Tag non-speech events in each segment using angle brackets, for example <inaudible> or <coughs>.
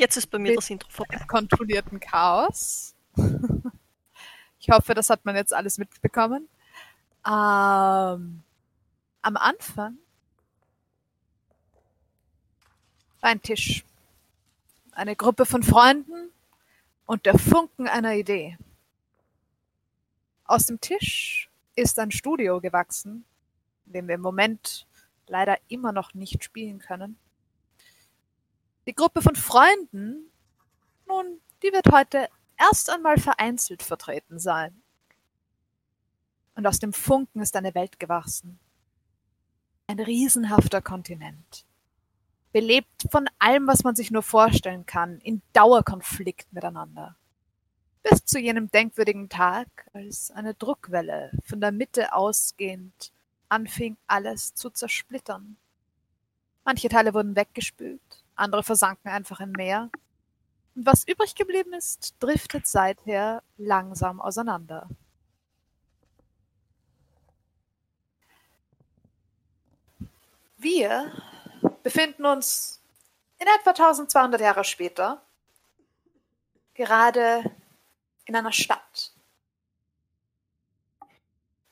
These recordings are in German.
Jetzt ist bei mir das Intro vorbei. kontrollierten Chaos. <laughs> ich hoffe, das hat man jetzt alles mitbekommen. Ähm, am Anfang war ein Tisch, eine Gruppe von Freunden und der Funken einer Idee. Aus dem Tisch ist ein Studio gewachsen, in dem wir im Moment leider immer noch nicht spielen können. Die Gruppe von Freunden, nun, die wird heute erst einmal vereinzelt vertreten sein. Und aus dem Funken ist eine Welt gewachsen. Ein riesenhafter Kontinent. Belebt von allem, was man sich nur vorstellen kann, in Dauerkonflikt miteinander. Bis zu jenem denkwürdigen Tag, als eine Druckwelle von der Mitte ausgehend anfing, alles zu zersplittern. Manche Teile wurden weggespült, andere versanken einfach im Meer. Und was übrig geblieben ist, driftet seither langsam auseinander. Wir befinden uns in etwa 1200 Jahre später gerade in einer Stadt.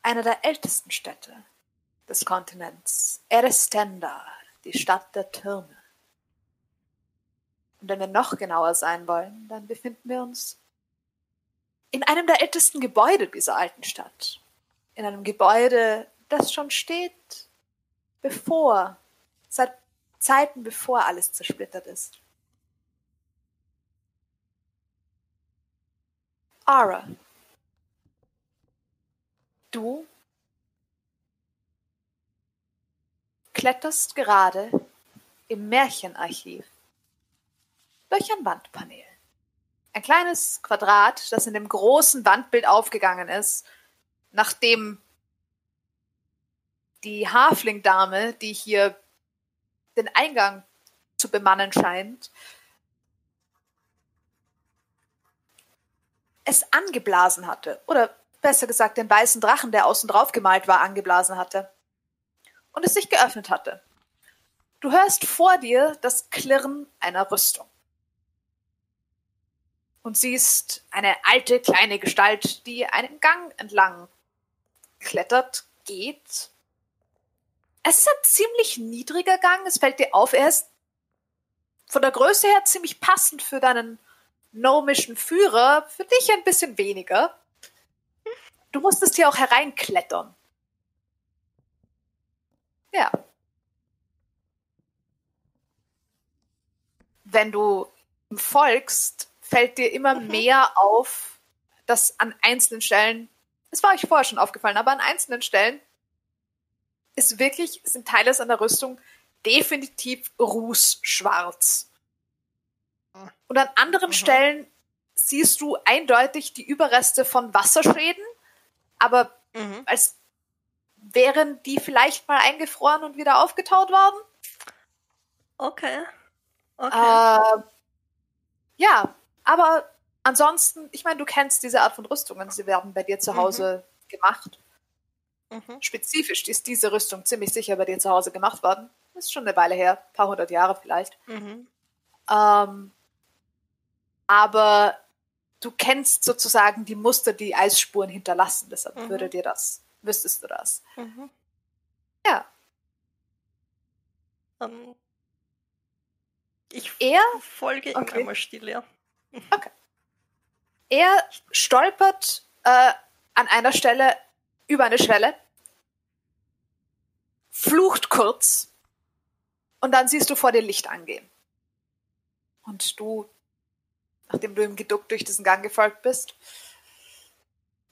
Einer der ältesten Städte des Kontinents. Erestenda, die Stadt der Türme. Und wenn wir noch genauer sein wollen, dann befinden wir uns in einem der ältesten Gebäude dieser alten Stadt. In einem Gebäude, das schon steht, bevor, seit Zeiten bevor alles zersplittert ist. Ara, du kletterst gerade im Märchenarchiv durch ein Wandpanel. Ein kleines Quadrat, das in dem großen Wandbild aufgegangen ist, nachdem die Haflingdame, die hier den Eingang zu bemannen scheint, es angeblasen hatte. Oder besser gesagt, den weißen Drachen, der außen drauf gemalt war, angeblasen hatte. Und es sich geöffnet hatte. Du hörst vor dir das Klirren einer Rüstung und siehst eine alte kleine Gestalt, die einen Gang entlang klettert, geht. Es ist ein ziemlich niedriger Gang, es fällt dir auf, er ist von der Größe her ziemlich passend für deinen gnomischen Führer, für dich ein bisschen weniger. Du musstest hier auch hereinklettern. Ja. Wenn du folgst, fällt dir immer mhm. mehr auf, dass an einzelnen Stellen, das war euch vorher schon aufgefallen, aber an einzelnen Stellen ist wirklich, sind Teile seiner Rüstung definitiv rußschwarz. Und an anderen mhm. Stellen siehst du eindeutig die Überreste von Wasserschäden, aber mhm. als wären die vielleicht mal eingefroren und wieder aufgetaut worden. Okay. Okay. Äh, ja, aber ansonsten, ich meine, du kennst diese Art von Rüstungen, sie werden bei dir zu mhm. Hause mhm. gemacht. Mhm. Spezifisch ist diese Rüstung ziemlich sicher bei dir zu Hause gemacht worden. Das ist schon eine Weile her, ein paar hundert Jahre vielleicht. Mhm. Ähm, aber du kennst sozusagen die Muster, die Eisspuren hinterlassen. Deshalb mhm. würde dir das, wüsstest du das. Mhm. Ja. Um, ähm, ich er folge okay. immer still, ja. Okay. Er stolpert äh, an einer Stelle über eine Schwelle, flucht kurz und dann siehst du vor dir Licht angehen. Und du, nachdem du im Geduck durch diesen Gang gefolgt bist,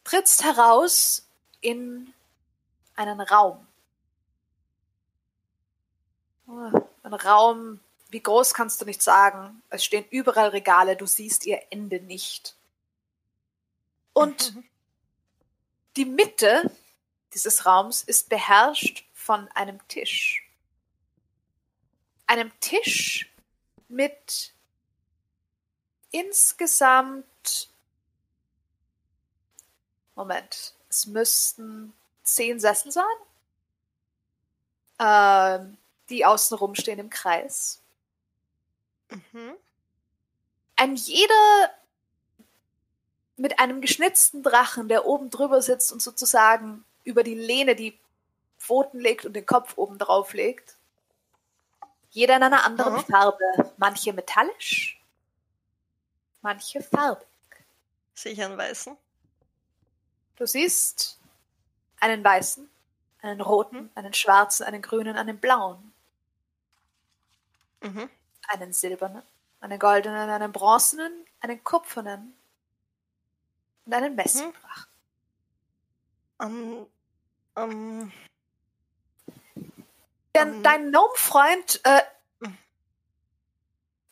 trittst heraus in einen Raum. Ein Raum, wie groß kannst du nicht sagen. Es stehen überall Regale, du siehst ihr Ende nicht. Und mhm. <laughs> die Mitte dieses Raums ist beherrscht von einem Tisch. Einem Tisch mit insgesamt Moment, es müssten zehn Sessel sein, äh, die außenrum stehen im Kreis. Mhm. ein jeder mit einem geschnitzten Drachen, der oben drüber sitzt und sozusagen über die Lehne die Pfoten legt und den Kopf oben drauf legt. Jeder in einer anderen mhm. Farbe. Manche metallisch, manche farbig. Sehe ich einen weißen? Du siehst einen weißen, einen roten, mhm. einen schwarzen, einen grünen, einen blauen. Mhm. Einen silbernen, einen goldenen, einen bronzenen, einen kupfernen und einen Messingdrachen. Um, um, dein, dein Gnome-Freund äh,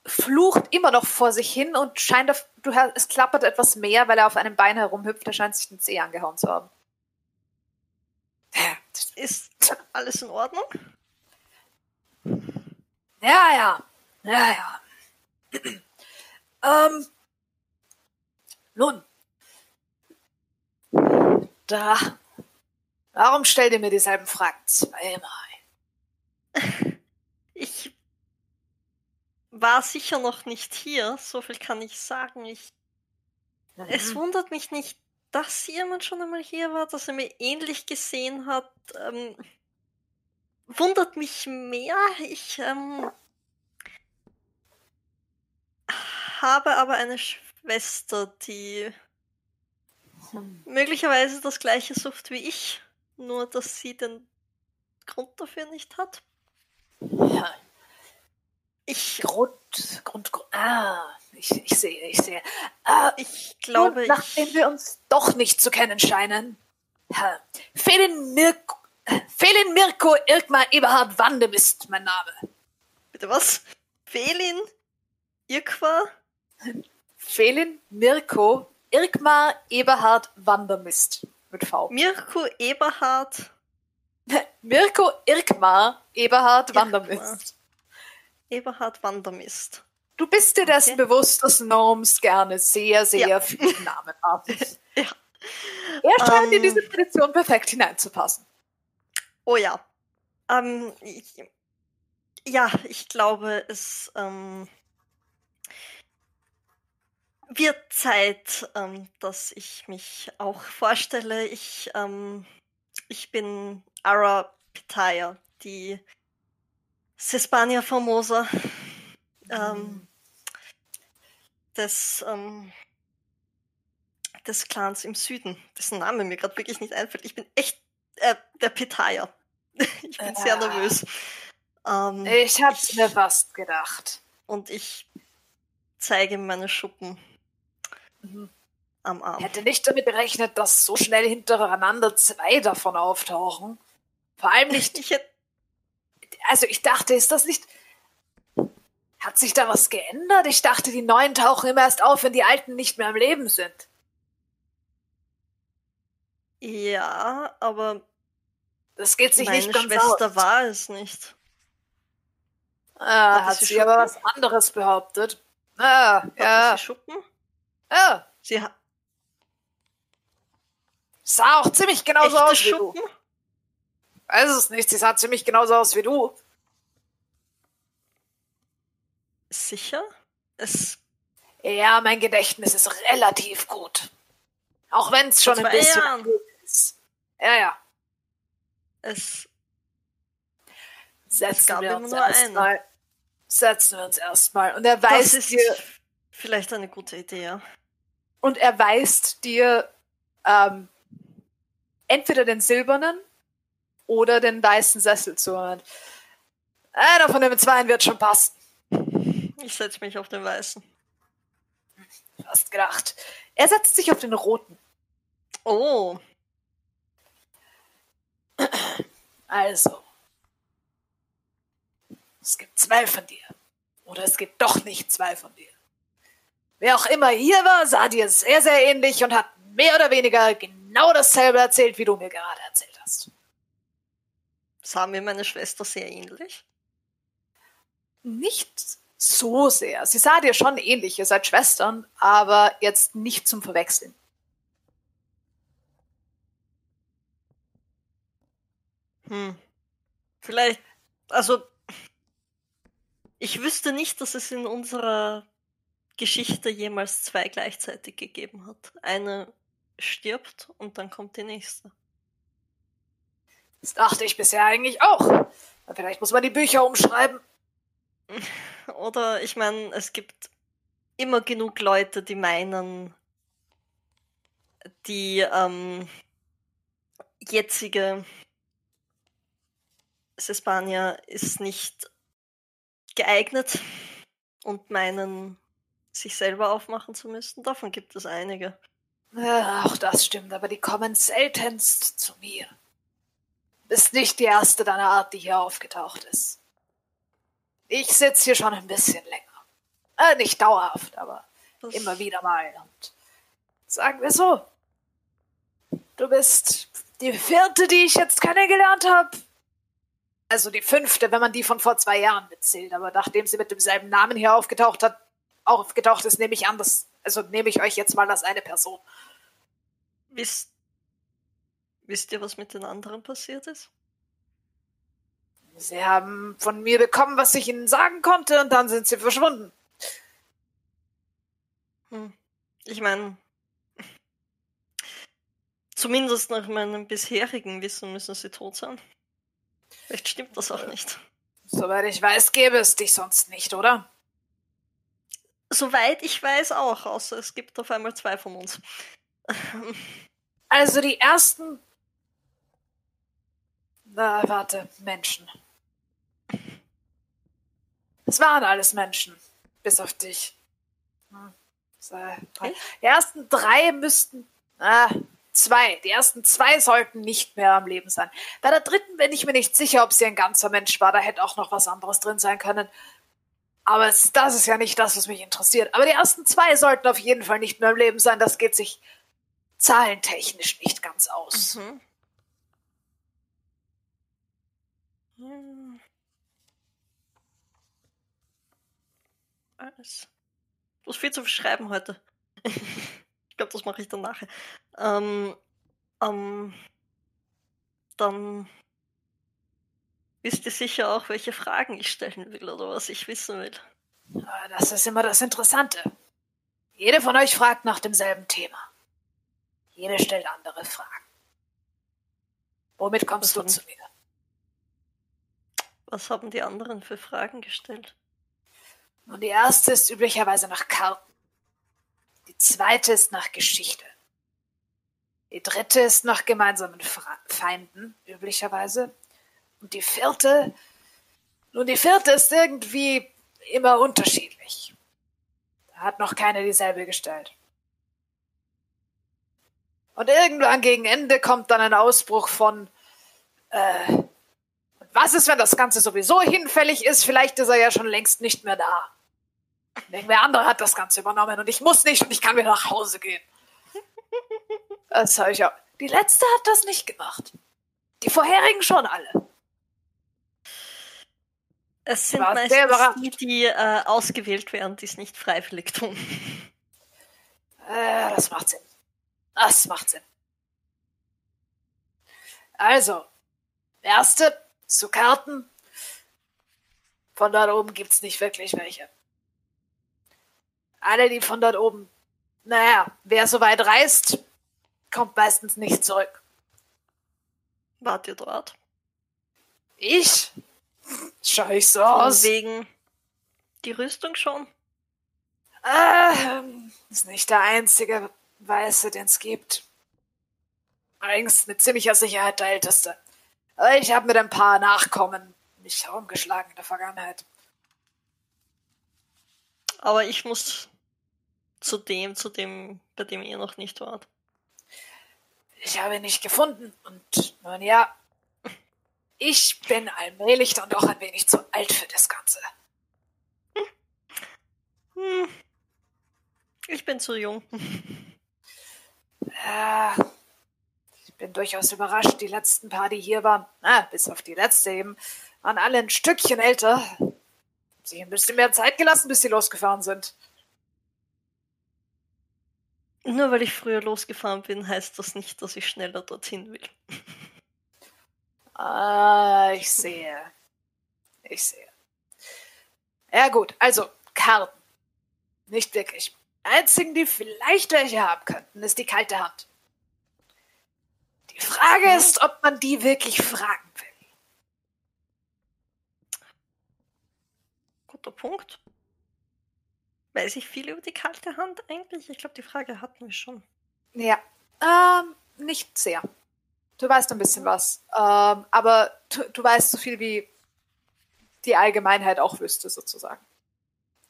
flucht immer noch vor sich hin und scheint auf, du, es klappert etwas mehr, weil er auf einem Bein herumhüpft. Er scheint sich den Zeh angehauen zu haben. Ist alles in Ordnung? Ja, ja. Ja, ja. <clears throat> ähm. Nun. Da. Warum stellt ihr mir dieselben Fragen zweimal? <laughs> Ich war sicher noch nicht hier, so viel kann ich sagen. Ich, mhm. Es wundert mich nicht, dass jemand schon einmal hier war, dass er mir ähnlich gesehen hat. Ähm, wundert mich mehr. Ich ähm, habe aber eine Schwester, die hm. möglicherweise das gleiche sucht wie ich, nur dass sie den Grund dafür nicht hat. Ja. Ich. Grund, Grund, Grund ah, ich, ich sehe, ich sehe. Ah, ich glaube, nun, nachdem ich... wir uns doch nicht zu kennen scheinen. Felin Mirko, Felin Mirko Irkmar Eberhard Wandem ist mein Name. Bitte was? Felin Irkmar? Felin Mirko Irkmar Eberhard Wandermist mit V. Mirko Eberhard <laughs> Mirko Irkmar Eberhard Irkmar. Wandermist. Eberhard Wandermist. Du bist dir dessen okay. bewusst, dass Gnomes gerne sehr, sehr ja. viele <laughs> Namen haben. ja. Er scheint um, in ähm. diese Tradition perfekt hineinzupassen. Oh ja. Ähm, ich, ja, ich glaube, es ähm, wird Zeit, ähm, dass ich mich auch vorstelle. Ich, ähm, ich bin Ara Pitaya, die Sespania Formosa ähm, mhm. des, ähm, des Clans im Süden, dessen Name mir gerade wirklich nicht einfällt. Ich bin echt äh, der Pitaya. <laughs> ich bin äh, sehr nervös. Ähm, ich hab's ich, mir fast gedacht. Und ich zeige meine Schuppen mhm. am Arm. Ich hätte nicht damit gerechnet, dass so schnell hintereinander zwei davon auftauchen. Vor allem nicht. <laughs> ich hätte. Also ich dachte, ist das nicht. Hat sich da was geändert? Ich dachte, die neuen tauchen immer erst auf, wenn die alten nicht mehr am Leben sind. Ja, aber das geht sich meine nicht ganz Schwester aus. war es nicht. Ah, hat, hat sie, sie aber was anderes behauptet. Ah, hat ja. Sie Schuppen? Ja. Sie hat. Sah auch ziemlich genauso aus wie Schuppen? du. Weiß es nicht, sie sah ziemlich genauso aus wie du. Sicher? Es. Ja, mein Gedächtnis ist relativ gut. Auch wenn es schon ein bisschen Jahren. ist. Ja, ja. Es. Setzen wir uns erstmal. Setzen wir uns erstmal. Und er weist dir. Vielleicht eine gute Idee, ja. Und er weist dir ähm, entweder den silbernen oder den weißen Sessel zu. Und einer von den zwei wird schon passen. Ich setze mich auf den weißen. Fast gedacht. Er setzt sich auf den roten. Oh. Also. Es gibt zwei von dir. Oder es gibt doch nicht zwei von dir. Wer auch immer hier war, sah dir sehr, sehr ähnlich und hat mehr oder weniger genau dasselbe erzählt, wie du mir gerade erzählt hast. Sah mir meine Schwester sehr ähnlich? Nicht so sehr. Sie sah dir schon ähnlich, ihr seid Schwestern, aber jetzt nicht zum Verwechseln. Hm. Vielleicht, also ich wüsste nicht, dass es in unserer Geschichte jemals zwei gleichzeitig gegeben hat. Eine stirbt und dann kommt die nächste. Das dachte ich bisher eigentlich auch. Vielleicht muss man die Bücher umschreiben. <laughs> Oder ich meine, es gibt immer genug Leute, die meinen, die ähm, jetzige Sespania ist nicht geeignet und meinen, sich selber aufmachen zu müssen. Davon gibt es einige. Ja, auch das stimmt, aber die kommen seltenst zu mir. Bist nicht die erste deiner Art, die hier aufgetaucht ist. Ich sitze hier schon ein bisschen länger. Äh, nicht dauerhaft, aber Was? immer wieder mal. Und sagen wir so, du bist die vierte, die ich jetzt kennengelernt habe. Also die fünfte, wenn man die von vor zwei Jahren mitzählt. Aber nachdem sie mit demselben Namen hier aufgetaucht hat, aufgetaucht ist, nehme ich an, dass, also nehme ich euch jetzt mal als eine Person. Wisst, wisst ihr, was mit den anderen passiert ist? Sie haben von mir bekommen, was ich ihnen sagen konnte, und dann sind sie verschwunden. Hm. Ich meine, zumindest nach meinem bisherigen Wissen müssen sie tot sein. Vielleicht stimmt das auch nicht. Soweit ich weiß, gäbe es dich sonst nicht, oder? Soweit ich weiß auch, außer es gibt auf einmal zwei von uns. Also die ersten. Na, warte, Menschen. Es waren alles Menschen. Bis auf dich. Hm. Die ersten drei müssten. Ah, zwei. Die ersten zwei sollten nicht mehr am Leben sein. Bei der dritten bin ich mir nicht sicher, ob sie ein ganzer Mensch war. Da hätte auch noch was anderes drin sein können. Aber es, das ist ja nicht das, was mich interessiert. Aber die ersten zwei sollten auf jeden Fall nicht mehr im Leben sein. Das geht sich zahlentechnisch nicht ganz aus. Mhm. Hm. Alles. Du hast viel zu schreiben heute. <laughs> ich glaube, das mache ich dann nachher. Ähm, ähm, dann wisst ihr sicher auch, welche Fragen ich stellen will oder was ich wissen will. Das ist immer das Interessante. Jede von euch fragt nach demselben Thema. Jede stellt andere Fragen. Womit kommst was du haben, zu mir? Was haben die anderen für Fragen gestellt? Und die erste ist üblicherweise nach Karten. Die zweite ist nach Geschichte. Die dritte ist nach gemeinsamen Feinden, üblicherweise. Und die vierte, nun, die vierte ist irgendwie immer unterschiedlich. Da hat noch keiner dieselbe gestellt. Und irgendwann gegen Ende kommt dann ein Ausbruch von, äh, was ist, wenn das Ganze sowieso hinfällig ist? Vielleicht ist er ja schon längst nicht mehr da. Irgendwer andere hat das Ganze übernommen und ich muss nicht und ich kann wieder nach Hause gehen. Das habe ich auch. Die letzte hat das nicht gemacht. Die vorherigen schon alle. Es sind meistens die, die äh, ausgewählt werden, die es nicht freiwillig tun. Äh, das macht Sinn. Das macht Sinn. Also, erste zu Karten. Von dort oben gibt's nicht wirklich welche. Alle, die von dort oben, naja, wer so weit reist, kommt meistens nicht zurück. Wart ihr dort? Ich? Schau ich so aus? Wegen die Rüstung schon? Ähm, ist nicht der einzige Weiße, den es gibt. Allerdings mit ziemlicher Sicherheit der älteste. Ich habe mit ein paar Nachkommen mich herumgeschlagen in der Vergangenheit. Aber ich muss zu dem, zu dem, bei dem ihr noch nicht wart. Ich habe ihn nicht gefunden und nun ja, ich bin allmählich dann doch ein wenig zu alt für das Ganze. Hm. Ich bin zu jung. Ja, ich bin durchaus überrascht. Die letzten paar, die hier waren, ah, bis auf die letzte eben, waren alle ein Stückchen älter. Sie haben ein bisschen mehr Zeit gelassen, bis sie losgefahren sind. Nur weil ich früher losgefahren bin, heißt das nicht, dass ich schneller dorthin will. Ah, ich sehe. Ich sehe. Ja gut, also Karten. Nicht wirklich. Die einzigen, die vielleicht welche haben könnten, ist die kalte Hand. Die Frage Mhm. ist, ob man die wirklich fragen will. Guter Punkt. Weiß ich viel über die kalte Hand eigentlich? Ich glaube, die Frage hatten wir schon. Ja, ähm, nicht sehr. Du weißt ein bisschen was, ähm, aber du, du weißt so viel wie die Allgemeinheit auch wüsste, sozusagen.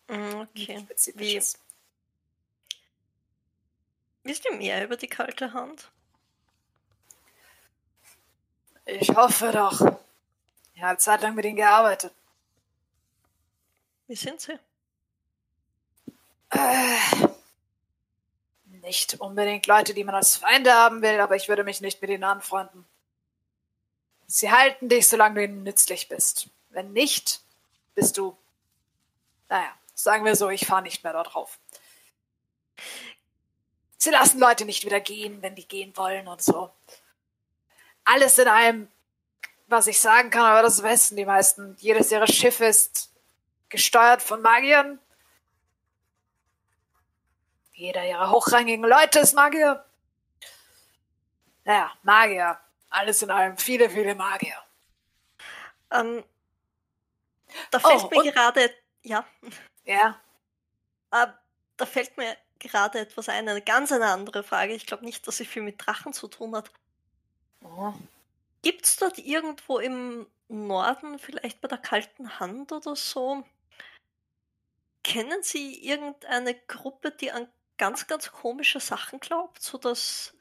Mm, Okay. Spezifisches. Wisst ihr mehr über die kalte Hand? Ich hoffe doch. Ich habe Zeit lang mit ihnen gearbeitet. Wie sind sie? Äh, nicht unbedingt Leute, die man als Feinde haben will, aber ich würde mich nicht mit ihnen anfreunden. Sie halten dich, solange du ihnen nützlich bist. Wenn nicht, bist du. Naja, sagen wir so, ich fahre nicht mehr dort drauf. Sie lassen Leute nicht wieder gehen, wenn die gehen wollen und so. Alles in allem, was ich sagen kann, aber das wissen die meisten. Jedes ihrer Schiffe ist gesteuert von Magiern. Jeder ihrer hochrangigen Leute ist Magier. Naja, Magier. Alles in allem viele, viele Magier. Ähm, da fällt Oh, mir gerade, ja, Ja. äh, da fällt mir gerade etwas ein, eine ganz eine andere Frage. Ich glaube nicht, dass sie viel mit Drachen zu tun hat. Oh. Gibt es dort irgendwo im Norden, vielleicht bei der kalten Hand oder so, kennen Sie irgendeine Gruppe, die an ganz, ganz komische Sachen glaubt, so dass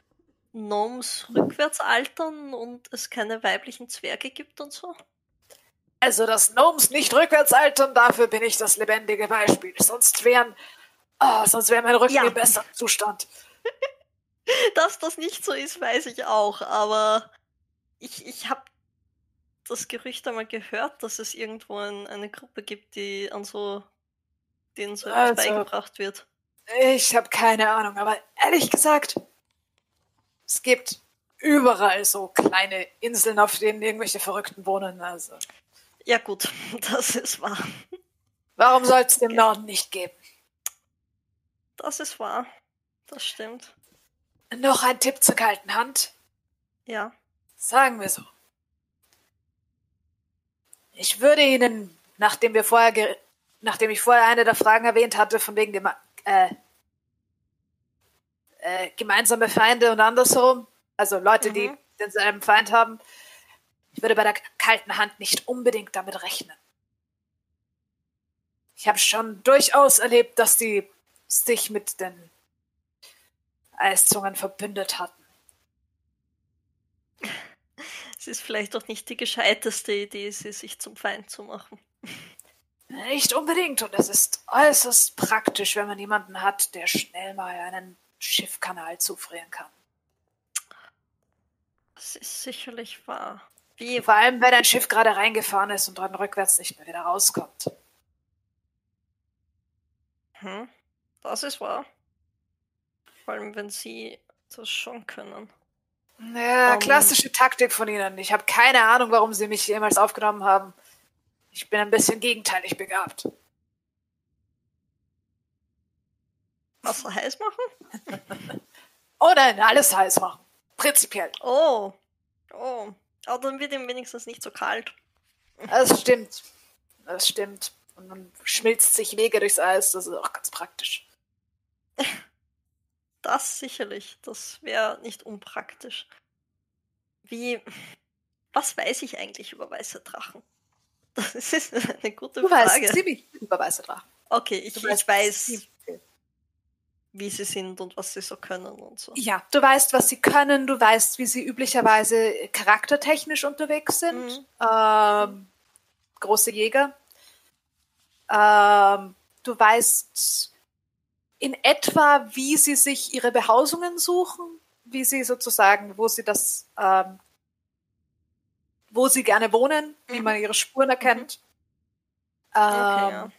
Gnomes rückwärts altern und es keine weiblichen Zwerge gibt und so? Also, dass Gnomes nicht rückwärts altern, dafür bin ich das lebendige Beispiel. Sonst wären, oh, sonst wäre mein Rücken Ja. im besseren Zustand. <laughs> Dass das nicht so ist, weiß ich auch, aber ich, ich habe das Gerücht einmal gehört, dass es irgendwo ein, eine Gruppe gibt, die an so denen so etwas Also- beigebracht wird. Ich habe keine Ahnung, aber ehrlich gesagt, es gibt überall so kleine Inseln, auf denen irgendwelche Verrückten wohnen. Also, Ja gut, <laughs> das ist wahr. warum soll es dem Norden nicht geben? Das ist wahr. Das stimmt. Noch ein Tipp zur kalten Hand. Ja. Sagen wir so. Ich würde Ihnen, nachdem wir vorher, nachdem ich vorher eine der Fragen erwähnt hatte, von wegen dem, äh, äh, gemeinsame Feinde und andersherum, also Leute, die Mhm. denselben Feind haben, ich würde bei der kalten Hand nicht unbedingt damit rechnen. Ich habe schon durchaus erlebt, dass die sich mit den Eiszungen verbündet hatten. Es ist vielleicht auch nicht die gescheiteste Idee, sie sich zum Feind zu machen. Nicht unbedingt. Und es ist äußerst praktisch, wenn man jemanden hat, der schnell mal einen Schiffkanal zufrieren kann. Das ist sicherlich wahr. Wie, Vor allem, wenn ein Schiff gerade reingefahren ist und dann rückwärts nicht mehr wieder rauskommt. hm, das ist wahr. Vor allem, wenn sie das schon können. Ja, Um, klassische Taktik von Ihnen. Ich habe keine Ahnung, warum Sie mich jemals aufgenommen haben. Ich bin ein bisschen gegenteilig begabt. Wasser heiß machen? Oh nein, alles heiß machen. Prinzipiell. Oh. Oh. Aber dann wird ihm wenigstens nicht so kalt. Das stimmt. Das stimmt. Und dann schmilzt sich Wege durchs Eis. Das ist auch ganz praktisch. Das sicherlich. Das wäre nicht unpraktisch. Wie. Was weiß ich eigentlich über weiße Drachen? <laughs> Das ist eine gute Du Frage. weißt ziemlich über weiße Drachen. okay, ich, Du ich weiß, wie sie sind und was sie so können und so. Ja, du weißt, was sie können, du weißt, wie sie üblicherweise charaktertechnisch unterwegs sind. Mhm. Ähm, große Jäger. Ähm, du weißt in etwa, wie sie sich ihre Behausungen suchen, wie sie sozusagen, wo sie das, ähm, wo sie gerne wohnen, wie Mhm. man ihre Spuren erkennt. Okay, Ähm, ja.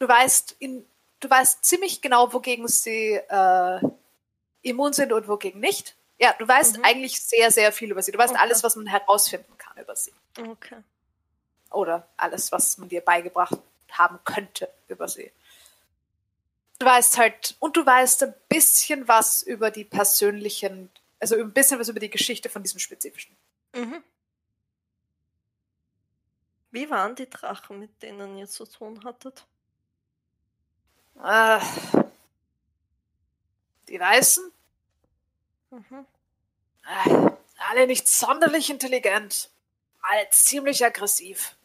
Du weißt in, du weißt ziemlich genau, wogegen sie äh, immun sind und wogegen nicht. Ja, du weißt Mhm. eigentlich sehr, sehr viel über sie. Du weißt Okay. alles, was man herausfinden kann über sie. Okay. Oder alles, was man dir beigebracht haben könnte über sie. Du weißt halt, und du weißt ein bisschen was über die persönlichen, also ein bisschen was über die Geschichte von diesem spezifischen. Mhm. Wie waren die Drachen, mit denen ihr zu tun hattet? Äh, die Weißen? Mhm. Äh, alle nicht sonderlich intelligent. Alle ziemlich aggressiv.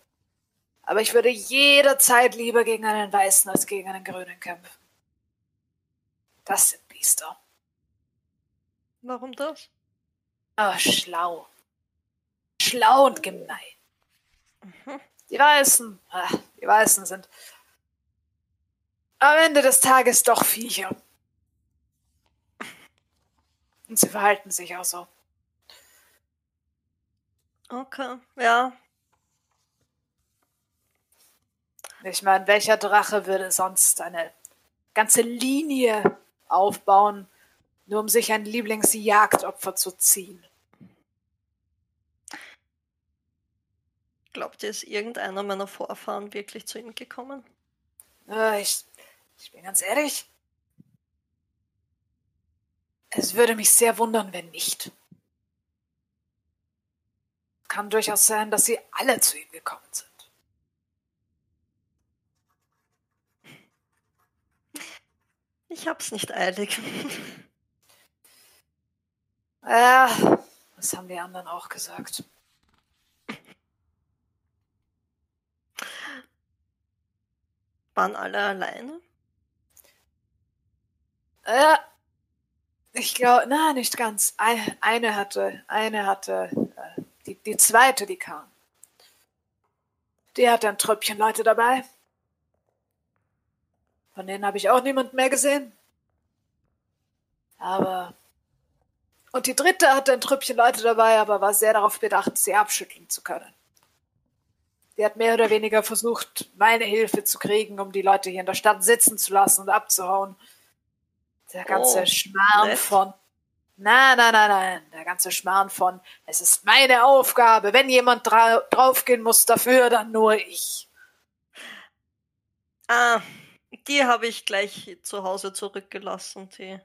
Aber ich würde jederzeit lieber gegen einen Weißen als gegen einen Grünen kämpfen. Das sind Biester. Warum das? Oh, schlau. Schlau und gemein. Mhm. <laughs> Die Weißen, ah, die Weißen sind am Ende des Tages doch Viecher. Und sie verhalten sich auch so. Okay, ja. Ich meine, welcher Drache würde sonst eine ganze Linie aufbauen, nur um sich ein Lieblingsjagdopfer zu ziehen? Glaubt ihr, ist irgendeiner meiner Vorfahren wirklich zu ihm gekommen? Äh, ich, ich bin ganz ehrlich. Es würde mich sehr wundern, wenn nicht. Kann durchaus sein, dass sie alle zu ihm gekommen sind. Ich hab's nicht eilig. Ja, das haben die anderen auch gesagt. Waren alle alleine? Ja, ich glaube, na, nicht ganz. Eine, eine hatte, eine hatte, äh, die, die zweite, die kam. Die hatte ein Tröpfchen Leute dabei. Von denen habe ich auch niemand mehr gesehen. Aber. Und die dritte hatte ein Trüppchen Leute dabei, aber war sehr darauf bedacht, sie abschütteln zu können. Die hat mehr oder weniger versucht, meine Hilfe zu kriegen, um die Leute hier in der Stadt sitzen zu lassen und abzuhauen. Der ganze Oh, Schmarrn nett. von. Nein, nein, nein, nein. Der ganze Schmarrn von. Es ist meine Aufgabe. Wenn jemand dra draufgehen muss dafür, dann nur ich. Ah, die habe ich gleich zu Hause zurückgelassen, die.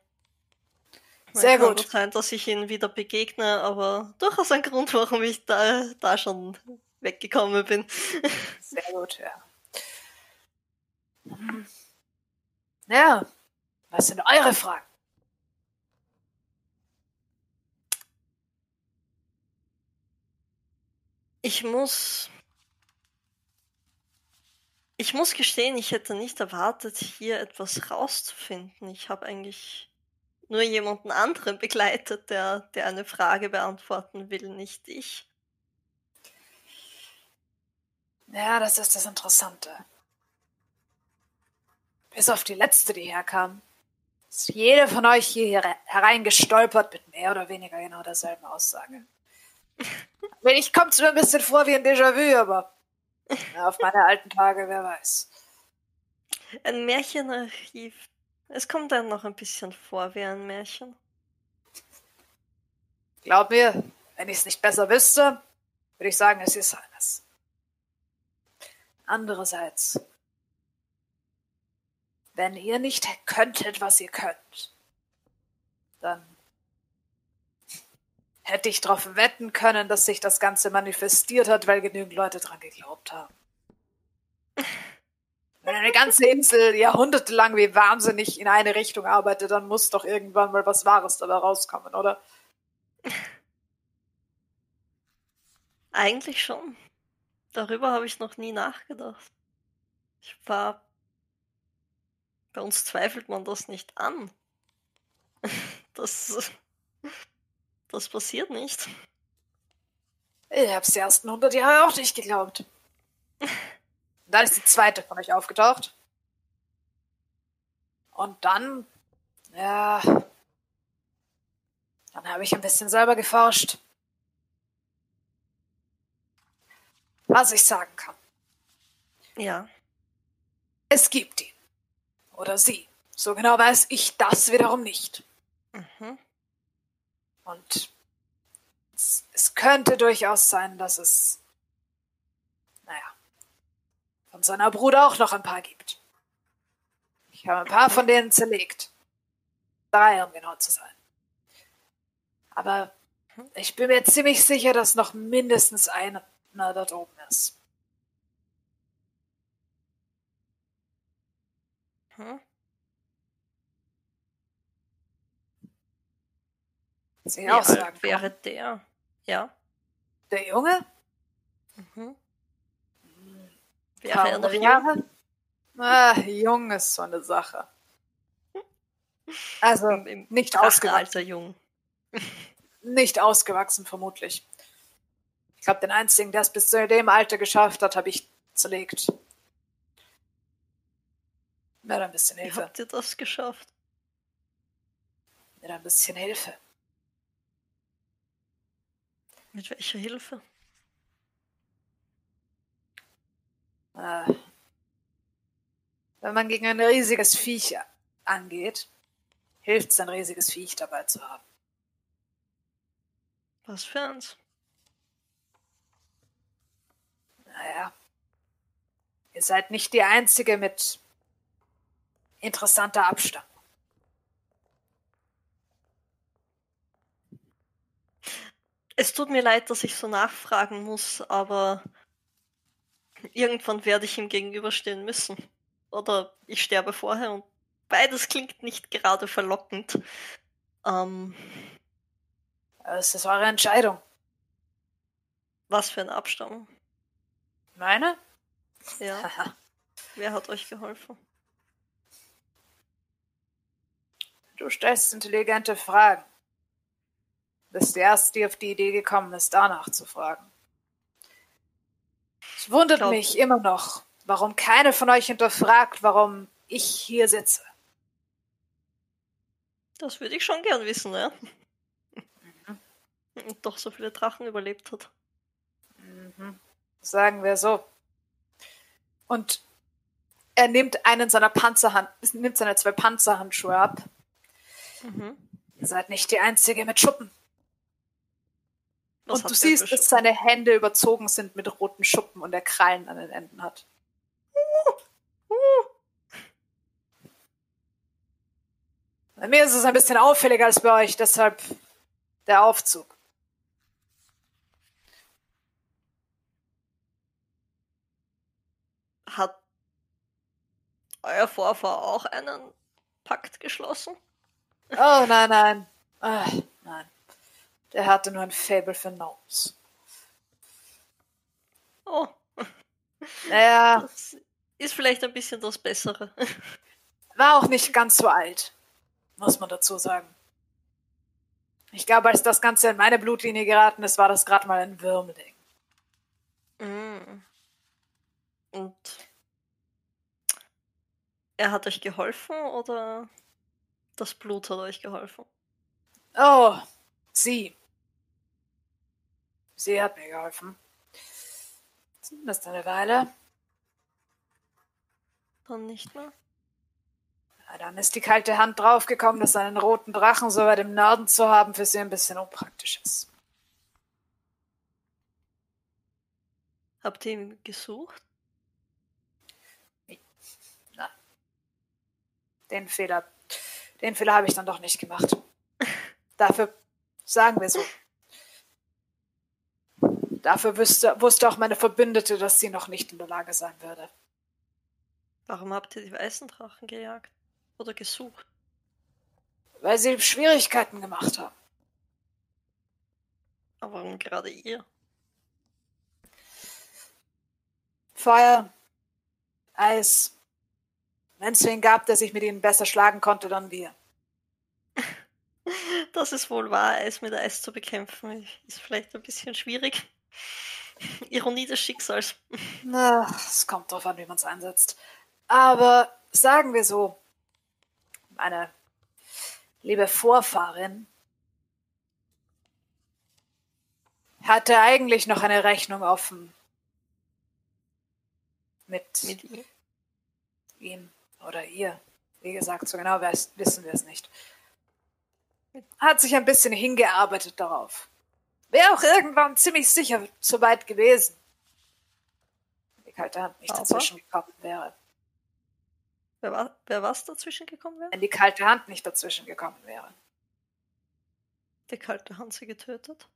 Sehr Kann gut. gut sein, dass ich ihnen wieder begegne, aber durchaus ein Grund, warum ich da, da schon weggekommen bin. Sehr gut, ja. Ja, was sind eure Fragen? Ich muss. Ich muss gestehen, ich hätte nicht erwartet, hier etwas rauszufinden. Ich habe eigentlich nur jemanden anderen begleitet, der, der eine Frage beantworten will, nicht ich. Ja, das ist das Interessante. Bis auf die letzte, die herkam, ist jede von euch hier here- hereingestolpert mit mehr oder weniger genau derselben Aussage. <laughs> Wenn ich kommt's mir ein bisschen vor wie ein Déjà-vu, aber ja, auf meine alten Tage, wer weiß. Ein Märchenarchiv. Es kommt dann noch ein bisschen vor wie ein Märchen. Glaub mir, wenn ich es nicht besser wüsste, würde ich sagen, es ist eines. Andererseits, wenn ihr nicht könntet, was ihr könnt, dann hätte ich darauf wetten können, dass sich das Ganze manifestiert hat, weil genügend Leute dran geglaubt haben. Wenn eine ganze Insel jahrhundertelang wie wahnsinnig in eine Richtung arbeitet, dann muss doch irgendwann mal was Wahres dabei rauskommen, oder? Eigentlich schon. Darüber habe ich noch nie nachgedacht. Ich war. Bei uns zweifelt man das nicht an. <laughs> Das. Das passiert nicht. Ich hab's die ersten 100 Jahre auch nicht geglaubt. <laughs> Dann ist die zweite von euch aufgetaucht. Und dann, ja, dann habe ich ein bisschen selber geforscht. Was ich sagen kann. Ja. Es gibt ihn. Oder sie. So genau weiß ich das wiederum nicht. Mhm. Und es, es könnte durchaus sein, dass es, naja, von seiner Bruder auch noch ein paar gibt. Ich habe ein paar von denen zerlegt. Drei, um genau zu sein. Aber ich bin mir ziemlich sicher, dass noch mindestens einer dort oben ist. Hm? Sie Wie auch alt wäre der? Ja. Der Junge? Mhm. Wäre er noch drei jung? Jahre? Ah, jung ist so eine Sache. Also Im, im nicht ausgewachsen. Alter jung. Nicht ausgewachsen, vermutlich. Ich glaube, den einzigen, der es bis zu dem Alter geschafft hat, habe ich zerlegt. Mir ein bisschen Wie Hilfe. habt ihr das geschafft? Mir ein bisschen Hilfe. Mit welcher Hilfe? Äh, wenn man gegen ein riesiges Viech angeht, hilft es, ein riesiges Viech dabei zu haben. Was für eins? Naja. Ihr seid nicht die Einzige mit interessanter Abstammung. Es tut mir leid, dass ich so nachfragen muss, aber irgendwann werde ich ihm gegenüberstehen müssen. Oder ich sterbe vorher und beides klingt nicht gerade verlockend. Ähm, Es ist eure Entscheidung. was für eine Abstammung? Meine? Ja, wer hat euch geholfen? Du stellst intelligente Fragen. Bist die Erste, die auf die Idee gekommen ist, danach zu fragen. Es wundert Glaub- mich immer noch, warum keine von euch hinterfragt, warum ich hier sitze. Das würde ich schon gern wissen, ja. Und doch so viele Drachen überlebt hat. Sagen wir so. Und er nimmt einen seiner Panzerhand, nimmt seine zwei Panzerhandschuhe ab. Mhm. Ihr seid nicht die Einzige mit Schuppen. Was und du siehst, dass seine Hände überzogen sind mit roten Schuppen und er Krallen an den Enden hat. Bei mir ist es ein bisschen auffälliger als bei euch, deshalb der Aufzug. Hat euer Vorfahr auch einen Pakt geschlossen? Oh nein, nein. Ah, nein. Der hatte nur ein Faible für Gnomes. Oh, Naja, das ist vielleicht ein bisschen das Bessere. war auch nicht ganz so alt, muss man dazu sagen. Ich glaube, als das Ganze in meine Blutlinie geraten ist, war das gerade mal ein Würmling. Mm. Und er hat euch geholfen oder das Blut hat euch geholfen? Oh, sie. Sie hat mir geholfen. Zumindest eine Weile. Dann nicht mehr? Ja, dann ist die kalte Hand draufgekommen, dass einen roten Drachen so weit im Norden zu haben für sie ein bisschen unpraktisch ist. Habt ihr ihn gesucht? Den Fehler, den Fehler habe ich dann doch nicht gemacht. Dafür sagen wir so. Dafür wüsste, wusste auch meine Verbündete, dass sie noch nicht in der Lage sein würde. Warum habt ihr die weißen Drachen gejagt? Oder gesucht? Weil sie Schwierigkeiten gemacht haben. Aber warum gerade ihr? Feuer, Eis. Wenn es wen gab, der sich mit ihnen besser schlagen konnte, dann wir. <laughs> Das ist wohl wahr, Eis mit Eis zu bekämpfen. Ist vielleicht ein bisschen schwierig. <laughs> Ironie des Schicksals. <laughs> Na, es kommt drauf an, wie man es einsetzt. Aber sagen wir so, meine liebe Vorfahrin hatte eigentlich noch eine Rechnung offen mit, Mit ihm. ihm oder ihr. Wie gesagt, so genau wissen wir es nicht. Hat sich ein bisschen hingearbeitet darauf. Wäre auch irgendwann ziemlich sicher so weit gewesen. Wenn die kalte Hand nicht Aber? dazwischen gekommen wäre. Wer, war, wer was dazwischen gekommen wäre? Wenn die kalte Hand nicht dazwischen gekommen wäre. Die kalte Hand sie getötet?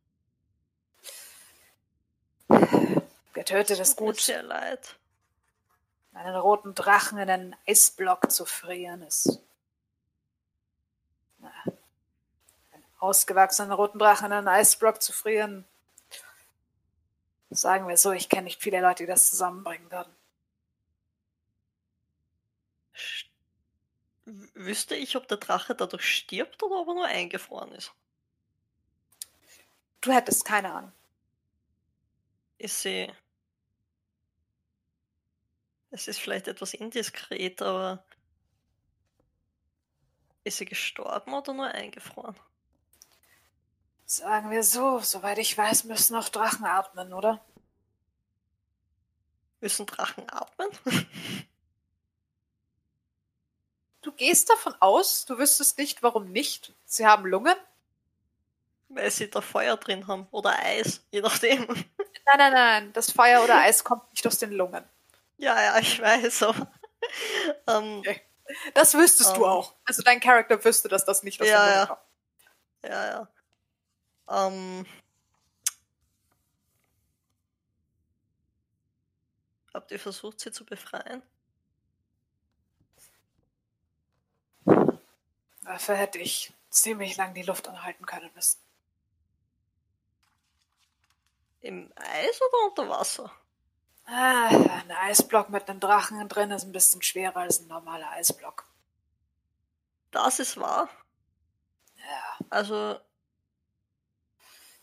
Getötet ist Tut mir gut. sehr leid. Einen roten Drachen in einen Eisblock zu frieren ist. Na, einen ausgewachsenen roten Drachen in einen Eisblock zu frieren. Sagen wir so, ich kenne nicht viele Leute, die das zusammenbringen würden. Wüsste ich, ob der Drache dadurch stirbt oder ob er nur eingefroren ist? Du hättest keine Ahnung. Ist sie. Es ist vielleicht etwas indiskret, aber. Ist sie gestorben oder nur eingefroren? Sagen wir so, soweit ich weiß, müssen auch Drachen atmen, oder? Müssen Drachen atmen? Du gehst davon aus, du wüsstest nicht, warum nicht. Sie haben Lungen? Weil sie da Feuer drin haben. Oder Eis, je nachdem. Nein, nein, nein, das Feuer oder Eis kommt nicht aus den Lungen. Ja, ja, ich weiß, aber. <laughs> ähm, Okay. Das wüsstest du Ähm. auch. Also dein Charakter wüsste, dass das nicht aus Ja, ja. kommt. ja, ja. Ähm. Habt ihr versucht, sie zu befreien? Dafür hätte ich ziemlich lang die Luft anhalten können müssen. Im Eis oder unter Wasser? Ah, ein Eisblock mit einem Drachen drin ist ein bisschen schwerer als ein normaler Eisblock. Das ist wahr. Ja, Also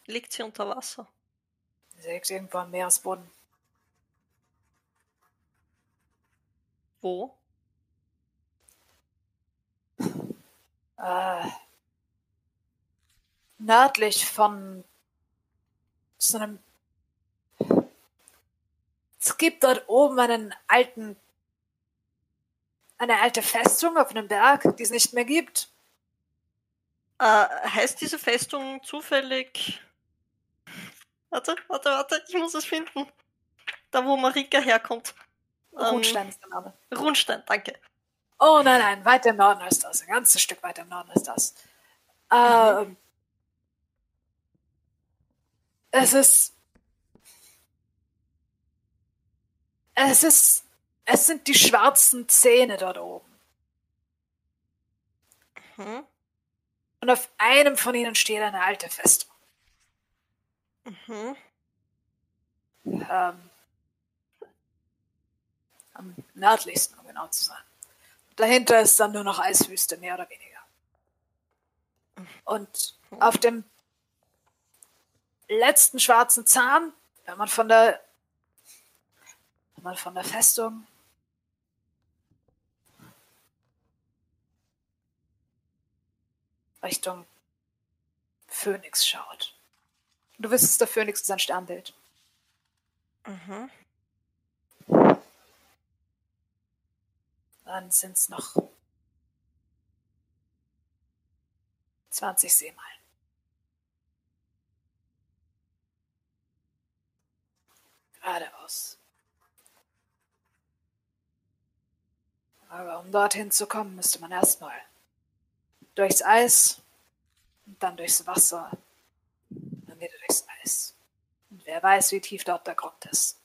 liegt sie unter Wasser. sie liegt irgendwo am Meeresboden. Wo? Äh, nördlich von so einem. Es gibt dort oben einen alten. Eine alte Festung auf einem Berg, die es nicht mehr gibt. Äh, heißt diese Festung zufällig. Warte, warte, warte, ich muss es finden. Da, wo Marika herkommt. Ähm, Rundstein ist der Name. Rundstein, danke. Oh nein, nein, weiter im Norden als das. Ein ganzes Stück weiter im Norden als das. Ähm, es ist. Es ist. Es sind die schwarzen Zähne dort oben. Mhm. Und auf einem von ihnen steht eine alte Festung. Mhm. Ähm, am nördlichsten, um genau zu sein. Dahinter ist dann nur noch Eiswüste, mehr oder weniger. Und auf dem letzten schwarzen Zahn, wenn man von der, man von der Festung Richtung Phönix schaut. Du wüsstest, der Phönix ist ein Sternbild. Mhm. Dann sind es noch 20 Seemeilen. Geradeaus. Aber um dorthin zu kommen, müsste man erstmal durchs Eis und dann durchs Wasser, dann wieder durchs Eis. Und wer weiß, wie tief dort der Grund ist.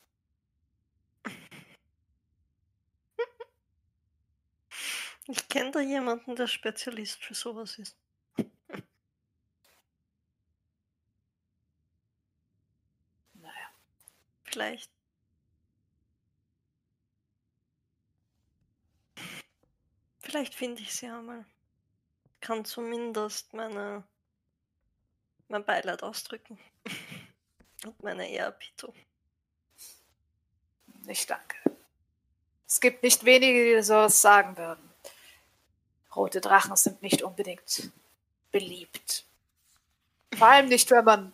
<laughs> Ich kenne da jemanden, der Spezialist für sowas ist. <laughs> Naja. Vielleicht. Vielleicht finde ich sie einmal. Kann zumindest meine mein Beileid ausdrücken. <laughs> Und meine Ehrerbietung. Ich danke. Es gibt nicht wenige, die sowas sagen würden. Rote Drachen sind nicht unbedingt beliebt. Vor allem nicht, wenn man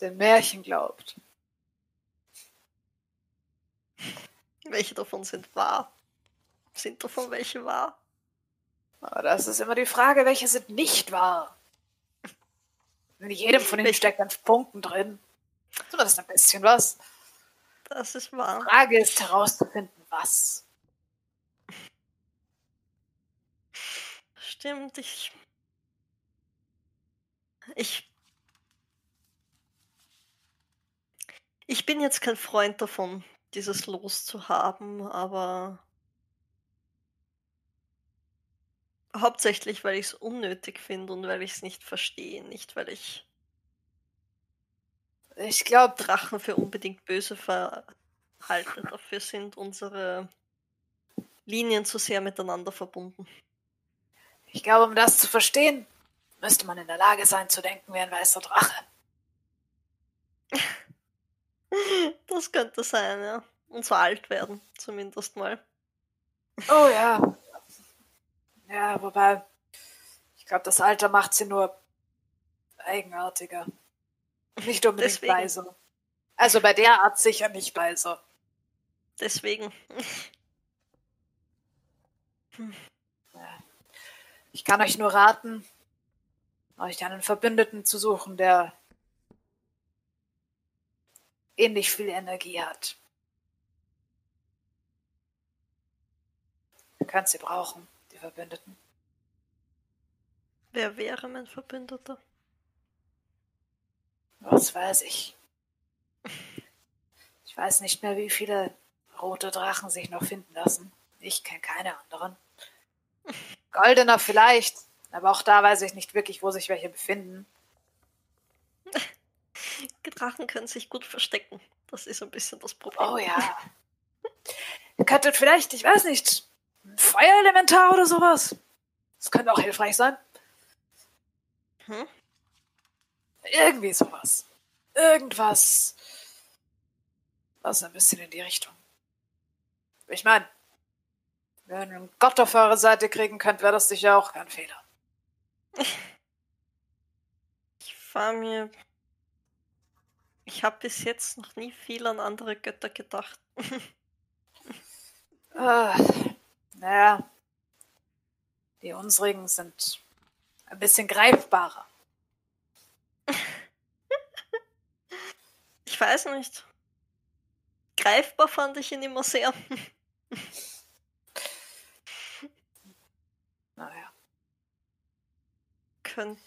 den Märchen glaubt. Welche davon sind wahr? Sind davon welche wahr? Das ist immer die Frage, welche sind nicht wahr. In jedem von ihnen Welche- steckt ein Funken drin. Zumindest ein bisschen was. Das ist wahr. Frage ist herauszufinden, was. stimmt. Ich. Ich. Ich bin jetzt kein Freund davon, dieses Los zu haben, aber. Hauptsächlich, weil ich es unnötig finde und weil ich es nicht verstehe, nicht weil ich Ich glaube, Drachen für unbedingt böse verhalte. Dafür sind unsere Linien zu sehr miteinander verbunden. ich glaube, um das zu verstehen, müsste man in der Lage sein zu denken wie ein weißer Drache. <laughs> Das könnte sein, ja. Und so alt werden, zumindest mal. Oh ja. Ja, wobei, ich glaube, das Alter macht sie nur eigenartiger. Nicht unbedingt Deswegen. weiser. Also bei der Art sicher nicht weiser. Deswegen. Ich kann euch nur raten, euch einen Verbündeten zu suchen, der ähnlich viel Energie hat. Ihr könnt sie brauchen, die Verbündeten. Wer wäre mein Verbündeter? Was weiß ich. Ich weiß nicht mehr, wie viele rote Drachen sich noch finden lassen. Ich kenne keine anderen. Goldener vielleicht, aber auch da weiß ich nicht wirklich, wo sich welche befinden. <laughs> Drachen können sich gut verstecken. Das ist ein bisschen das Problem. Oh ja. Ihr könntet vielleicht, ich weiß nicht, ein Feuerelementar oder sowas. Das könnte auch hilfreich sein. Hm? Irgendwie sowas. Irgendwas. Was ein bisschen in die Richtung. Ich meine, wenn ihr einen Gott auf eure Seite kriegen könnt, wäre das sicher auch kein Fehler. <laughs> Ich war mir. Ich habe bis jetzt noch nie viel an andere Götter gedacht. <laughs> Ah, naja. Die unsrigen sind ein bisschen greifbarer. Ich weiß nicht. Greifbar fand ich ihn immer sehr. Naja. Können.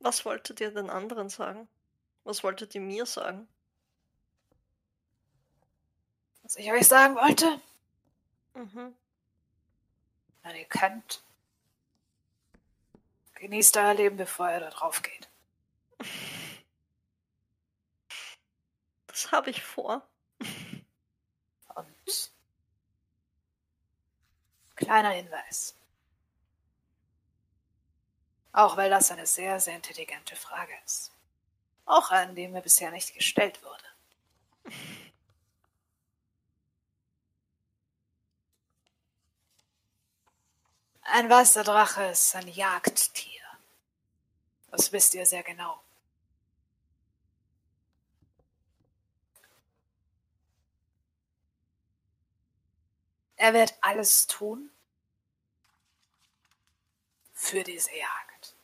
Was wolltet ihr den anderen sagen? Was wolltet ihr mir sagen? Was ich euch sagen wollte, Mhm. Wenn ihr könnt, genießt euer Leben, bevor ihr da drauf geht. Das habe ich vor. Und kleiner Hinweis. Auch weil das eine sehr, sehr intelligente Frage ist. Auch eine, die mir bisher nicht gestellt wurde. Ein weißer Drache ist ein Jagdtier. Das wisst ihr sehr genau. Er wird alles tun für diese Jagd.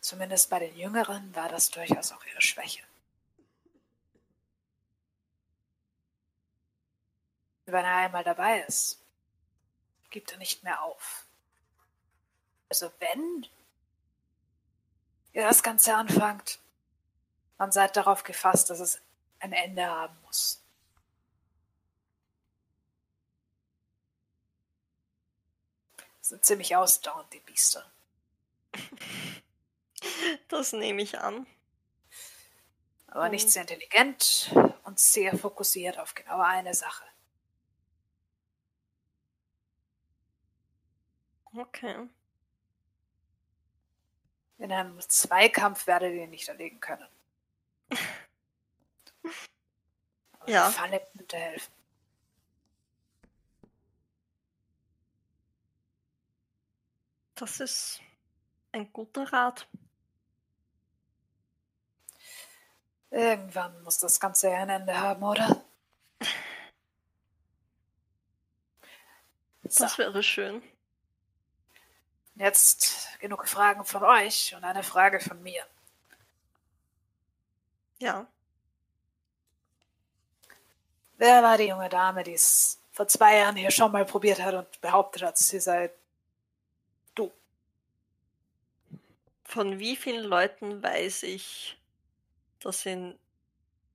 Zumindest bei den Jüngeren war das durchaus auch ihre Schwäche. Wenn er einmal dabei ist, gibt er nicht mehr auf. Also wenn ihr das Ganze anfangt, dann seid darauf gefasst, dass es ein Ende haben muss. Das sind ziemlich ausdauernd, die Biester. <laughs> Das nehme ich an. Aber nicht Mhm. sehr intelligent und sehr fokussiert auf genau eine Sache. Okay. In einem Zweikampf werdet ihr ihn nicht erlegen können. Aber <laughs> Ja. Falle könnte helfen. Das ist ein guter Rat. Irgendwann muss das Ganze ja ein Ende haben, oder? So, Das wäre schön. Jetzt genug Fragen von euch und eine Frage von mir. Ja. Wer war die junge Dame, die es vor zwei Jahren hier schon mal probiert hat und behauptet hat, sie sei du? Von wie vielen Leuten weiß ich, dass sie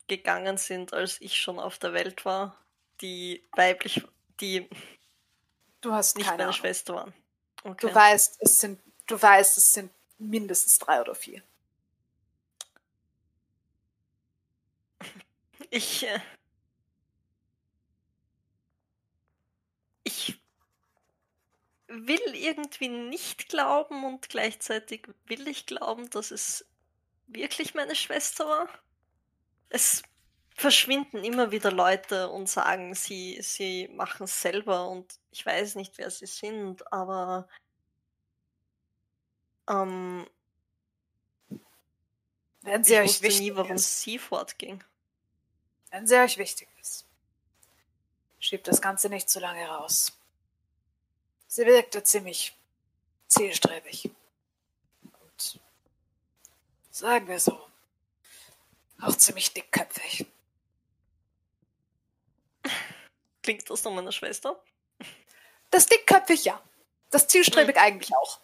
gegangen sind, als ich schon auf der Welt war, die weiblich, die Du hast nicht meine Ahnung. Schwester waren. Okay. Du weißt, es sind, du weißt, es sind mindestens drei oder vier. Ich. Äh, ich will irgendwie nicht glauben und gleichzeitig will ich glauben, dass es wirklich meine Schwester war. Es verschwinden immer wieder Leute und sagen, sie, sie machen es selber und ich weiß nicht, wer sie sind, aber ähm, Wenn sie ich euch wusste nie, warum ist, sie fortging. wenn sie euch wichtig ist, schiebt das Ganze nicht zu lange raus. Sie wirkte ziemlich zielstrebig. Und sagen wir so, auch ziemlich dickköpfig. Klingt das nach meiner Schwester? Das dickköpfig ja. Das zielstrebig eigentlich auch.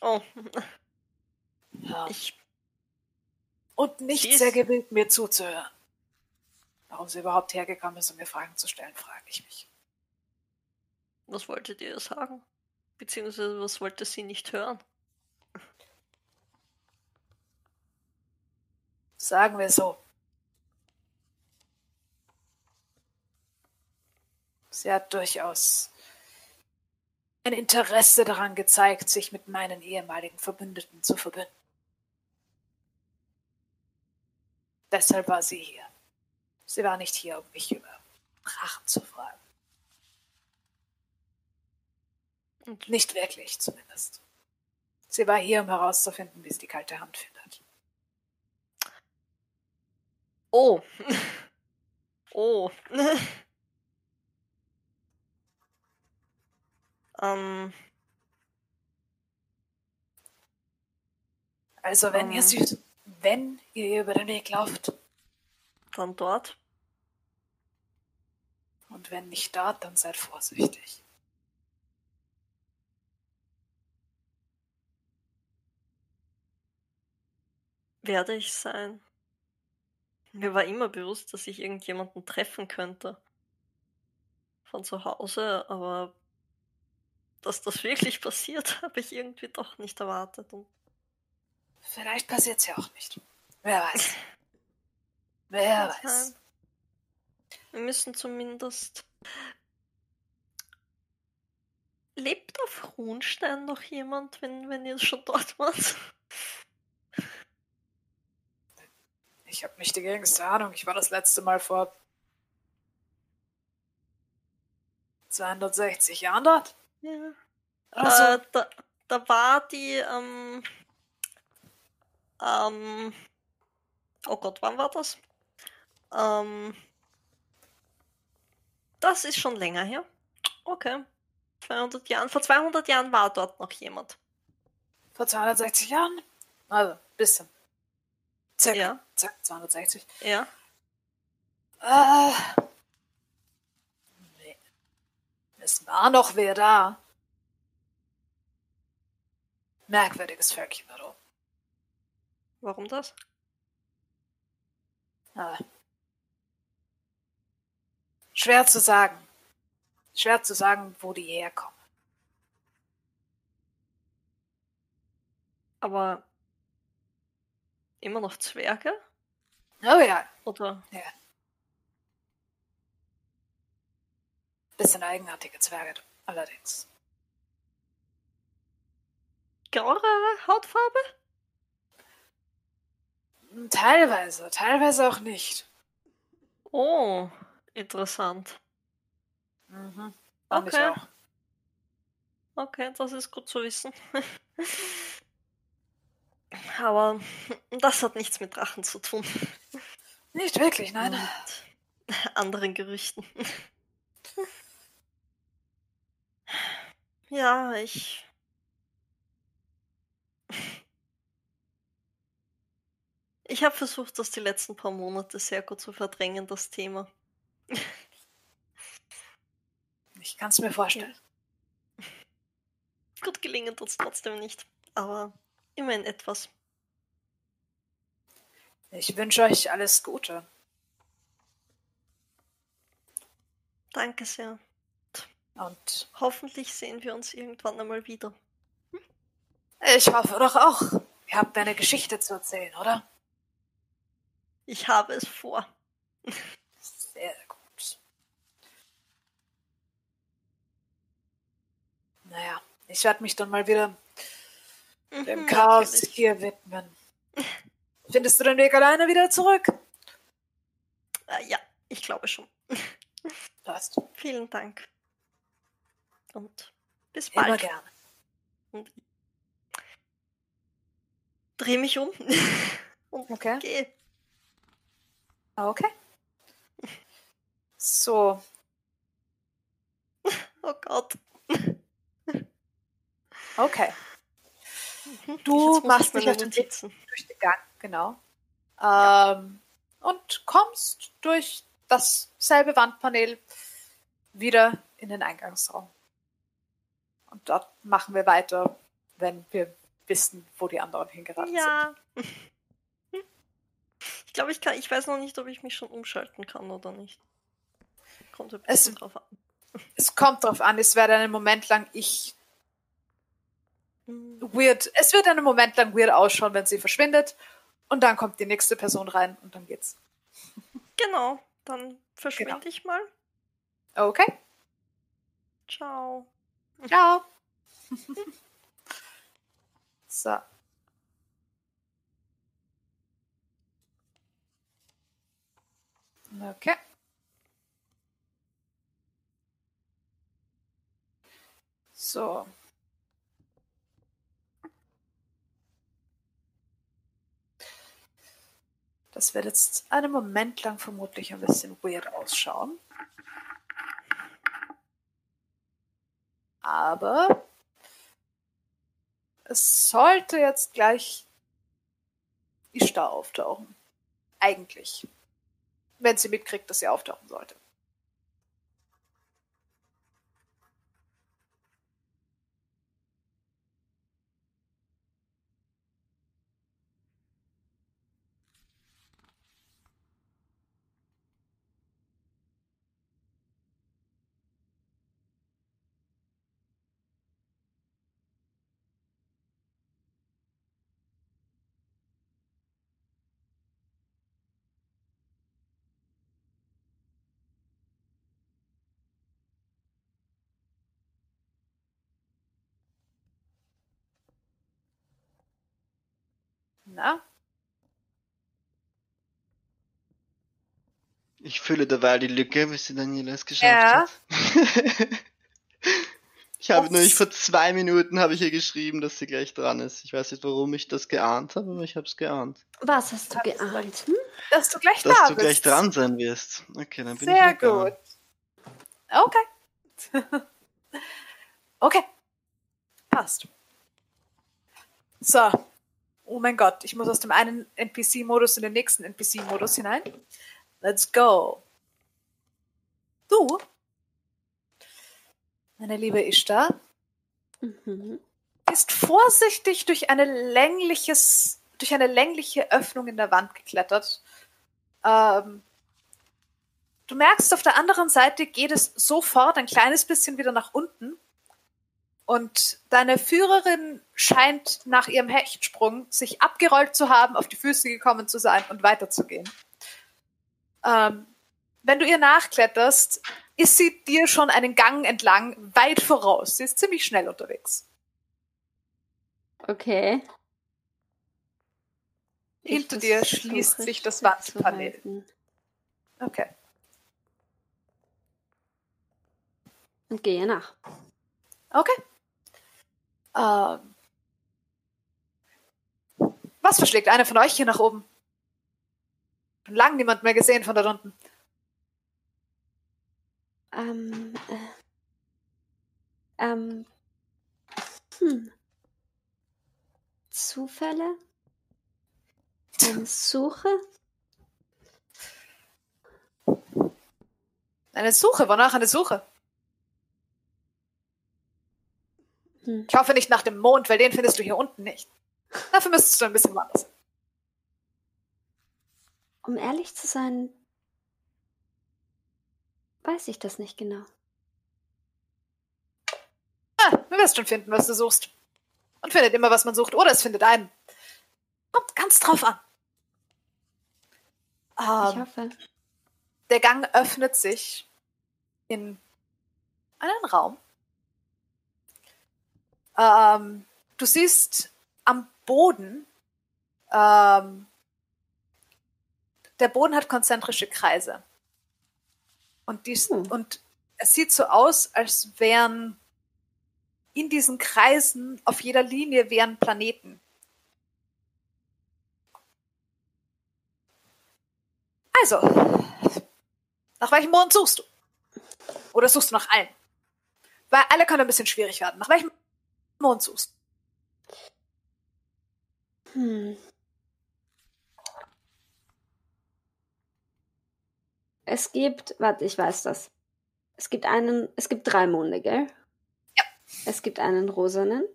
Oh, Ja. ich Und nicht ist- sehr gewillt, mir zuzuhören. Warum sie überhaupt hergekommen ist, um mir Fragen zu stellen, frage ich mich. Was wolltet ihr sagen? Beziehungsweise was wollte sie nicht hören? Sagen wir so. Sie hat durchaus ein Interesse daran gezeigt, sich mit meinen ehemaligen Verbündeten zu verbünden. Deshalb war sie hier. Sie war nicht hier, um mich über Rachen zu fragen. Und Nicht wirklich, zumindest. Sie war hier, um herauszufinden, wie es die kalte Hand findet. oh. <laughs> oh. <laughs> ähm, Also, wenn ihr Mhm. sie, wenn ihr ihr über den Weg lauft dann dort. und wenn nicht dort, dann seid vorsichtig. Werde ich sein. Mir war immer bewusst, dass ich irgendjemanden treffen könnte. Von zu Hause, aber dass das wirklich passiert, <laughs> habe ich irgendwie doch nicht erwartet. Und Vielleicht passiert's ja auch nicht. Wer weiß. <laughs> Wer weiß. sein. Wir müssen zumindest. Lebt auf Runstein noch jemand, wenn, wenn ihr schon dort wart? Ich habe nicht die geringste Ahnung. Ich war das letzte Mal vor 260 Jahren dort. Ja. Also, Äh, da, da war die, ähm, ähm, oh Gott, wann war das? Ähm, das ist schon länger her. Okay. 200 Jahren. Vor 200 Jahren war dort noch jemand. vor 260 Jahren? Also, bisschen. Circa. Ja. Circa 260. Ja. Äh. Es war noch wer da. Merkwürdiges Völkchen. Warum das? Ah. Schwer zu sagen. Schwer zu sagen, wo die herkommen. Aber immer noch Zwerge? Oh ja, Oder? ja. Bisschen eigenartige Zwerge, allerdings. Grauere Hautfarbe? Teilweise, teilweise auch nicht. Oh, interessant. Mhm. Okay. Okay, das ist gut zu wissen. <laughs> Aber das hat nichts mit Drachen zu tun. Nicht wirklich, nein. Und anderen Gerüchten. Ja, ich. Ich habe versucht, das die letzten paar Monate sehr gut zu verdrängen, das Thema. Ich kann es mir vorstellen. Gut gelingen tut's trotzdem nicht. Aber immerhin etwas. Ich wünsche euch alles Gute. Danke sehr. Und Hoffentlich sehen wir uns irgendwann einmal wieder. ich hoffe doch auch, ihr habt eine Geschichte zu erzählen, oder? Ich habe es vor. Sehr gut. Naja, ich werde mich dann mal wieder dem Mhm, Chaos natürlich. hier widmen. Findest du den Weg alleine wieder zurück? Äh, ja, ich glaube schon. Passt. Vielen Dank. Und bis Immer bald. gerne. Und dreh mich um <laughs> und Okay. gehe. Okay. So, <laughs> Oh Gott. okay. Mhm, Du machst dich auf den Weg durch den Gang, genau. Ähm, und kommst durch dasselbe Wandpanel wieder in den Eingangsraum. Und dort machen wir weiter, wenn wir wissen, wo die anderen hingeraten Ja. <laughs> Ich glaube, ich kann. Ich weiß noch nicht, ob ich mich schon umschalten kann oder nicht. Kommt ein Es- bisschen drauf an. sind. <laughs> Es kommt drauf an, es wird einen Moment lang ich Hm, weird, es wird einen Moment lang weird ausschauen, wenn sie verschwindet. Und dann kommt die nächste Person rein und dann geht's. <laughs> Genau. Dann verschwinde Genau. ich mal. Okay, Ciao. Ciao. so. Okay. So. Das wird jetzt einen Moment lang vermutlich ein bisschen weird ausschauen. Aber es sollte jetzt gleich Ishtar auftauchen. Eigentlich. Wenn sie mitkriegt, dass sie auftauchen sollte. Na? Ich fülle derweil die Lücke, bis die Daniela es geschafft Ja. hat. <laughs> ich habe nur, ich vor zwei Minuten habe ich ihr geschrieben, dass sie gleich dran ist. Ich weiß nicht, warum ich das geahnt habe, aber ich habe es geahnt. Was hast du geahnt? Hm? Dass du gleich Dass da du bist. gleich dran sein wirst. Okay, dann bin ich Sehr nicht da. gut. Okay. <laughs> okay. Passt. So. Oh mein Gott, ich muss aus dem einen NPC-Modus in den nächsten NPC-Modus hinein. Let's go. Du, meine liebe Ishtar, Mhm. ist vorsichtig durch eine längliches, durch eine längliche Öffnung in der Wand geklettert. Ähm, du merkst, auf der anderen Seite geht es sofort ein kleines bisschen wieder nach unten. Und deine Führerin scheint nach ihrem Hechtsprung sich abgerollt zu haben, auf die Füße gekommen zu sein und weiterzugehen. Ähm, wenn du ihr nachkletterst, ist sie dir schon einen Gang entlang weit voraus. Sie ist ziemlich schnell unterwegs. Okay. Hinter dir schließt sich das Wandpanel. Okay. Und gehe nach. Okay. Ähm. Was verschlägt einer von euch hier nach oben? Schon lange niemand mehr gesehen von da unten. Ähm, äh, ähm, hm. Zufälle? Eine Suche? Eine Suche, wonach eine Suche? Hm. Ich hoffe nicht nach dem Mond, weil den findest du hier unten nicht. Dafür müsstest du ein bisschen woanders. hin. Um ehrlich zu sein, weiß ich das nicht genau. Ah, du wirst schon finden, was du suchst. Und findet immer, was man sucht. Oder es findet einen. Kommt ganz drauf an. Ich Ähm, hoffe. der Gang öffnet sich in einen Raum. Ähm, du siehst am Boden, ähm, der Boden hat konzentrische Kreise. Und, dies, Hm. und es sieht so aus, als wären in diesen Kreisen auf jeder Linie wären Planeten. Also, nach welchem Mond suchst du? Oder suchst du nach allen? Weil alle können ein bisschen schwierig werden. Nach welchem Du? Hm. Es gibt, warte, ich weiß das. Es gibt einen, es gibt drei Monde, gell? Ja. Es gibt einen rosanen,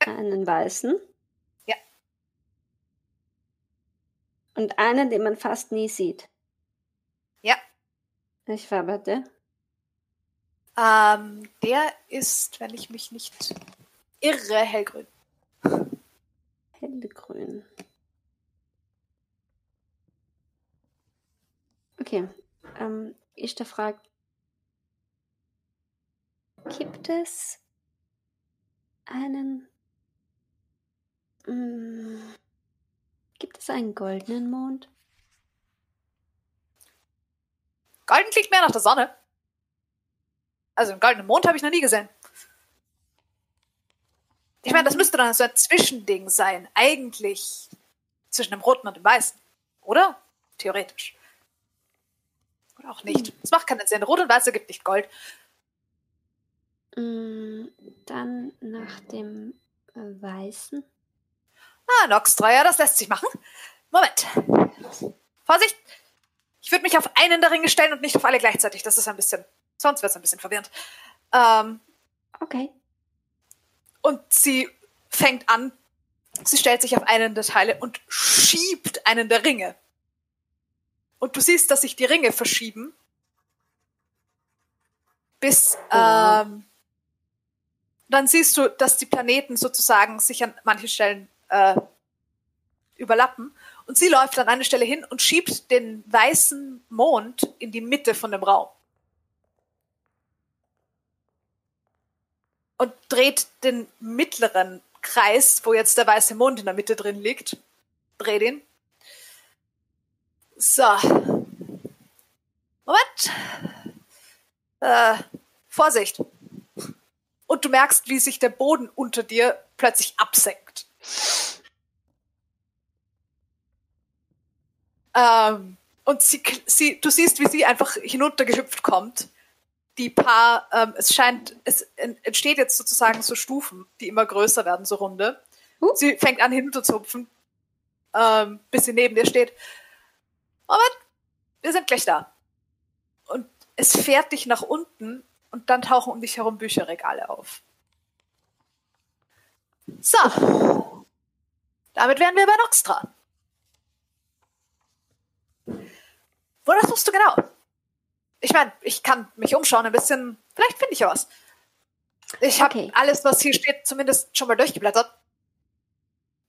einen weißen. Ja. Und einen, den man fast nie sieht. Ja. Hat der? Ähm, der ist, wenn ich mich nicht irre, hellgrün. Hellgrün. Okay. Ähm, ich da fragt, gibt es einen mm, gibt es einen goldenen Mond? Golden klingt mehr nach der Sonne. Also einen goldenen Mond habe ich noch nie gesehen. Ich meine, das müsste dann so ein Zwischending sein. Eigentlich zwischen dem Roten und dem Weißen. Oder? Theoretisch. Oder auch nicht. Es macht keinen Sinn. Rot und Weiß ergibt nicht Gold. Mm, dann nach dem äh, weißen. Ah, Noxtra, ja, das lässt sich machen. Moment. Vorsicht! Ich würde mich auf einen der Ringe stellen und nicht auf alle gleichzeitig. Das ist ein bisschen, sonst wird es ein bisschen verwirrend. Ähm, Okay. Und sie fängt an, sie stellt sich auf einen der Teile und schiebt einen der Ringe. Und du siehst, dass sich die Ringe verschieben, bis wow. ähm, dann siehst du, dass die Planeten sozusagen sich an manchen Stellen äh, überlappen. Und sie läuft an eine Stelle hin und schiebt den weißen Mond in die Mitte von dem Raum. Und dreht den mittleren Kreis, wo jetzt der weiße Mond in der Mitte drin liegt. Dreh den. So. Moment. Äh, Vorsicht. Und du merkst, wie sich der Boden unter dir plötzlich absenkt. Ähm, und sie, sie, du siehst, wie sie einfach hinuntergehüpft kommt. Die paar, ähm, es scheint, es en- entsteht jetzt sozusagen so Stufen, die immer größer werden, so runde. Huh. Sie fängt an hinunterzupfen, ähm, bis sie neben dir steht. Moment, wir sind gleich da. Und es fährt dich nach unten und dann tauchen um dich herum Bücherregale auf. So. Damit wären wir bei Noxtra. Wonach suchst du genau? Ich meine, ich kann mich umschauen ein bisschen. Vielleicht finde ich ja was. Ich habe Okay. alles, was hier steht, zumindest schon mal durchgeblättert.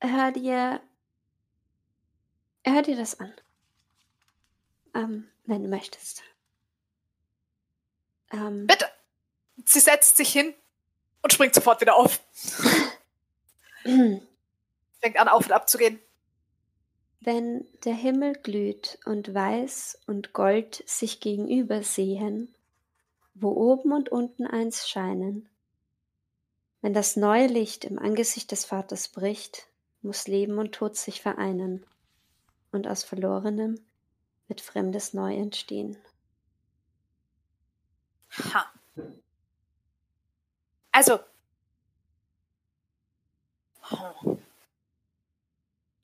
Hör dir. Hör dir das an. Ähm, wenn du möchtest. Ähm, Bitte. Sie setzt sich hin und springt sofort wieder auf. <clears throat> Fängt an, auf und ab zu gehen. Wenn der Himmel glüht und Weiß und Gold sich gegenüber sehen, wo oben und unten eins scheinen, wenn das neue Licht im Angesicht des Vaters bricht, muss Leben und Tod sich vereinen, und aus Verlorenem wird Fremdes neu entstehen. Ha. Also. Hm.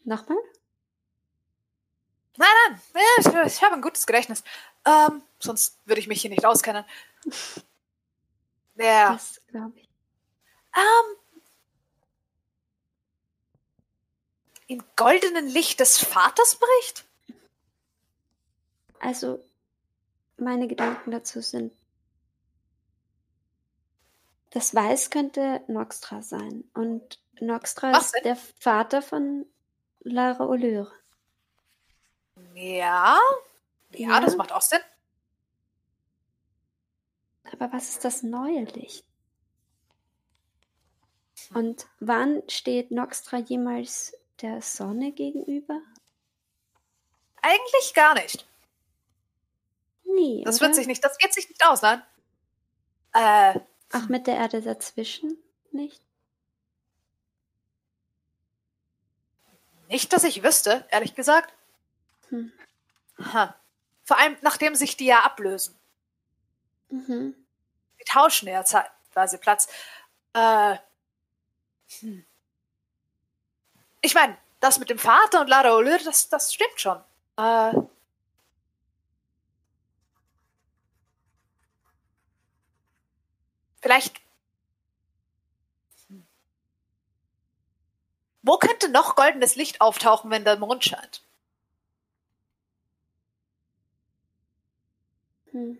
Nochmal? Nein, nein, ja, ich, habe ein gutes Gedächtnis. Ähm, sonst würde ich mich hier nicht auskennen. Der, Das glaube ich. ähm, im goldenen Licht des Vaters bricht? Also, meine Gedanken dazu sind, das Weiß könnte Noxtra sein. Und Noxtra Was ist denn? der Vater von Lara Olyre. Ja. Ja, Ja. das macht auch Sinn. Aber was ist das neue Licht? Und wann steht Noxtra jemals der Sonne gegenüber? Eigentlich gar nicht. Nie. Das oder? wird sich nicht, das geht sich nicht aus, nein. Äh, Auch mit der Erde dazwischen nicht? nicht, dass ich wüsste, ehrlich gesagt. Hm. Ha. Vor allem, nachdem sich die ja ablösen. Mhm. Die tauschen ja zeitweise Platz. Äh, hm. Ich meine, das mit dem Vater und Lara Olyr, das, das stimmt schon. Äh, vielleicht. Hm. Wo könnte noch goldenes Licht auftauchen, wenn der Mond scheint? Hm.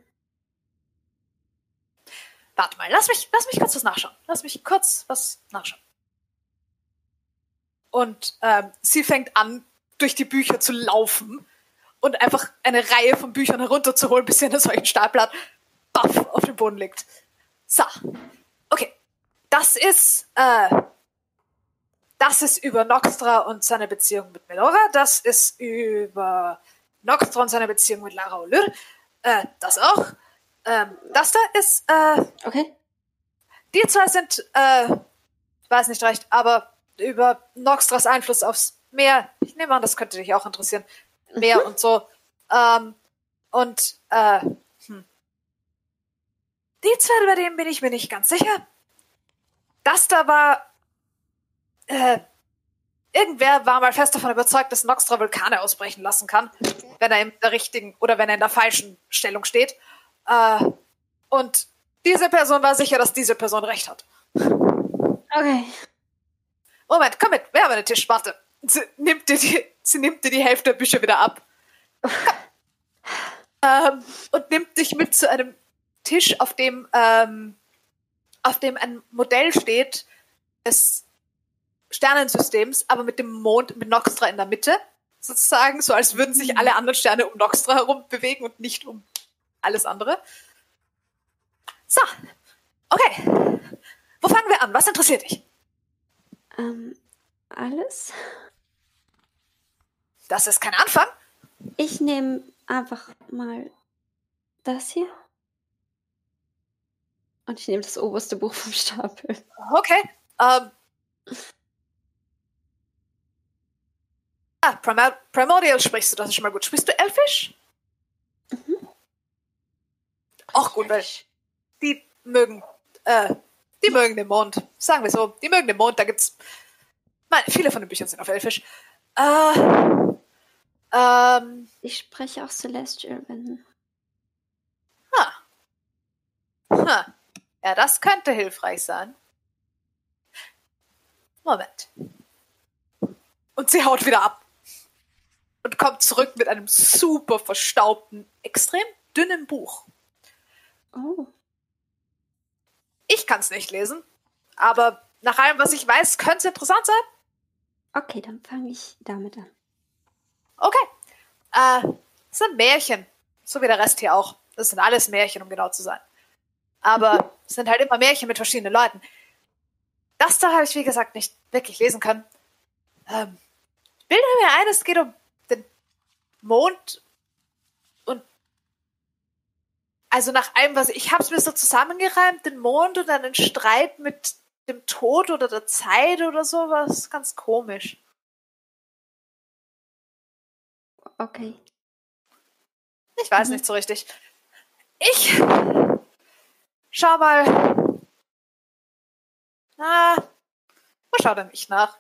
Warte mal, lass mich, lass mich kurz was nachschauen. Lass mich kurz was nachschauen. Und ähm, sie fängt an, durch die Bücher zu laufen und einfach eine Reihe von Büchern herunterzuholen, bis sie in einem solchen Stapel hat, baff, auf dem Boden liegt. So. Okay. Das ist, äh, das ist über Noxtra und seine Beziehung mit Melora. Das ist über Noxtra und seine Beziehung mit Lara Olyr. Äh, das auch. Ähm, das da ist, äh, Okay. die zwei sind, äh, ich weiß nicht recht, aber über Noxtras Einfluss aufs Meer. Ich nehme an, das könnte dich auch interessieren. Meer und so. Ähm, und, äh, hm. Die zwei, bei denen bin ich mir nicht ganz sicher. Das da war, äh, irgendwer war mal fest davon überzeugt, dass Noxtra Vulkane ausbrechen lassen kann, wenn er in der richtigen oder wenn er in der falschen Stellung steht. Äh, und diese Person war sicher, dass diese Person recht hat. Okay. Moment, komm mit, wir haben einen Tisch, warte. Sie nimmt dir die, sie nimmt dir die Hälfte der Bücher wieder ab. ähm, und nimmt dich mit zu einem Tisch, auf dem, ähm, auf dem ein Modell steht des Sternensystems, aber mit dem Mond, mit Noxtra in der Mitte, sozusagen, so als würden sich alle anderen Sterne um Noxtra herum bewegen und nicht um alles andere. So, okay. Wo fangen wir an? Was interessiert dich? Ähm, alles? Das ist kein Anfang. Ich nehme einfach mal das hier. Und ich nehme das oberste Buch vom Stapel. Okay. Ähm. Ah, Primar Primordial sprichst du, das ist schon mal gut. Sprichst du Elfisch? Auch gut, weil die mögen, äh, die mögen den Mond. Sagen wir so, die mögen den Mond. Da gibt's, meine, viele von den Büchern sind auf Elfisch. Äh, ähm, Ich spreche auch Celestial, wenn. ha. Ha. Ja, das könnte hilfreich sein. Moment. Und sie haut wieder ab. Und kommt zurück mit einem super verstaubten, extrem dünnen Buch. Oh. Ich kann es nicht lesen, aber nach allem, was ich weiß, könnte es interessant sein. Okay, dann fange ich damit an. Okay. Äh, es sind Märchen. So wie der Rest hier auch. Das sind alles Märchen, um genau zu sein. Aber <laughs> es sind halt immer Märchen mit verschiedenen Leuten. Das da habe ich, wie gesagt, nicht wirklich lesen können. Ähm, ich bilde mir ein, es geht um Mond und also nach allem, was ich habe es mir so zusammengereimt, den Mond und einen Streit mit dem Tod oder der Zeit oder sowas. Ganz komisch. Okay. Ich weiß Mhm. nicht so richtig. Ich schau mal. Ah, wo schaut er nicht nach?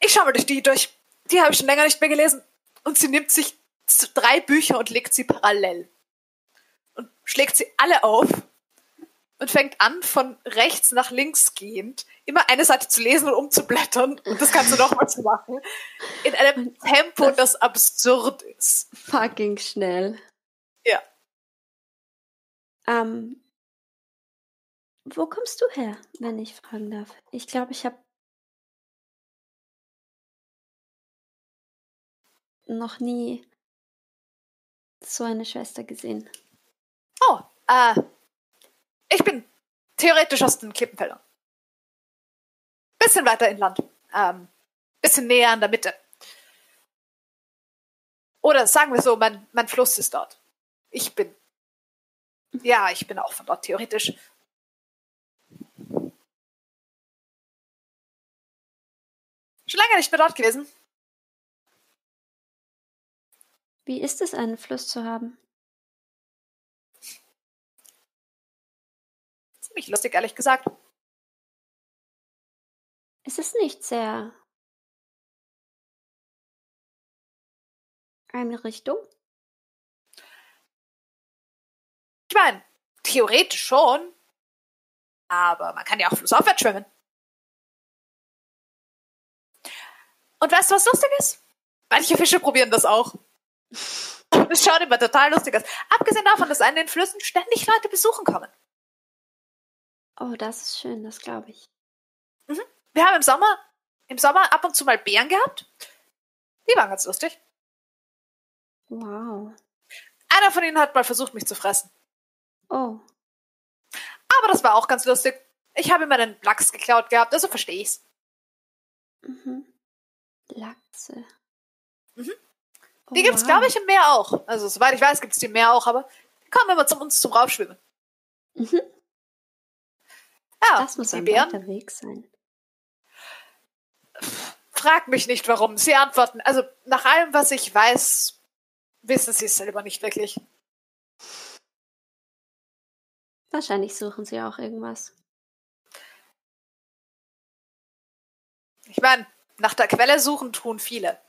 Ich schau mal durch die durch. Die habe ich schon länger nicht mehr gelesen. Und sie nimmt sich drei Bücher und legt sie parallel. Und schlägt sie alle auf und fängt an, von rechts nach links gehend, immer eine Seite zu lesen und umzublättern und das Ganze nochmal zu machen. In einem Tempo, das- das absurd ist. Fucking schnell. Ja. Ähm, wo kommst du her, wenn ich fragen darf? Ich glaube, ich habe noch nie so eine Schwester gesehen. Oh, äh, ich bin theoretisch aus den Klippenfeldern. Bisschen weiter inland. Ähm, bisschen näher an der Mitte. Oder sagen wir so, mein, mein Fluss ist dort. Ich bin. Ja, ich bin auch von dort theoretisch. Schon lange nicht mehr dort gewesen. Wie ist es, einen Fluss zu haben? Ziemlich lustig, ehrlich gesagt. Es ist nicht sehr eine Richtung. Ich meine, theoretisch schon. Aber man kann ja auch flussaufwärts schwimmen. Und weißt du, was lustig ist? Manche Fische probieren das auch. Das schaut immer total lustig aus. Abgesehen davon, dass an den Flüssen ständig Leute besuchen kommen. Oh, das ist schön, das glaube ich. Wir haben im Sommer, im Sommer ab und zu mal Bären gehabt. Die waren ganz lustig. Wow. Einer von ihnen hat mal versucht, mich zu fressen. Oh, Aber das war auch ganz lustig. Ich habe ihm einen Lachs geklaut gehabt, also verstehe ich's. mhm. Lachse. Mhm. Oh, Die gibt's, wow. glaube ich, im Meer auch. Also, soweit ich weiß, gibt's die im Meer auch, aber die kommen immer zu uns zum Raufschwimmen. Mhm. Ja, Das muss die ein Bären. weiter Weg sein. Frag mich nicht, warum. Sie antworten, also nach allem, was ich weiß, wissen sie es selber nicht wirklich. Wahrscheinlich suchen sie auch irgendwas. Ich meine, nach der Quelle suchen tun viele.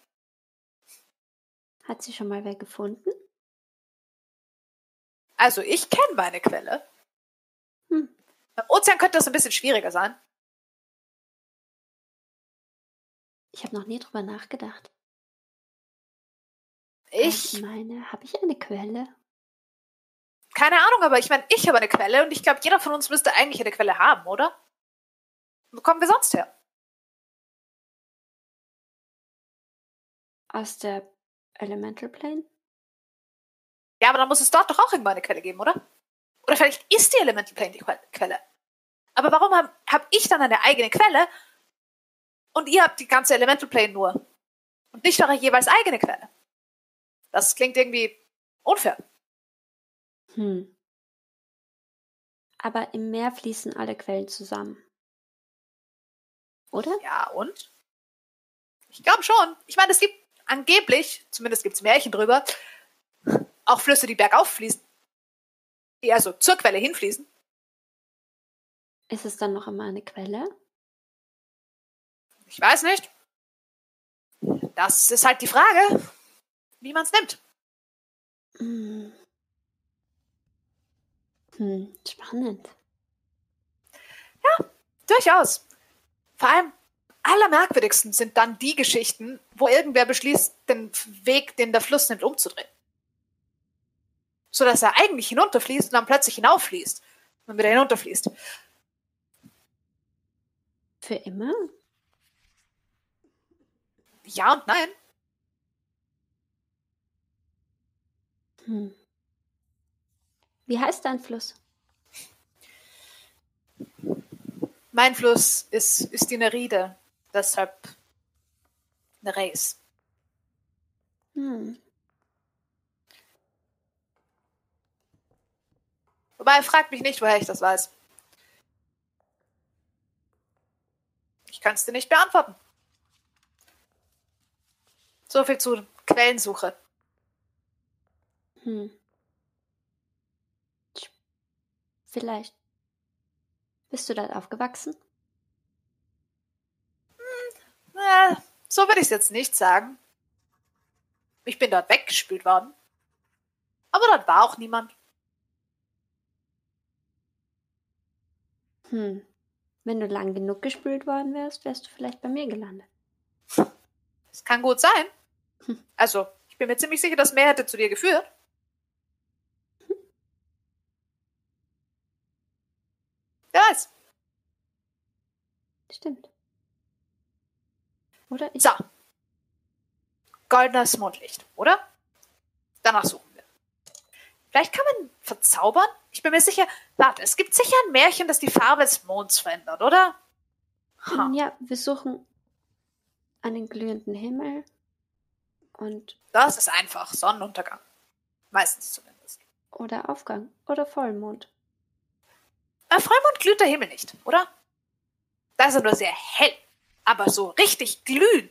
Hat sie schon mal wer gefunden? Also ich kenne meine Quelle. Hm. Beim Ozean könnte das ein bisschen schwieriger sein. Ich habe noch nie drüber nachgedacht. Ich, Ich meine, habe ich eine Quelle? keine Ahnung, aber ich meine, ich habe eine Quelle und ich glaube, jeder von uns müsste eigentlich eine Quelle haben, oder? Wo kommen wir sonst her? Aus der Elemental Plane? Ja, aber dann muss es dort doch auch irgendwann eine Quelle geben, oder? Oder vielleicht ist die Elemental Plane die Que- Quelle. Aber warum habe hab ich dann eine eigene Quelle und ihr habt die ganze Elemental Plane nur? Und nicht eure jeweils eigene Quelle? Das klingt irgendwie unfair. Hm. Aber im Meer fließen alle Quellen zusammen. Oder? Ja, und? Ich glaube schon. Ich meine, es gibt angeblich, zumindest gibt es Märchen drüber, auch Flüsse, die bergauf fließen. Die also zur Quelle hinfließen. Ist es dann noch immer eine Quelle? Ich weiß nicht. Das ist halt die Frage, wie man es nimmt. Hm. Hm, spannend. Durchaus. Vor allem allermerkwürdigsten sind dann die Geschichten, wo irgendwer beschließt, den Weg, den der Fluss nimmt, umzudrehen. So dass er eigentlich hinunterfließt und dann plötzlich hinauffließt und wieder hinunterfließt. Für immer? Ja und nein. Hm. Wie heißt dein Fluss? Mein Fluss ist, ist die Neride, deshalb Nereis. Hm. Wobei, fragt mich nicht, woher ich das weiß. Ich kann es dir nicht beantworten. So viel zu Quellensuche. Hm. Vielleicht. Bist du dort aufgewachsen? Äh, so würde ich es jetzt nicht sagen. Ich bin dort weggespült worden. Aber dort war auch niemand. Hm. Wenn du lang genug gespült worden wärst, wärst du vielleicht bei mir gelandet. Das kann gut sein. Hm. Also, ich bin mir ziemlich sicher, das Meer hätte zu dir geführt. Wer weiß. Stimmt. Oder ich. So. Goldenes Mondlicht, oder? Danach suchen wir. Vielleicht kann man verzaubern? Ich bin mir sicher. Warte, es gibt sicher ein Märchen, das die Farbe des Monds verändert, oder? Ha. Ja, wir suchen einen glühenden Himmel und Das ist einfach. Sonnenuntergang. Meistens zumindest. oder Aufgang oder Vollmond. Äh, Vollmond glüht der Himmel nicht, oder? Da ist er nur sehr hell. Aber so richtig glühen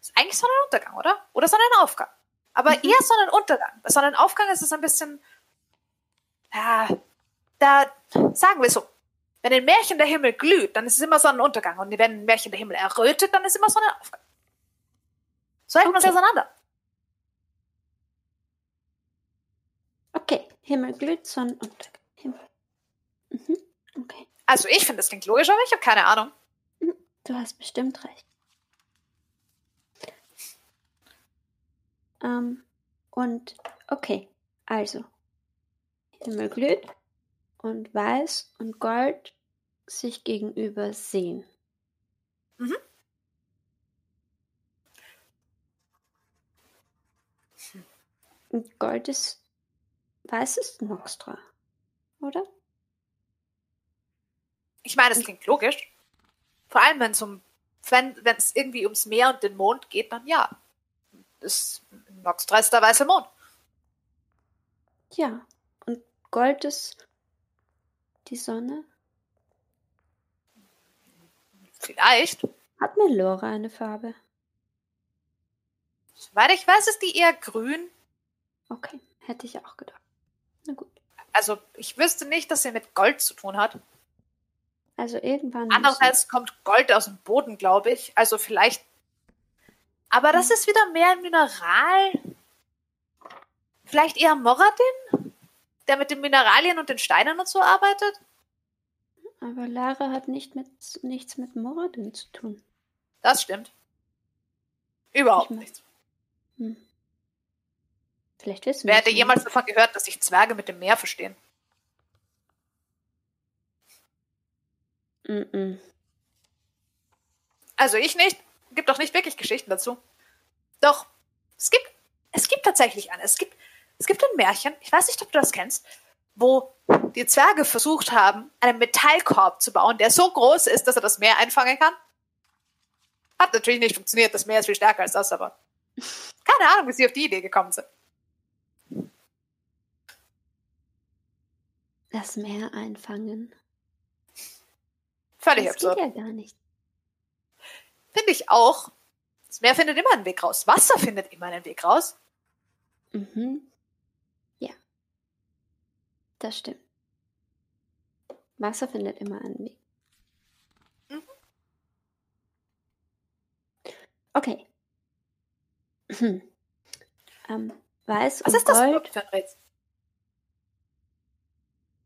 ist eigentlich Sonnenuntergang, oder? Oder Sonnenaufgang. Aber Mhm. eher Sonnenuntergang. Bei Sonnenaufgang ist es ein bisschen. Ja, da sagen wir so. Wenn ein Märchen der Himmel glüht, dann ist es immer Sonnenuntergang. Und wenn ein Märchen der Himmel errötet, dann ist es immer Sonnenaufgang. So hält man es Okay. auseinander. Okay, Himmel glüht, Sonnenuntergang. Himmel. Mhm. Okay, Also ich finde, das klingt logisch, aber ich habe keine Ahnung. Du hast bestimmt recht. Ähm, und okay, also Himmel glüht und Weiß und Gold sich gegenüber sehen. Mhm. Und Gold ist Weiß ist Noxtra, oder? Ich meine, es klingt logisch. Vor allem, wenn es um, wenn es irgendwie ums Meer und den Mond geht, dann ja. Das Noxtra ist der weiße Mond. Ja. Und Gold ist die Sonne. Vielleicht. Hat Melora eine Farbe? Soweit ich weiß, ist die eher grün. Okay, hätte ich auch gedacht. Na gut. Also ich wüsste nicht, dass sie mit Gold zu tun hat. Also irgendwann. Andererseits kommt Gold aus dem Boden, glaube ich. Also vielleicht. Aber das ist wieder mehr ein Mineral. Vielleicht eher Moradin, der mit den Mineralien und den Steinen und so arbeitet. Aber Lara hat nicht mit, nichts mit Moradin zu tun. Das stimmt. Überhaupt Ich mein- nichts. Hm. Vielleicht wissen Wer wir hätte es jemals davon gehört, dass sich Zwerge mit dem Meer verstehen? Mm-mm. Also ich nicht. Gibt doch nicht wirklich Geschichten dazu. Doch, es gibt, es gibt tatsächlich eine. Es gibt, es gibt ein Märchen, ich weiß nicht, ob du das kennst, wo die Zwerge versucht haben, einen Metallkorb zu bauen, der so groß ist, dass er das Meer einfangen kann. Hat natürlich nicht funktioniert, das Meer ist viel stärker als das, aber keine Ahnung, wie sie auf die Idee gekommen sind. Das Meer einfangen. Völlig Das absurd. geht ja gar nicht. Finde ich auch. Das Meer findet immer einen Weg raus. Wasser findet immer einen Weg raus. Mhm. Ja. Das stimmt. Wasser findet immer einen Weg. Mhm. Okay. Hm. <clears throat> Ähm, Weiß Was und ist das Gold. überhaupt für ein Rätsel?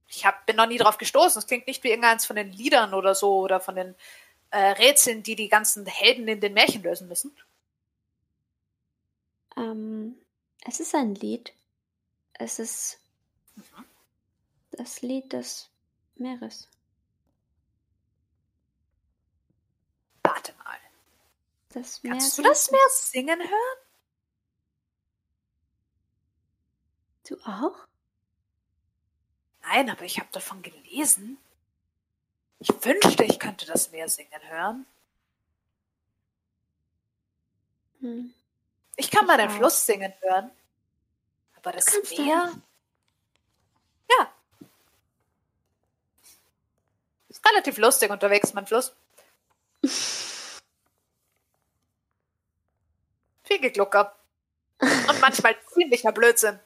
Ich hab, bin noch nie drauf gestoßen. Es klingt nicht wie irgendeins von den Liedern oder so oder von den äh, Rätseln, die die ganzen Helden in den Märchen lösen müssen. Ähm, es ist ein Lied. Es ist Mhm. das Lied des Meeres. Warte mal. Das Meer Kannst du das Meer singen hören? Du auch? Nein, aber ich habe davon gelesen. Ich wünschte, ich könnte das Meer singen hören. Hm. Ich kann mal den. Fluss singen hören. Aber das kannst Meer. Ja. Ist relativ lustig unterwegs, mein Fluss. <laughs> Viel Geglucker. Und manchmal <laughs> ziemlicher Blödsinn.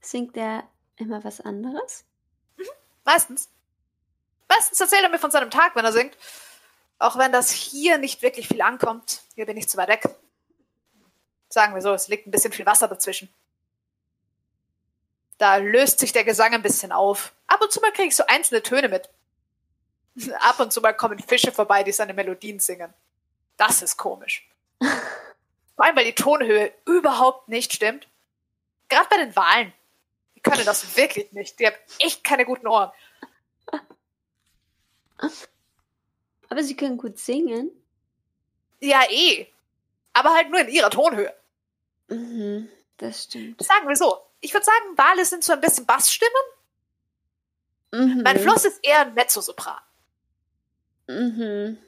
Singt er immer was anderes? Meistens. Meistens erzählt er mir von seinem Tag, wenn er singt. Auch wenn das hier nicht wirklich viel ankommt. Hier bin ich zu weit weg. Sagen wir so, es liegt ein bisschen viel Wasser dazwischen. Da löst sich der Gesang ein bisschen auf. Ab und zu mal kriege ich so einzelne Töne mit. <laughs> Ab und zu mal kommen Fische vorbei, die seine Melodien singen. Das ist komisch. <laughs> Vor allem, weil die Tonhöhe überhaupt nicht stimmt. Gerade bei den Walen. Können das wirklich nicht. Die haben echt keine guten Ohren. Aber sie können gut singen. Ja, eh. Aber halt nur in ihrer Tonhöhe. Mhm, das stimmt. Sagen wir so. Ich würde sagen, Wale sind so ein bisschen Bassstimmen. Mhm. Mein Fluss ist eher ein Mezzosopran. Mhm.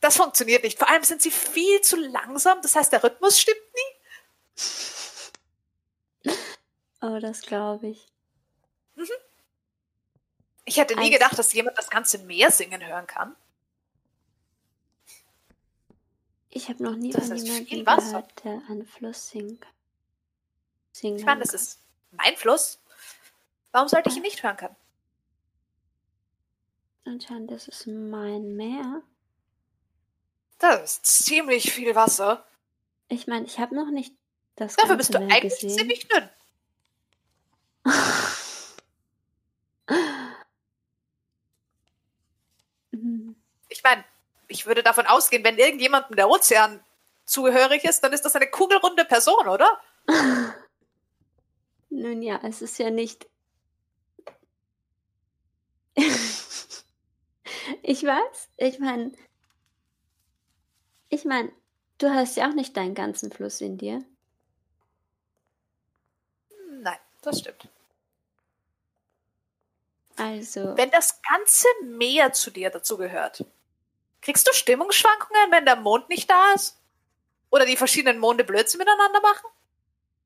Das funktioniert nicht. Vor allem sind sie viel zu langsam. Das heißt, der Rhythmus stimmt nie. Oh, das glaube ich. Ich hätte nie Eins. gedacht, dass jemand das ganze Meer singen hören kann. Ich habe noch nie Das von ist jemandem gehört, der einen Fluss singen kann. Singen Ich meine, das ist mein Fluss. Warum sollte ich ihn nicht hören können? Anscheinend ist es mein Meer. Das ist ziemlich viel Wasser. Ich meine, ich habe noch nicht das Dafür bist du Meer eigentlich gesehen. ziemlich dünn. Meine, ich würde davon ausgehen, wenn irgendjemandem der Ozean zugehörig ist, dann ist das eine kugelrunde Person, oder? <laughs> Nun ja, es ist ja nicht. <laughs> ich weiß, ich meine. Ich meine, du hast ja auch nicht deinen ganzen Fluss in dir. Nein, das stimmt. Also. Wenn das ganze Meer zu dir dazugehört, kriegst du Stimmungsschwankungen, wenn der Mond nicht da ist? Oder die verschiedenen Monde Blödsinn miteinander machen?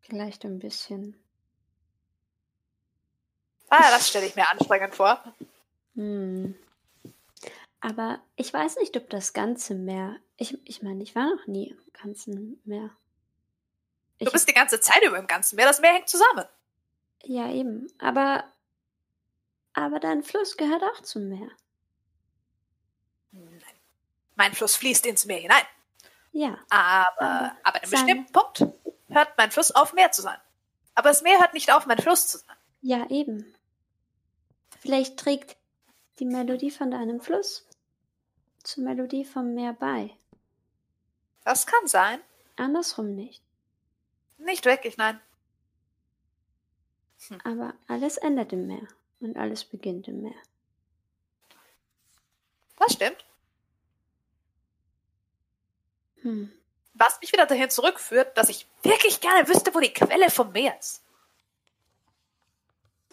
Vielleicht ein bisschen. Ah, das stelle ich mir anstrengend vor. Hm. Aber ich weiß nicht, ob das ganze Meer. Ich, ich meine, ich war noch nie im ganzen Meer. Ich, Du bist die ganze Zeit über im ganzen Meer. Das Meer hängt zusammen. ja, eben. Aber. Aber dein Fluss gehört auch zum Meer. Mein Fluss fließt ins Meer hinein. Ja. Aber Aber ab einem bestimmten Punkt hört mein Fluss auf, Meer zu sein. Aber das Meer hört nicht auf, mein Fluss zu sein. Ja, eben. Vielleicht trägt die Melodie von deinem Fluss zur Melodie vom Meer bei. Das kann sein. Andersrum nicht. Nicht wirklich, nein. Aber alles endet im Meer. Und alles beginnt im Meer. Das stimmt. Hm. Was mich wieder dahin zurückführt, dass ich wirklich gerne wüsste, wo die Quelle vom Meer ist.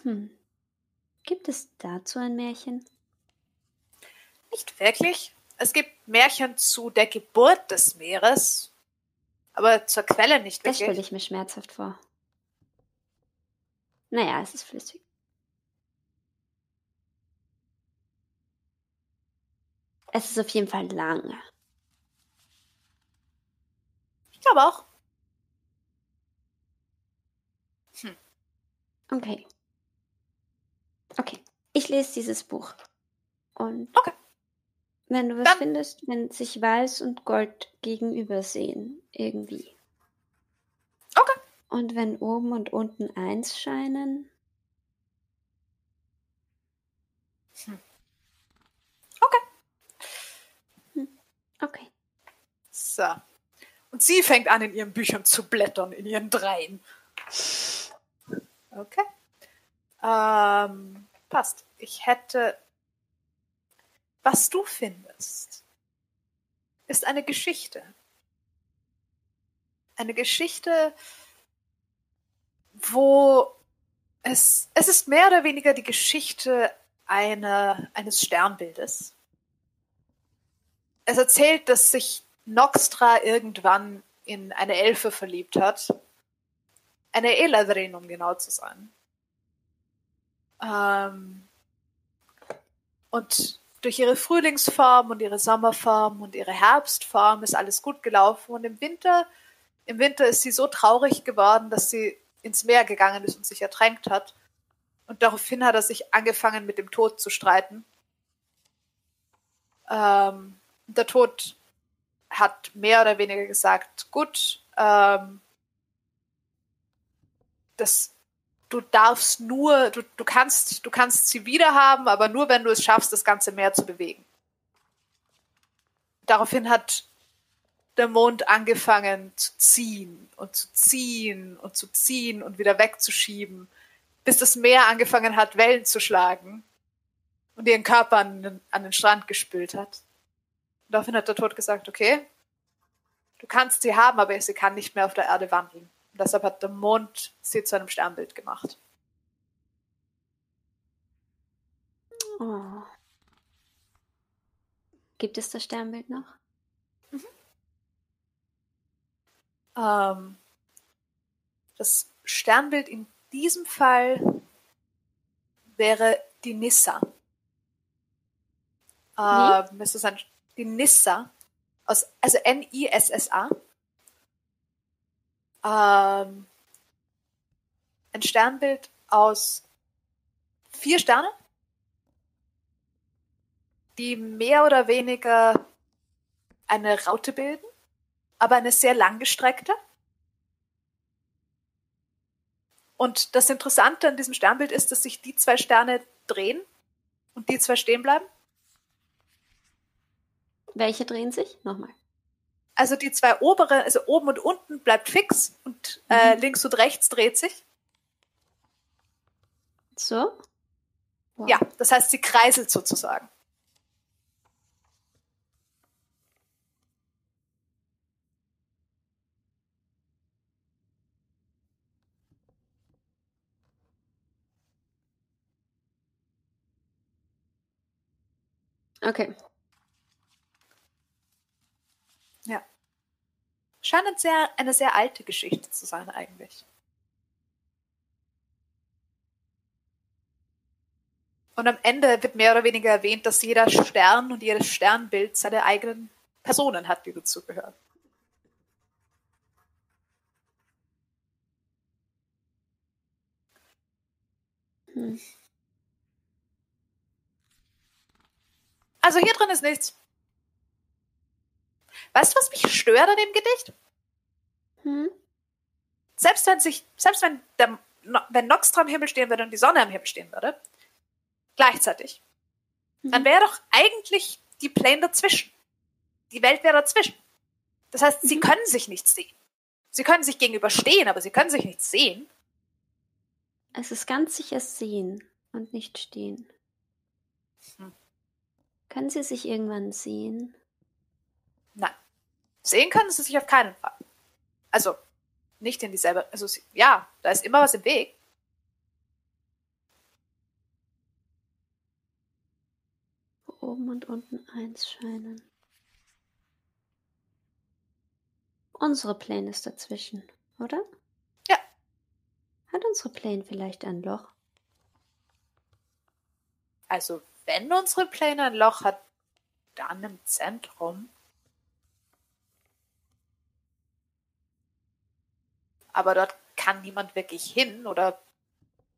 Hm. Gibt es dazu ein Märchen? Nicht wirklich. Es gibt Märchen zu der Geburt des Meeres, aber zur Quelle nicht Das stelle wirklich. ich mir schmerzhaft vor. Naja, es ist flüssig. Es ist auf jeden Fall lange. Ich glaube auch. Okay. Okay. Ich lese dieses Buch. Und Okay. wenn du was Dann- findest, wenn sich Weiß und Gold gegenüber sehen, irgendwie. Okay. Und wenn oben und unten eins scheinen, okay. So. Und sie fängt an, in ihren Büchern zu blättern, in ihren Dreien. Okay. Ähm, passt. Ich hätte. Was du findest, ist eine Geschichte. Eine Geschichte, wo es, es ist mehr oder weniger die Geschichte einer, eines Sternbildes. Es erzählt, dass sich Noxtra irgendwann in eine Elfe verliebt hat. Eine Eladrin, um genau zu sein. Ähm, und durch ihre Frühlingsform und ihre Sommerform und ihre Herbstform ist alles gut gelaufen. Und im Winter, im Winter ist sie so traurig geworden, dass sie ins Meer gegangen ist und sich ertränkt hat. Und daraufhin hat er sich angefangen, mit dem Tod zu streiten. Ähm, der Tod hat mehr oder weniger gesagt, gut, ähm, das, du darfst nur, du, du kannst, du kannst sie wiederhaben, aber nur wenn du es schaffst, das ganze Meer zu bewegen. Daraufhin hat der Mond angefangen zu ziehen und zu ziehen und zu ziehen und wieder wegzuschieben, bis das Meer angefangen hat, Wellen zu schlagen und ihren Körper an den, an den Strand gespült hat. Und daraufhin hat der Tod gesagt, okay, du kannst sie haben, aber sie kann nicht mehr auf der Erde wandeln. Und deshalb hat der Mond sie zu einem Sternbild gemacht. Oh. Gibt es das Sternbild noch? Ähm, das Sternbild in diesem Fall wäre die Nissa. Ähm, es ist ein, die Nissa, aus, also N-I-S-S-A. Ähm, ein Sternbild aus vier Sternen, die mehr oder weniger eine Raute bilden, aber eine sehr langgestreckte. Und das Interessante an diesem Sternbild ist, dass sich die zwei Sterne drehen und die zwei stehen bleiben. Welche drehen sich? Nochmal. Also die zwei obere, also oben und unten bleibt fix und äh, links und rechts dreht sich. So? Wow. Ja, das heißt, sie kreiselt sozusagen. Okay. Scheint eine sehr, eine sehr alte Geschichte zu sein eigentlich. Und am Ende wird mehr oder weniger erwähnt, dass jeder Stern und jedes Sternbild seine eigenen Personen hat, die dazugehören. Hm. Also hier drin ist nichts. Weißt du, was mich stört an dem Gedicht? Hm? Selbst wenn sich, selbst wenn der, wenn Noxtra am Himmel stehen würde und die Sonne am Himmel stehen würde, gleichzeitig, dann Mhm. wäre doch eigentlich die Plane dazwischen. Die Welt wäre dazwischen. Das heißt, sie Mhm. können sich nicht sehen. Sie können sich gegenüberstehen, aber sie können sich nicht sehen. Es ist ganz sicher sehen und nicht stehen. Hm. Können Sie sich irgendwann sehen? Nein. Sehen können sie sich auf keinen Fall. Also, nicht in dieselbe, also, ja, da ist immer was im Weg. Wo oben und unten eins scheinen. Unsere Plane ist dazwischen, oder? Ja. Hat unsere Plane vielleicht ein Loch? Also, wenn unsere Plane ein Loch hat, dann im Zentrum. Aber dort kann niemand wirklich hin oder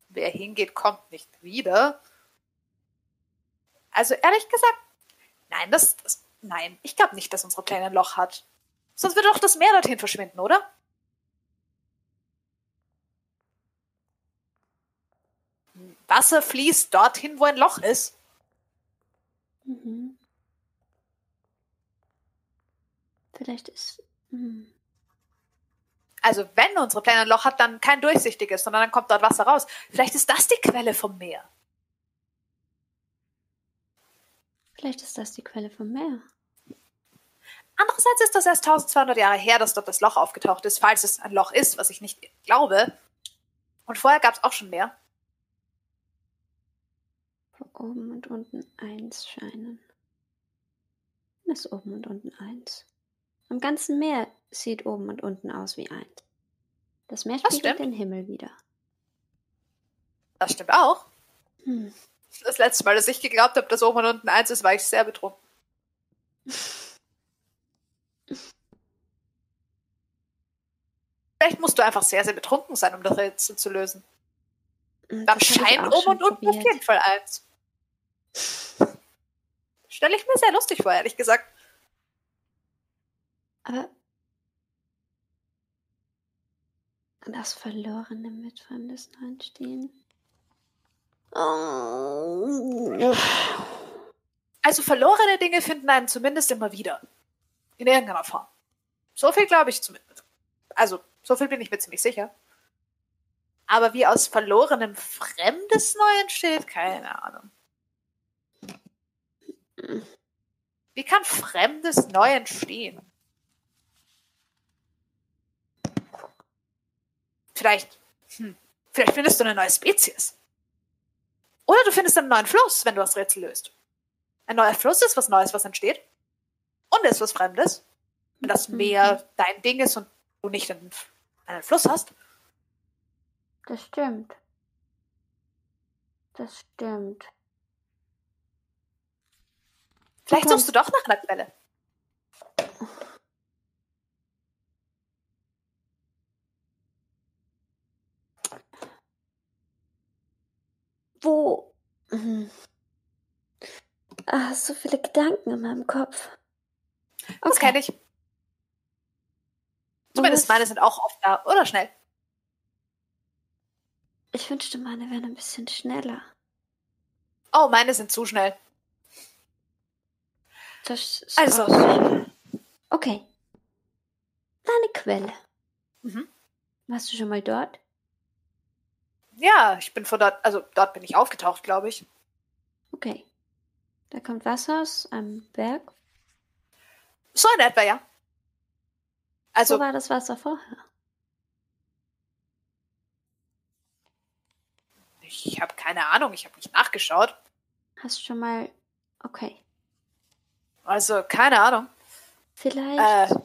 wer hingeht, kommt nicht wieder. Also ehrlich gesagt, nein, das, das nein, ich glaube nicht, dass unsere Plane ein Loch hat. Sonst würde doch das Meer dorthin verschwinden, oder? Wasser fließt dorthin, wo ein Loch ist. Mhm. Vielleicht ist. Hm. Also wenn unsere Plane ein Loch hat, dann kein durchsichtiges, sondern dann kommt dort Wasser raus. Vielleicht ist das die Quelle vom Meer. Vielleicht ist das die Quelle vom Meer. Andererseits ist das erst 1200 Jahre her, dass dort das Loch aufgetaucht ist, falls es ein Loch ist, was ich nicht glaube. Und vorher gab es auch schon mehr. Wo oben und unten eins scheinen. Ist oben und unten eins. Am ganzen Meer sieht oben und unten aus wie eins. Das Meer spiegelt den Himmel wieder. Das stimmt auch. Hm. Das letzte Mal, dass ich geglaubt habe, dass oben und unten eins ist, war ich sehr betrunken. Vielleicht musst du einfach sehr, sehr betrunken sein, um das Rätsel zu lösen. Dann das scheint auch oben und unten auf probiert. jeden Fall eins. Stelle ich mir sehr lustig vor, ehrlich gesagt. Aber Das Verlorene mit fremdes Neuen stehen. Also verlorene Dinge finden einen zumindest immer wieder. In irgendeiner Form. So viel glaube ich zumindest. Also, so viel bin ich mir ziemlich sicher. Aber wie aus verlorenem Fremdes neu entsteht, keine Ahnung. Wie kann Fremdes neu entstehen? Vielleicht, hm, vielleicht findest du eine neue Spezies. Oder du findest einen neuen Fluss, wenn du das Rätsel löst. Ein neuer Fluss ist was Neues, was entsteht. Und ist was Fremdes. Wenn das Meer dein Ding ist und du nicht einen, einen Fluss hast. Das stimmt. Das stimmt. Vielleicht suchst du doch nach einer Quelle. Wo? Hm. Ah, so viele Gedanken in meinem Kopf. Das kenne ich. Zumindest meine sind auch oft da. Oder schnell. Ich wünschte, meine wären ein bisschen schneller. Oh, meine sind zu schnell. Das ist Also. Okay. Deine Quelle. Mhm. Warst du schon mal dort? Ja, ich bin von dort, also dort bin ich aufgetaucht, glaube ich. Okay. Da kommt Wasser aus einem Berg. So in etwa, ja. Also, Wo war das Wasser vorher? ich habe keine Ahnung, ich habe nicht nachgeschaut. Hast du schon mal. Okay. Also, keine Ahnung. Vielleicht. Äh,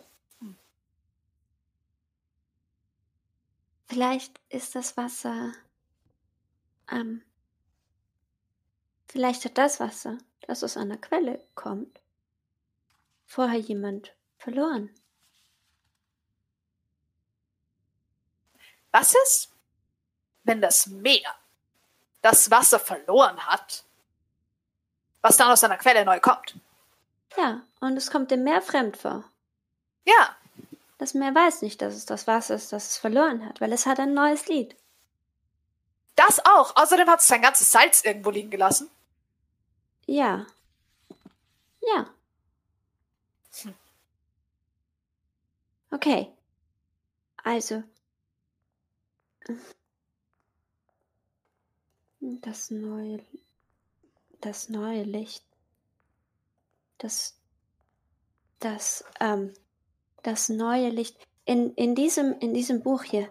Vielleicht ist das Wasser. Ähm. Vielleicht hat das Wasser, das aus einer Quelle kommt, vorher jemand verloren. was ist, wenn das Meer das Wasser verloren hat, was dann aus einer Quelle neu kommt? Ja, und es kommt dem Meer fremd vor. Ja, Das Meer weiß nicht, dass es das Wasser ist, das es verloren hat, weil es hat ein neues Lied. Das auch. Außerdem hat es sein ganzes Salz irgendwo liegen gelassen. Ja. Ja. Hm. Okay. Also. Das neue. Das neue Licht. Das. Das, ähm. Das neue Licht. In, in, diesem, in diesem Buch hier.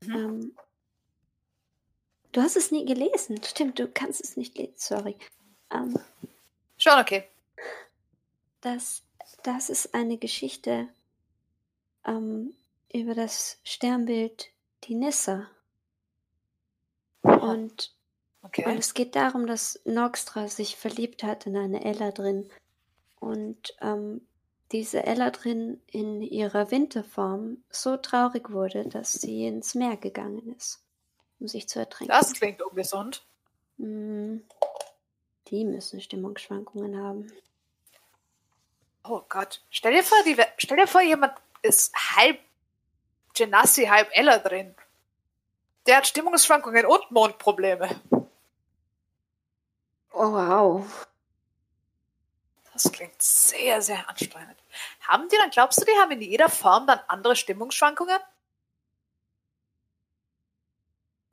Mhm. Ähm, du hast es nie gelesen. Stimmt, du kannst es nicht lesen. Sorry. Ähm, Schon okay. das, das ist eine Geschichte ähm, über das Sternbild die Nissa. Und, und Okay. es geht darum, dass Noxtra sich verliebt hat in eine Eladrin. Und ähm, diese Eladrin in ihrer Winterform so traurig wurde, dass sie ins Meer gegangen ist, um sich zu ertränken. Das klingt ungesund. Mm, Die müssen Stimmungsschwankungen haben. Oh Gott. Stell dir vor, die, stell dir vor, jemand ist halb Genassi, halb Ella drin. Der hat Stimmungsschwankungen und Mondprobleme. Oh, wow. Das klingt sehr, sehr anstrengend. Haben die dann, glaubst du, die haben in jeder Form dann andere Stimmungsschwankungen?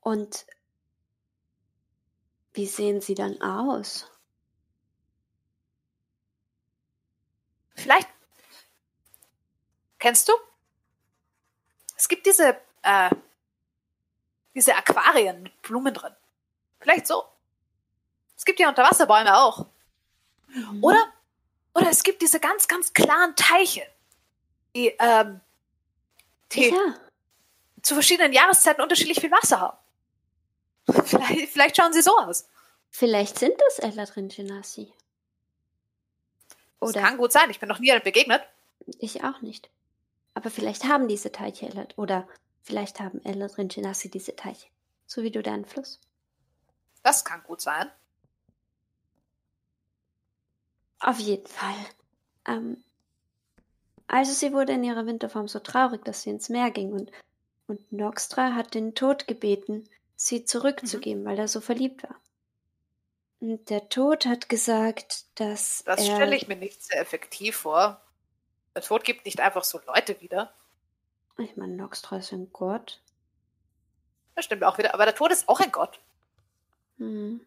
Und wie sehen sie dann aus? Vielleicht. Kennst du? Es gibt diese, äh, diese Aquarien mit Blumen drin. Vielleicht so. Es gibt ja Unterwasserbäume auch. Oder, oder es gibt diese ganz, ganz klaren Teiche, die, ähm, die Ja, zu verschiedenen Jahreszeiten unterschiedlich viel Wasser haben. Vielleicht, vielleicht schauen sie so aus. vielleicht sind das Eladrin Genasi. Das Oder kann gut sein. Ich bin noch nie einem begegnet. ich auch nicht. Aber vielleicht haben diese Teiche Elad oder vielleicht haben Eladrin Genasi diese Teiche. So wie du deinen Fluss. Das kann gut sein. Auf jeden Fall. Ähm, also sie wurde in ihrer Winterform so traurig, dass sie ins Meer ging und, Und Noxtra hat den Tod gebeten, sie zurückzugeben, weil er so verliebt war. Und der Tod hat gesagt, dass Das stelle ich mir nicht sehr effektiv vor. Der Tod gibt nicht einfach so Leute wieder. Ich meine, Noxtra ist ein Gott. Das stimmt auch wieder. Aber der Tod ist auch ein Gott. Hm.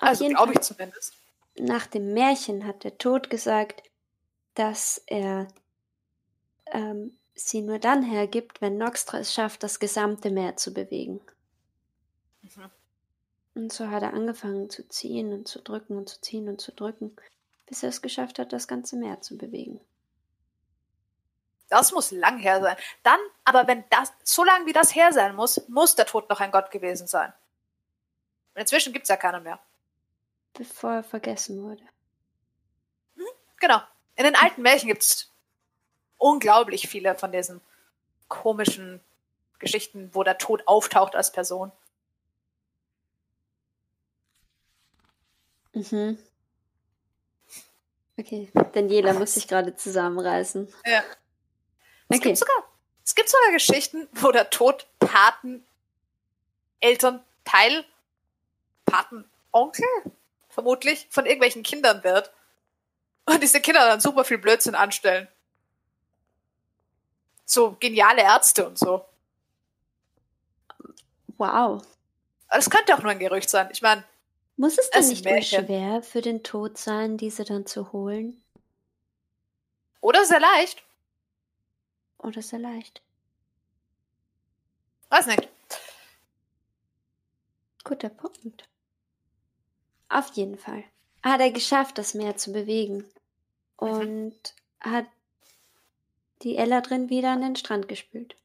Also glaube ich zumindest. nach dem Märchen hat der Tod gesagt, dass er ähm, sie nur dann hergibt, wenn Noxtra es schafft, das gesamte Meer zu bewegen. Mhm. Und so hat er angefangen zu ziehen und zu drücken und zu ziehen und zu drücken, bis er es geschafft hat, das ganze Meer zu bewegen. Das muss lang her sein. Dann, aber wenn das, so lang wie das her sein muss, muss der Tod noch ein Gott gewesen sein. Und inzwischen gibt es ja keinen mehr. Bevor er vergessen wurde. Genau. In den alten Märchen gibt es unglaublich viele von diesen komischen Geschichten, wo der Tod auftaucht als Person. Mhm. Okay, Daniela muss sich gerade zusammenreißen. Ja. Es, Okay. gibt sogar, es gibt sogar Geschichten, wo der Tod Paten, Elternteil, Patenonkel, vermutlich, von irgendwelchen Kindern wird. Und diese Kinder dann super viel Blödsinn anstellen. So geniale Ärzte und so. Wow. Das könnte auch nur ein Gerücht sein. Ich meine, Muss es denn nicht Märchen. schwer für den Tod sein, diese dann zu holen? oder sehr leicht. Oder sehr leicht? Weiß nicht. Guter Punkt. Auf jeden Fall. Hat er geschafft, das Meer zu bewegen. Und hat die Ella drin wieder an den Strand gespült.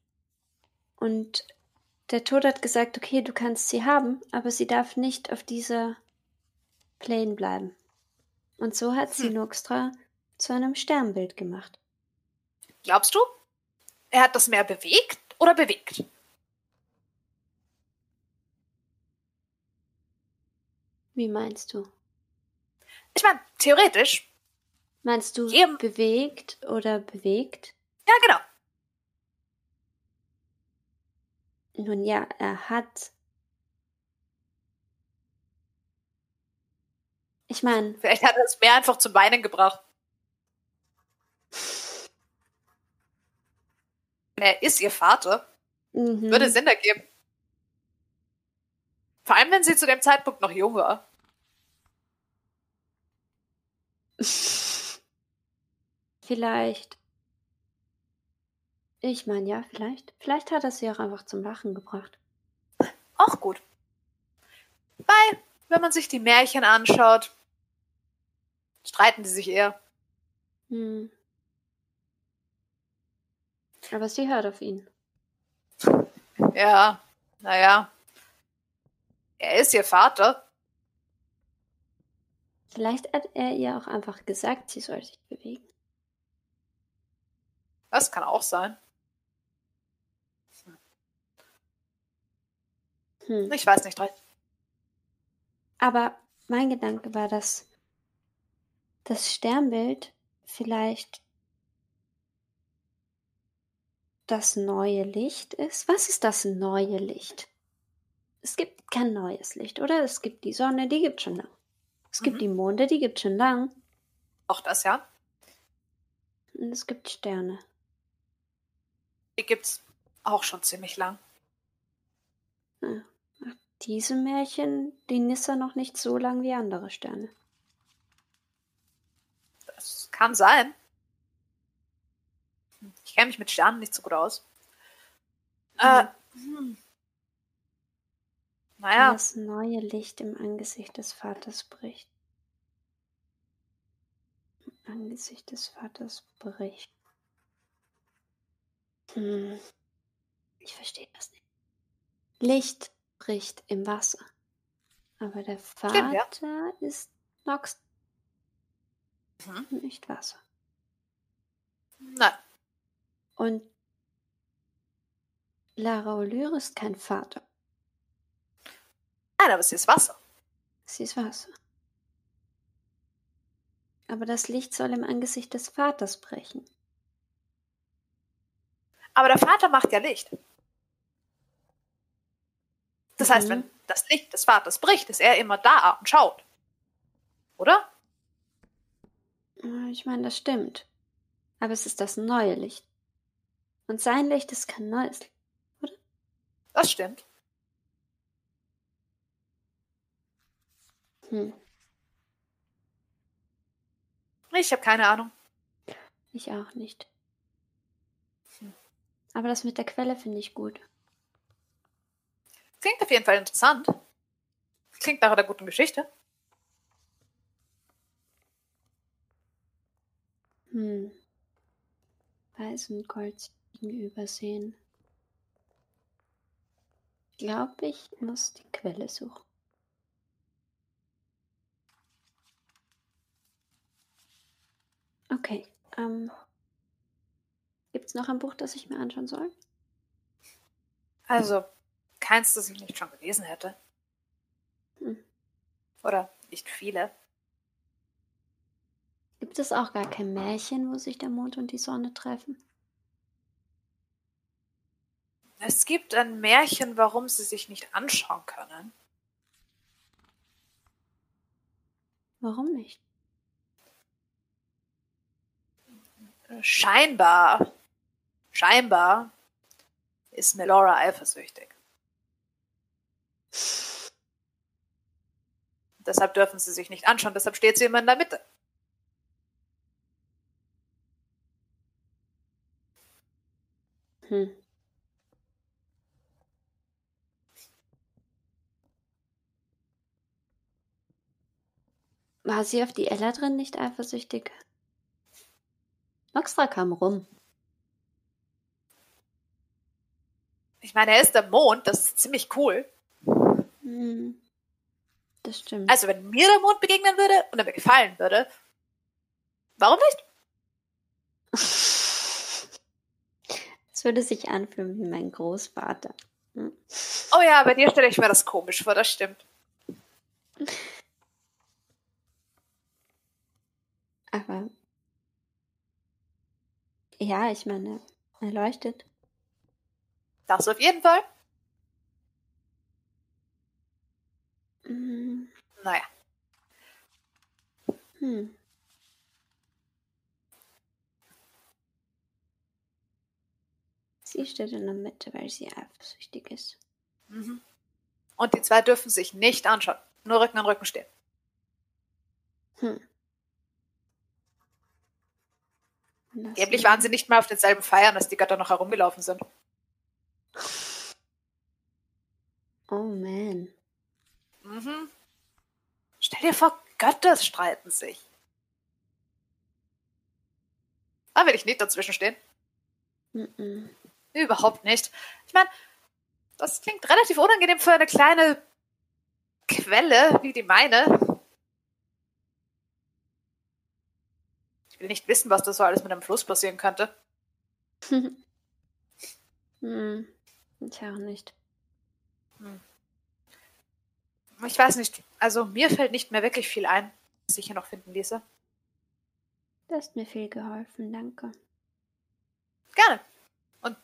Und der Tod hat gesagt, okay, du kannst sie haben, aber sie darf nicht auf dieser Plane bleiben. Und so hat sie Hm. Noxtra zu einem Sternbild gemacht. Glaubst du, er hat das Meer bewegt oder bewegt? Wie meinst du? Ich meine, theoretisch. Meinst du bewegt oder bewegt? Ja, genau. Nun ja, er hat. Ich meine, Vielleicht hat er das Meer einfach zum Weinen gebracht. Er ist ihr Vater. mhm. Würde Sinn ergeben. Vor allem, wenn sie zu dem Zeitpunkt noch jung war. <laughs> vielleicht. Ich meine, ja, vielleicht. Vielleicht hat er sie auch einfach zum Lachen gebracht. Auch gut. Weil, wenn man sich die Märchen anschaut, streiten sie sich eher. Hm. Aber sie hört auf ihn. Ja, naja. Er ist ihr Vater. Vielleicht hat er ihr auch einfach gesagt, sie soll sich bewegen. Das kann auch sein. Hm. Ich weiß nicht. Aber mein Gedanke war, dass das Sternbild vielleicht das neue Licht ist. Was ist das neue Licht? Es gibt kein neues Licht, oder? Es gibt die Sonne, die gibt schon lang. Es gibt Mhm. die Monde, die gibt schon lang. Auch das, ja. Und es gibt Sterne. Die gibt's auch schon ziemlich lang. Diese Märchen, die Nissa noch nicht so lang wie andere Sterne. Das kann sein. Hm, Ich kenne mich mit Sternen nicht so gut aus. Äh, hm. Wenn Naja, das neue Licht im Angesicht des Vaters bricht. Im Angesicht des Vaters bricht. Hm. Ich verstehe das nicht. Licht bricht im Wasser. Aber der Stimmt, ja. Vater ist Nox, Mhm. nicht Wasser. nein. Und Lara Olyr ist kein Vater. Nein, aber sie ist Wasser. Sie ist Wasser. Aber das Licht soll im Angesicht des Vaters brechen. Aber der Vater macht ja Licht. Das heißt, Mhm. wenn das Licht des Vaters bricht, ist er immer da und schaut. Oder? Ich meine, das stimmt. Aber es ist das neue Licht. Und sein Licht ist kein neues Licht. Das stimmt. Hm, Ich habe keine Ahnung. ich auch nicht. Aber das mit der Quelle finde ich gut. Klingt auf jeden Fall interessant. Klingt nach einer guten Geschichte. Hm. Weiß und Gold gegenübersehen. Ich glaube, ich muss die Quelle suchen. Okay. Ähm, Gibt es noch ein Buch, das ich mir anschauen soll? Also, keins, das ich nicht schon gelesen hätte. Hm. Oder nicht viele. Gibt es auch gar kein Märchen, wo sich der Mond und die Sonne treffen? Es gibt ein Märchen, warum sie sich nicht anschauen können. Warum nicht? Scheinbar, scheinbar ist Melora eifersüchtig. Deshalb dürfen sie sich nicht anschauen, deshalb steht sie immer in der Mitte. Hm. War sie auf die Ella drin nicht eifersüchtig? Noxtra kam rum. Ich meine, er ist der Mond, das ist ziemlich cool. Hm. Das stimmt. Also, wenn mir der Mond begegnen würde und er mir gefallen würde, warum nicht? Es würde sich anfühlen wie mein Großvater. Hm. Oh ja, bei dir stelle ich mir das komisch vor, das stimmt. Aber ja, ich meine, er leuchtet. Das auf jeden Fall. Hm. Naja, Hm. Sie steht in der Mitte, weil sie eifersüchtig ist. Mhm. Und die zwei dürfen sich nicht anschauen. Nur Rücken an Rücken stehen. Hm. Angeblich waren sie nicht mal auf denselben Feiern, als die Götter noch herumgelaufen sind. Oh man. Mhm. Stell dir vor, Götter streiten sich. Da will ich nicht dazwischen stehen. Mm-mm. Überhaupt nicht. Ich meine, das klingt relativ unangenehm für eine kleine Quelle wie die meine. Ich will nicht wissen, was da so alles mit einem Fluss passieren könnte. <laughs> hm. Ich auch nicht. Ich weiß nicht. Also mir fällt nicht mehr wirklich viel ein, was ich hier noch finden ließe. Du hast mir viel geholfen, danke. Gerne. Und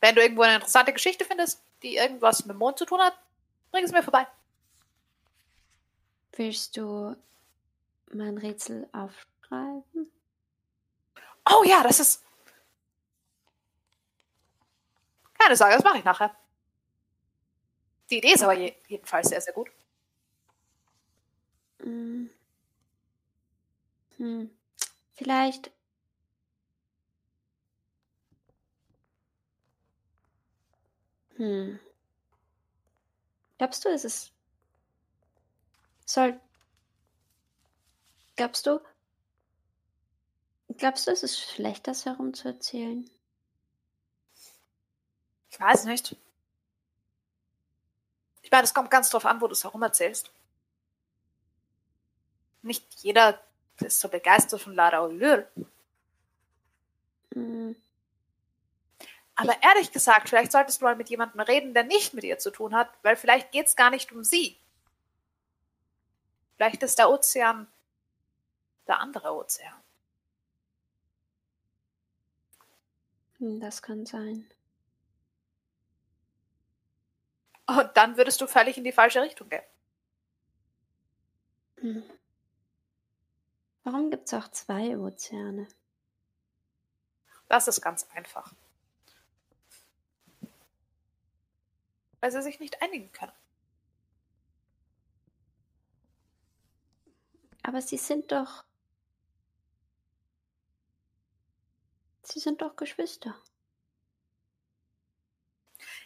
wenn du irgendwo eine interessante Geschichte findest, die irgendwas mit dem Mond zu tun hat, bring es mir vorbei. Willst du mein Rätsel aufschreiben? Oh ja, das ist. Keine Sorge, das mache ich nachher. Die Idee ist aber je jedenfalls sehr, sehr gut. Hm. Hm. Vielleicht. Hm. Glaubst du, es ist. Soll. Glaubst du? Glaubst du, es ist schlecht, das herumzuerzählen? Ich weiß nicht. Ich meine, es kommt ganz drauf an, wo du es herum erzählst. Nicht jeder ist so begeistert von Lara Ulur. Hm. Aber ehrlich gesagt, vielleicht solltest du mal mit jemandem reden, der nicht mit ihr zu tun hat, weil vielleicht geht es gar nicht um sie. Vielleicht ist der Ozean der andere Ozean. Hm, das kann sein. Und dann würdest du völlig in die falsche Richtung gehen. Hm. Warum gibt es auch zwei Ozeane? Das ist ganz einfach. Weil sie sich nicht einigen können. Aber sie sind doch. Sie sind doch Geschwister.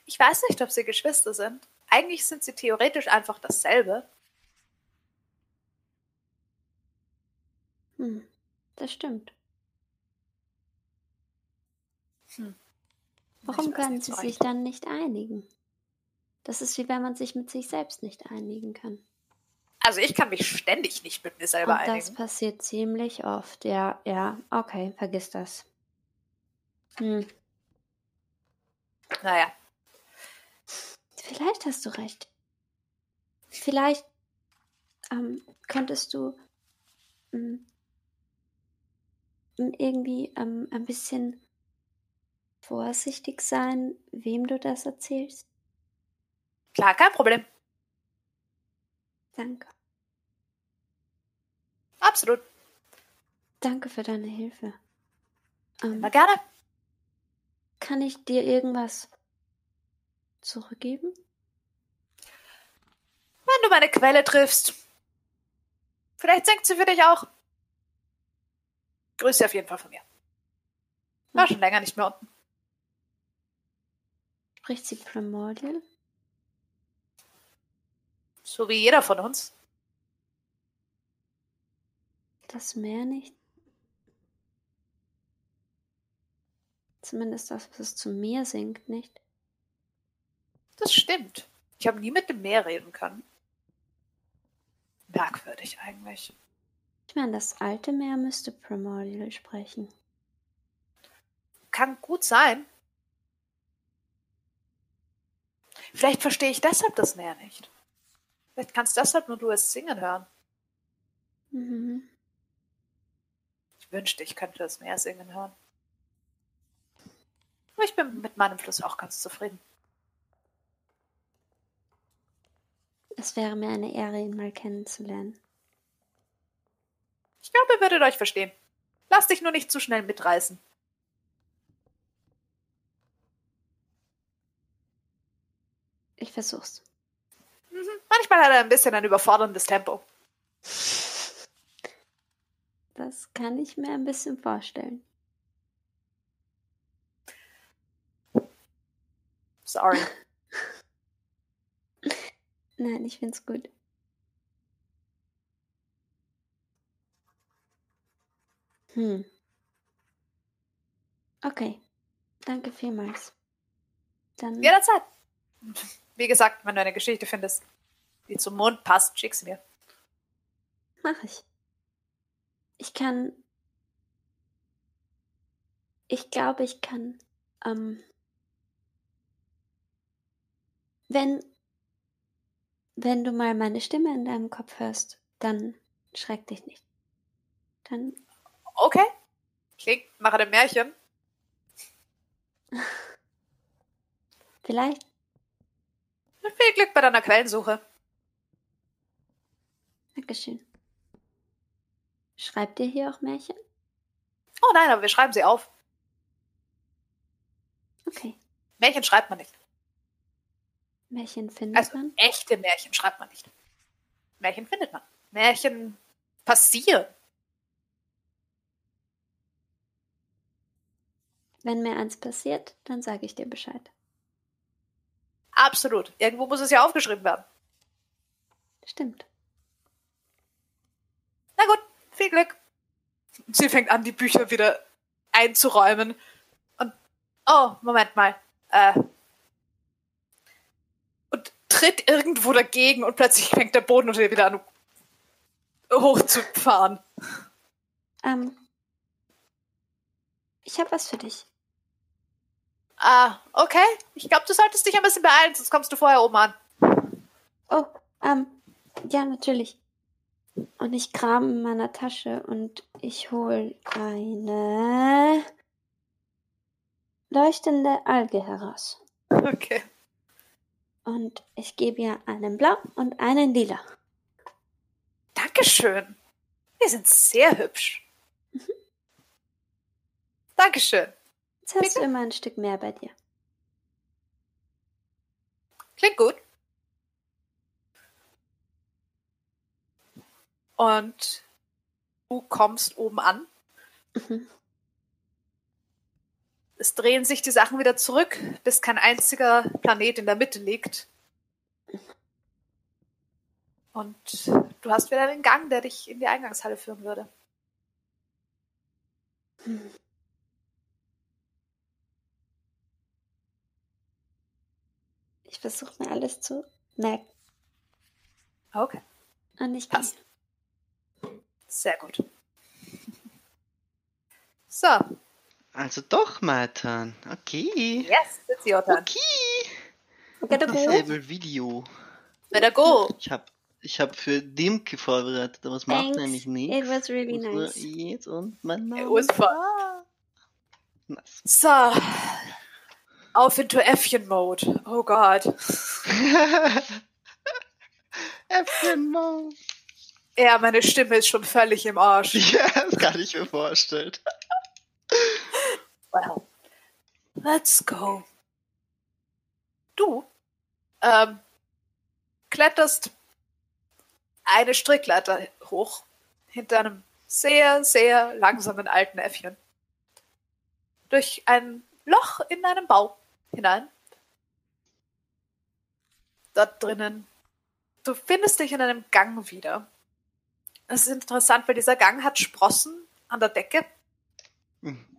Ich weiß nicht, ob sie Geschwister sind. Eigentlich sind sie theoretisch einfach dasselbe. Hm, das stimmt. Hm. Warum können sie sich dann nicht einigen? Das ist wie wenn man sich mit sich selbst nicht einigen kann. Also ich kann mich ständig nicht mit mir selber Und das einigen. passiert ziemlich oft. Ja, ja, okay, vergiss das. Hm, Naja, vielleicht hast du recht. Vielleicht ähm, könntest du ähm, irgendwie ähm, ein bisschen vorsichtig sein, wem du das erzählst. klar, kein Problem. Danke. Absolut. Danke für deine Hilfe. Ähm, Na gerne. kann ich dir irgendwas zurückgeben? Wenn du meine Quelle triffst. Vielleicht singt sie für dich auch. Grüße auf jeden Fall von mir. War schon länger nicht mehr unten. Spricht sie Primordial? So wie jeder von uns. Das Meer nicht? Zumindest das, was es zu mir singt, nicht? Das stimmt. Ich habe nie mit dem Meer reden können. Merkwürdig eigentlich. Ich meine, das alte Meer müsste Primordial sprechen. Kann gut sein. Vielleicht verstehe ich deshalb das Meer nicht. Vielleicht kannst deshalb nur du es singen hören. Mhm. Ich wünschte, ich könnte das Meer singen hören. Aber ich bin mit meinem Fluss auch ganz zufrieden. Es wäre mir eine Ehre, ihn mal kennenzulernen. Ich glaube, ihr würdet euch verstehen. Lass dich nur nicht zu schnell mitreißen. Ich versuch's. Mhm. Manchmal hat er ein bisschen ein überforderndes Tempo. Das kann ich mir ein bisschen vorstellen. Sorry. <laughs> Nein, ich find's gut. Hm. Okay. Danke vielmals. Dann Jederzeit. Wie gesagt, wenn du eine Geschichte findest, die zum Mond passt, schick sie mir. Mach ich. Ich kann. Ich glaube, ich kann. Ähm, wenn. Wenn du mal meine Stimme in deinem Kopf hörst, dann schreck dich nicht. Dann. Okay. Klingt nach einem Märchen. <laughs> Vielleicht. Viel Glück bei deiner Quellensuche. Dankeschön. Schreibt ihr hier auch Märchen? Oh nein, aber wir schreiben sie auf. Okay. Märchen schreibt man nicht. Märchen findet Also man. echte Märchen schreibt man nicht. Märchen findet man. Märchen passieren. Wenn mir eins passiert, dann sage ich dir Bescheid. Absolut. Irgendwo muss es ja aufgeschrieben werden. Stimmt. Na gut, viel Glück. Sie fängt an, die Bücher wieder einzuräumen. Und, oh, Moment mal. Äh, tritt irgendwo dagegen und plötzlich fängt der Boden unter ihr wieder an hochzufahren. Ähm. Ich habe was für dich. Ah, okay. Ich glaube, du solltest dich ein bisschen beeilen, sonst kommst du vorher oben an. Oh, ähm, ja, natürlich. Und ich kram in meiner Tasche und ich hol eine leuchtende Alge heraus. Okay. Und ich gebe ihr einen blau und einen lila. Dankeschön. Die sind sehr hübsch. Dankeschön. Jetzt hast du immer ein Stück mehr bei dir. Klingt gut. Und du kommst oben an. Mhm. Es drehen sich die Sachen wieder zurück, bis kein einziger Planet in der Mitte liegt. Und du hast wieder den Gang, der dich in die Eingangshalle führen würde. Ich versuche mir alles zu merken. Okay, Und ich gehe. Passt. sehr gut. So, Also doch, Maitan. Okay. yes, it's your turn. Okay. Okay, du Disable Video. Better go. Ich hab, ich hab für Dimke vorbereitet, aber es macht nämlich It nichts. was really Und nice. Jetzt und mein Name. It was fun. Nice. So, auf into Äffchen-Mode. Oh Gott. Äpfelmaus. Ja, meine Stimme ist schon völlig im Arsch. <laughs> Ja, das kann ich mir vorstellen. Well, let's go. Du ähm, kletterst eine Strickleiter hoch hinter einem sehr, sehr langsamen alten Äffchen. Durch ein Loch in einem Bau hinein. Dort drinnen. Du findest dich in einem Gang wieder. Es ist interessant, weil dieser Gang hat Sprossen an der Decke. Mhm.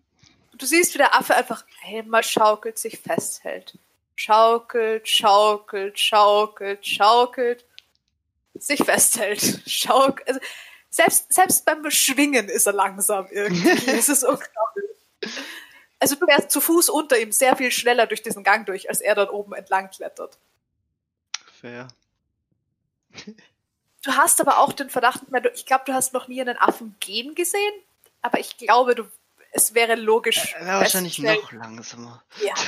Du siehst, wie der Affe einfach einmal schaukelt, sich festhält. Schaukelt, schaukelt, schaukelt, schaukelt, sich festhält. <laughs> Schaukelt. Also, selbst, selbst beim Schwingen ist er langsam irgendwie. <laughs> es ist unglaublich. Also du wärst zu Fuß unter ihm sehr viel schneller durch diesen Gang durch, als er dort oben entlang klettert. Fair. <laughs> Du hast aber auch den Verdacht, ich glaube, du hast noch nie einen Affen gehen gesehen, aber ich glaube, du, es wäre logisch. Er wäre wahrscheinlich noch langsamer. Ja. <laughs>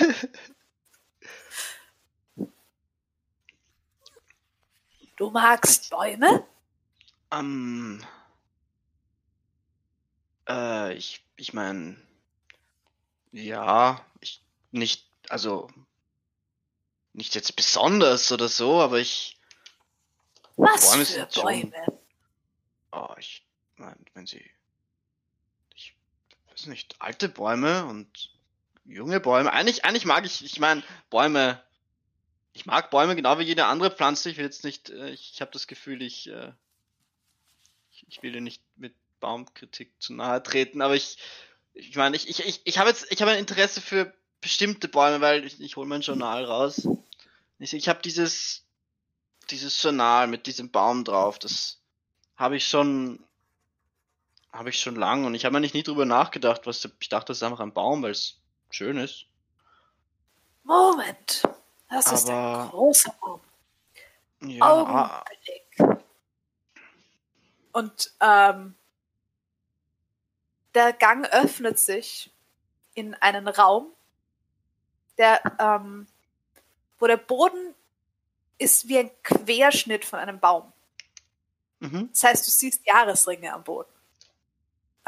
Du magst Bäume? Ähm. Äh, ich, ich meine, ja, ich nicht, also nicht jetzt besonders oder so, aber ich, Was Bäume für sind schon- Bäume? oh, ich meine, wenn sie, weiß nicht, alte Bäume und junge Bäume. Eigentlich, eigentlich mag ich, ich meine, Bäume. Ich mag Bäume genau wie jede andere Pflanze. Ich will jetzt nicht, äh, ich, ich habe das Gefühl, ich, äh, ich, ich will dir nicht mit Baumkritik zu nahe treten, aber ich, ich meine, ich, ich, ich, habe jetzt, ich habe ein Interesse für bestimmte Bäume, weil ich, ich hole mein Journal raus. Ich, ich habe dieses, dieses Journal mit diesem Baum drauf. Das habe ich schon, habe ich schon lang und ich habe eigentlich nie drüber nachgedacht, was ich dachte, das ist einfach ein Baum, weil es schön ist. Moment. Das ist ein Aber- großer Baum. Ja, Augenblick. Und ähm, der Gang öffnet sich in einen Raum, der, ähm, wo der Boden ist wie ein Querschnitt von einem Baum. mhm. Das heißt, du siehst Jahresringe am Boden.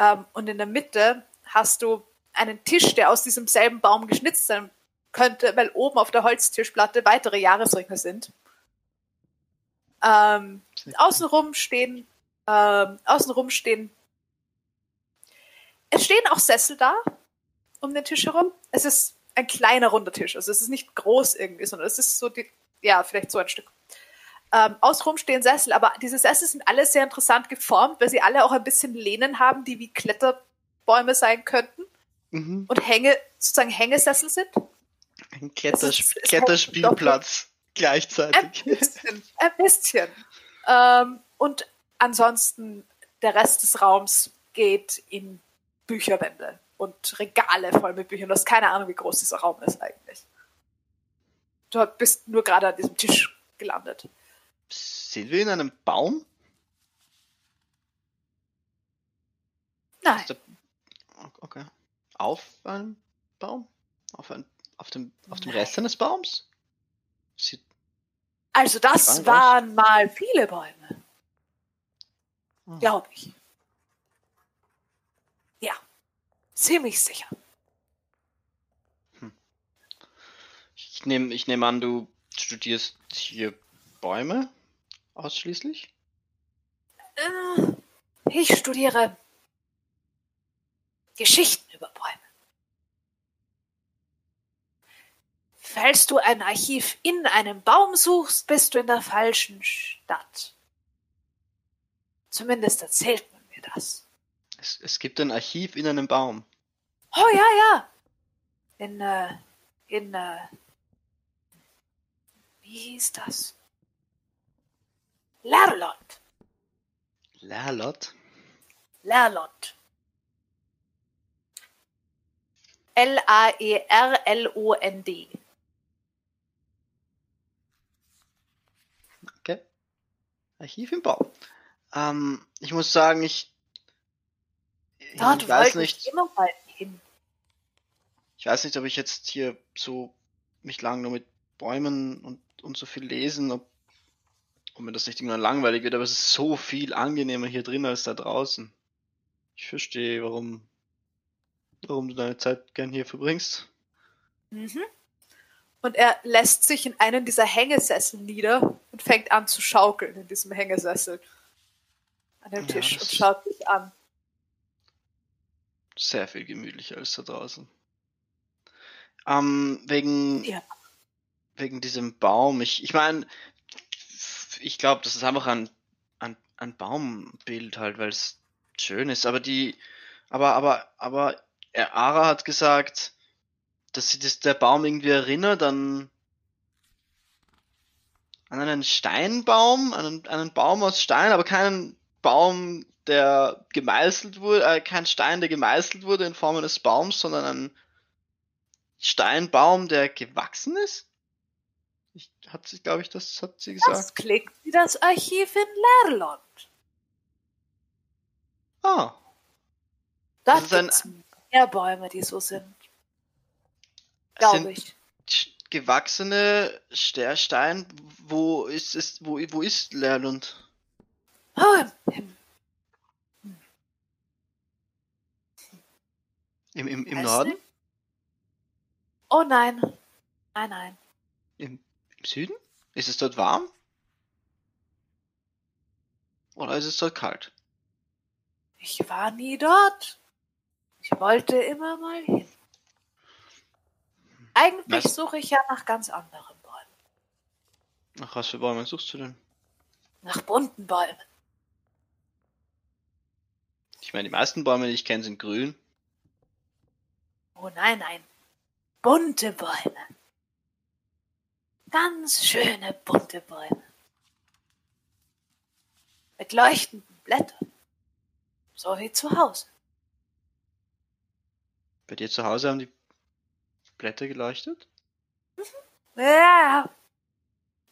Ähm, und in der Mitte hast du einen Tisch, der aus diesem selben Baum geschnitzt sein könnte, weil oben auf der Holztischplatte weitere Jahresringe sind. Ähm, außenrum stehen, ähm, außenrum stehen, es stehen auch Sessel da, um den Tisch herum. Es ist ein kleiner runder Tisch, also es ist nicht groß irgendwie, sondern es ist so die, ja, vielleicht so ein Stück. Ähm, außenrum stehen Sessel, aber diese Sessel sind alle sehr interessant geformt, weil sie alle auch ein bisschen Lehnen haben, die wie Kletterbäume sein könnten Mhm. und Hänge, sozusagen Hängesessel sind. Ein Kletters halt Kletterspielplatz Ein gleichzeitig. bisschen, ein bisschen. Ähm, und ansonsten der Rest des Raums geht in Bücherwände und Regale voll mit Büchern. Du hast keine Ahnung, wie groß dieser Raum ist eigentlich. Du bist nur gerade an diesem Tisch gelandet. Sind wir in einem Baum? Nein, Okay. Auf einem Baum? auf, ein, auf, dem, auf dem Rest eines Baums? Sieht Also das waren mal viele Bäume, Hm. glaube ich. Ja, ziemlich sicher. Ich nehme ich nehm an, du studierst hier Bäume ausschließlich? Äh, Ich studiere Geschichten über Bäume. Falls du ein Archiv in einem Baum suchst, bist du in der falschen Stadt. Zumindest erzählt man mir das. Es, es gibt ein Archiv in einem Baum. Oh ja, ja. In, äh, in, äh, wie hieß das? Lerlot. Lerlot? Lerlot. L-A-E-R-L-O-N-D. Okay. Archiv im Baum. Ähm, ich muss sagen, ich. Dort ich weiß nicht. immer mal hin. Ich weiß nicht, ob ich jetzt hier so mich lang nur mit Bäumen und, und so viel lesen, ob, ob mir das nicht irgendwann langweilig wird, aber es ist so viel angenehmer hier drin als da draußen. Ich verstehe, warum, warum du deine Zeit gern hier verbringst. Mhm. Und er lässt sich in einen dieser Hängesessel nieder und fängt an zu schaukeln in diesem Hängesessel. An dem Ja, Tisch und schaut sich an. Sehr viel gemütlicher als da draußen. Ähm, wegen, Ja. wegen diesem Baum. Ich, ich meine, ich glaube, das ist einfach ein, ein, ein Baumbild halt, weil es schön ist. Aber die, aber, aber, aber äh, Ara hat gesagt, dass sie das, der Baum irgendwie erinnert an, an einen Steinbaum, einen, einen Baum aus Stein, aber keinen Baum, der gemeißelt wurde, äh, kein Stein, der gemeißelt wurde in Form eines Baums, sondern ein Steinbaum, der gewachsen ist? Ich, hat sie, glaube ich, das hat sie Das gesagt. klingt wie das Archiv in Lerlot. Ah, Da Das ist ein- gibt's mehr Bäume, die so sind, glaube sind ich. gewachsene Ster- Stein. Wo ist es? Wo, wo ist Lerlund? Oh, im, im, Im, im, im Norden? oh nein. Nein, nein. Im, Im Süden? Ist es dort warm? Oder ist es dort kalt? Ich war nie dort. Ich wollte immer mal hin. Eigentlich Was? suche ich ja nach ganz anderen Bäumen. Nach was für Bäumen suchst du denn? Nach bunten Bäumen. Ich meine, die meisten Bäume, die ich kenne, sind grün. Oh nein, nein. Bunte Bäume. Ganz schöne bunte Bäume. Mit leuchtenden Blättern. So wie zu Hause. Bei dir zu Hause haben die Blätter geleuchtet? Ja,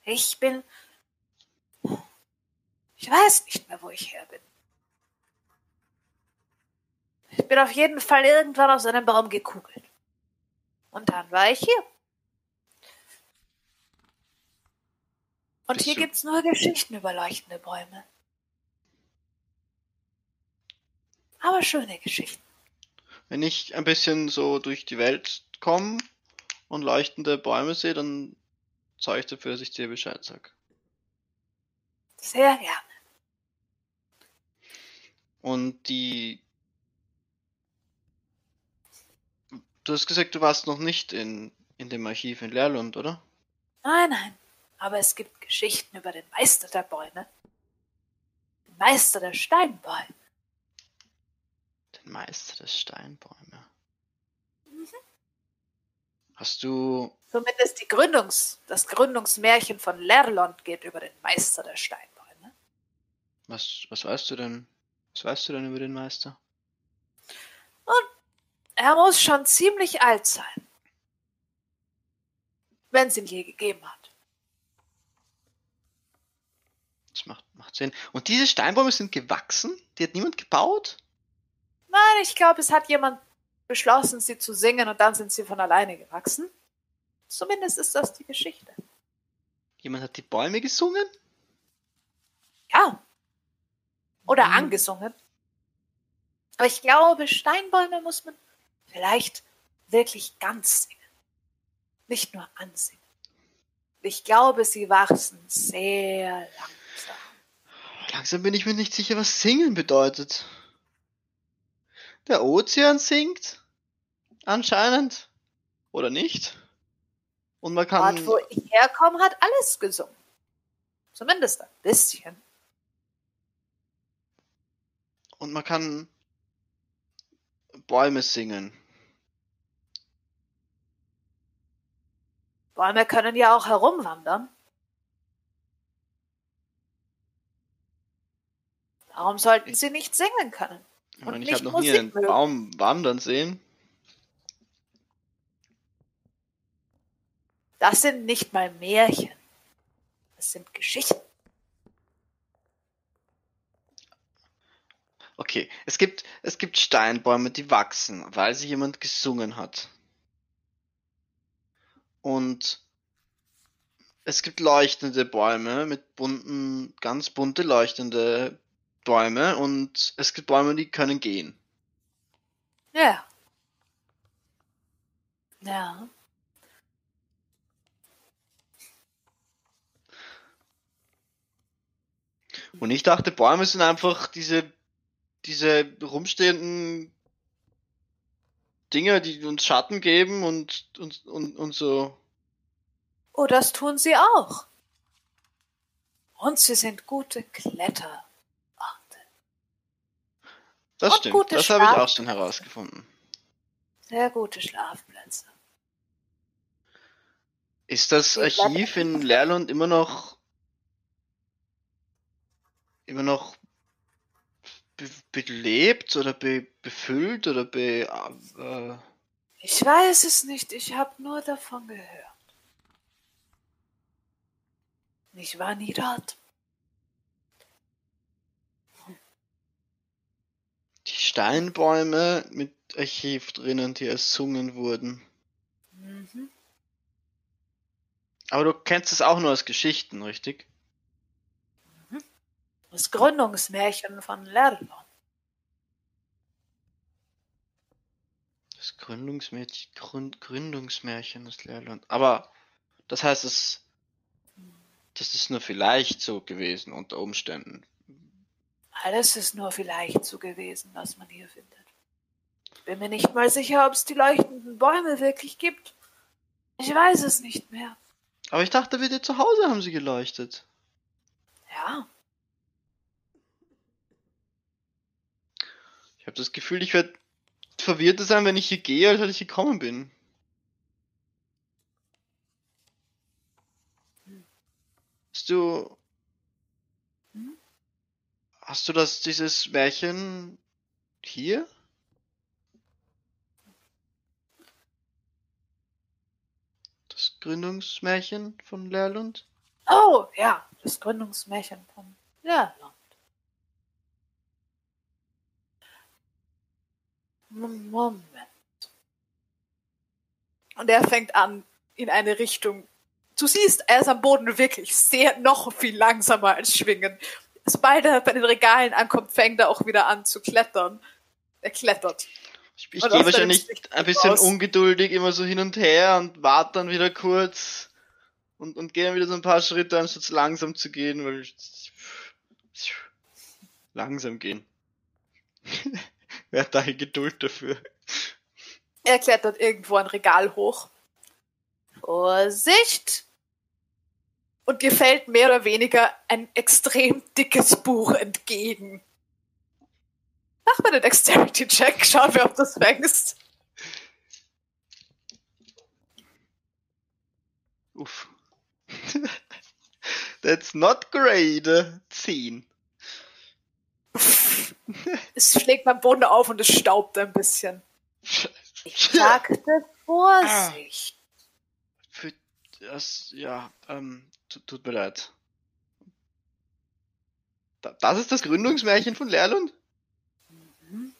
ich bin. Ich weiß nicht mehr, wo ich her bin. Ich bin auf jeden Fall irgendwann aus einem Baum gekugelt. Und dann war ich hier. Und hier du- gibt's nur Geschichten über leuchtende Bäume. Aber schöne Geschichten. Wenn ich ein bisschen so durch die Welt komme und leuchtende Bäume sehe, dann zeige ich dafür, dass ich dir Bescheid sag. Sehr gerne. Und die. Du hast gesagt, du warst noch nicht in, in dem Archiv in Leerlund, oder? Nein, nein. Aber es gibt Geschichten über den Meister der Bäume. Den Meister der Steinbäume. Den Meister der Steinbäume. Hast du. Zumindest die Gründungs, das Gründungsmärchen von Lerlond geht über den Meister der Steinbäume. Was, was weißt du denn? Was weißt du denn über den Meister? Er muss schon ziemlich alt sein. Wenn es ihn je gegeben hat. Das macht, macht Sinn. Und diese Steinbäume sind gewachsen? Die hat niemand gebaut? Nein, ich glaube, es hat jemand beschlossen, sie zu singen und dann sind sie von alleine gewachsen. Zumindest ist das die Geschichte. Jemand hat die Bäume gesungen? Ja. Oder Hm. angesungen. Aber ich glaube, Steinbäume muss man vielleicht wirklich ganz singen. Nicht nur ansingen. Ich glaube, sie wachsen sehr langsam. Langsam bin ich mir nicht sicher, was singen bedeutet. Der Ozean singt? Anscheinend. Oder nicht? Und man kann. Dort, wo ich herkomme, hat alles gesungen. Zumindest ein bisschen. Und man kann Bäume singen. Bäume können ja auch herumwandern. Warum sollten sie nicht singen können? Ich, Und meine, ich nicht habe noch Musik nie einen mögen. Baum wandern sehen. Das sind nicht mal Märchen. Das sind Geschichten. Okay, es gibt, es gibt Steinbäume, die wachsen, weil sie jemand gesungen hat. Und es gibt leuchtende Bäume mit bunten, ganz bunte leuchtende Bäume und es gibt Bäume, die können gehen. Ja. Ja. Und ich dachte, Bäume sind einfach diese, diese rumstehenden Dinge, die uns Schatten geben und, und, und, und so. Oh, das tun sie auch. Und sie sind gute Kletterorte. Das Und stimmt, das habe ich auch schon herausgefunden. Sehr gute Schlafplätze. Ist das Archiv in Leerlund immer noch immer noch be belebt oder be befüllt oder be äh, Ich weiß es nicht, ich habe nur davon gehört. Ich war nie dort. die Steinbäume mit Archiv drinnen, die ersungen wurden. Mhm. Aber du kennst es auch nur als Geschichten, richtig? Das Gründungsmärchen von Lerlon. Das Gründungsmärchen, Gründ, Gründungsmärchen des Leerland. Aber das heißt, es das ist nur vielleicht so gewesen unter Umständen. Alles ist nur vielleicht so gewesen, was man hier findet. Ich bin mir nicht mal sicher, ob es die leuchtenden Bäume wirklich gibt. Ich weiß es nicht mehr. Aber ich dachte, bei dir zu Hause haben sie geleuchtet. Ja, Ich habe das Gefühl, ich werde verwirrter sein, wenn ich hier gehe, als als ich gekommen bin. Hast du. Hast du das, dieses Märchen hier? Das Gründungsmärchen von Leerlund? Oh, ja, das Gründungsmärchen von Lerlon. M- Moment. Und er fängt an, in eine Richtung. Du siehst, er ist am Boden wirklich sehr, noch viel langsamer als schwingen. Sobald er bei den Regalen ankommt, fängt er auch wieder an zu klettern. Er klettert. Ich, ich gehe wahrscheinlich ein bisschen raus. ungeduldig immer so hin und her und warte dann wieder kurz und, und gehe dann wieder so ein paar Schritte, anstatt langsam zu gehen, weil ich langsam gehen. <laughs> Wer hat da die Geduld dafür? Er klettert irgendwo ein Regal hoch. Vorsicht! Und dir fällt mehr oder weniger ein extrem dickes Buch entgegen. Mach mal den Dexterity-Check, schauen wir, ob du es fängst. Uff. <laughs> That's not great. äh, 10. Es schlägt beim Boden auf und es staubt ein bisschen. <laughs> Ich sagte Vorsicht. Für das, ja, ähm, tut, mir leid. Da, das ist das Gründungsmärchen von Leerlund? Mhm.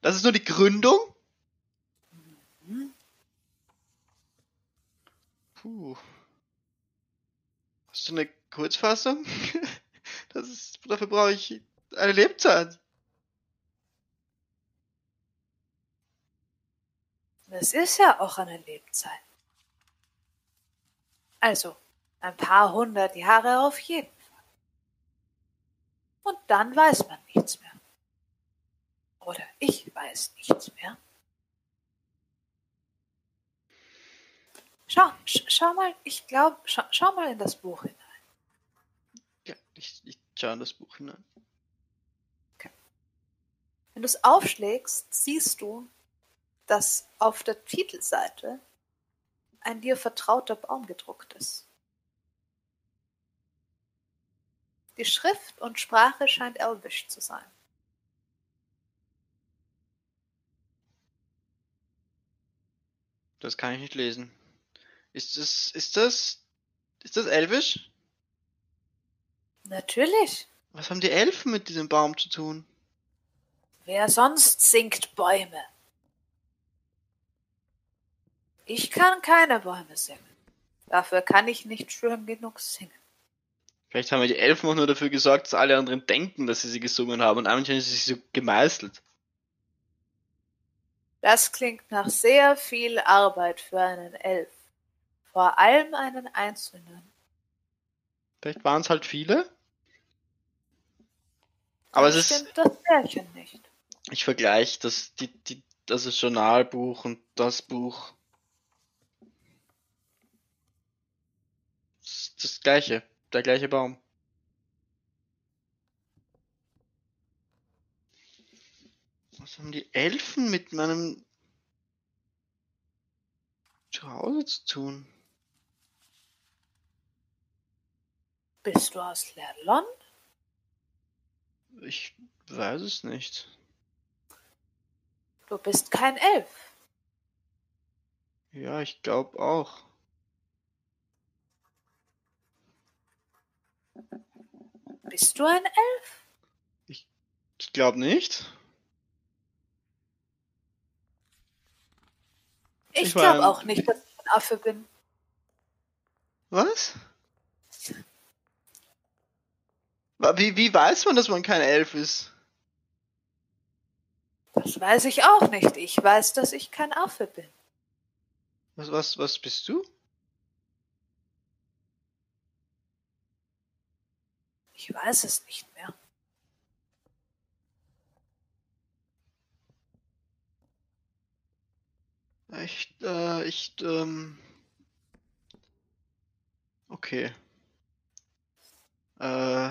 Das ist nur die Gründung? Puh. Hast du eine Kurzfassung? <laughs> Das ist, dafür brauche ich eine Lebzeit. Es ist ja auch eine Lebzeit. Also, ein paar hundert Jahre auf jeden Fall. Und dann weiß man nichts mehr. Oder ich weiß nichts mehr. Schau, sch schau mal, ich glaube, schau, schau mal in das Buch hinein. Ja, ich, ich schaue in das Buch hinein. Wenn du es aufschlägst, siehst du, dass auf der Titelseite ein dir vertrauter Baum gedruckt ist. Die Schrift und Sprache scheint elbisch zu sein. Das kann ich nicht lesen. Ist das, ist das, ist das Elvisch? Natürlich. Was haben die Elfen mit diesem Baum zu tun? Wer sonst singt Bäume? Ich kann keine Bäume singen. Dafür kann ich nicht schön genug singen. Vielleicht haben die Elfen auch nur dafür gesorgt, dass alle anderen denken, dass sie sie gesungen haben und eigentlich haben sie sich so gemeißelt. Das klingt nach sehr viel Arbeit für einen Elf. Vor allem einen Einzelnen. Vielleicht waren es halt viele. Aber es Dann ist, das Märchen nicht. ich vergleiche das, die, die, das Journalbuch und das Buch. Das gleiche, der gleiche Baum. Was haben die Elfen mit meinem Zuhause zu tun? Bist du aus Lerlon? Ich weiß es nicht. Du bist kein Elf. Ja, ich glaube auch. Bist du ein Elf? Ich glaube nicht. Ich, Ich glaube mein- auch nicht, dass ich ein Affe bin. Was? Wa- Wie, wie weiß man, dass man kein Elf ist? Das weiß ich auch nicht. Ich weiß, dass ich kein Affe bin. Was, was, was bist du? Ich weiß es nicht mehr. Ich, äh, ich, ähm. Okay. Äh.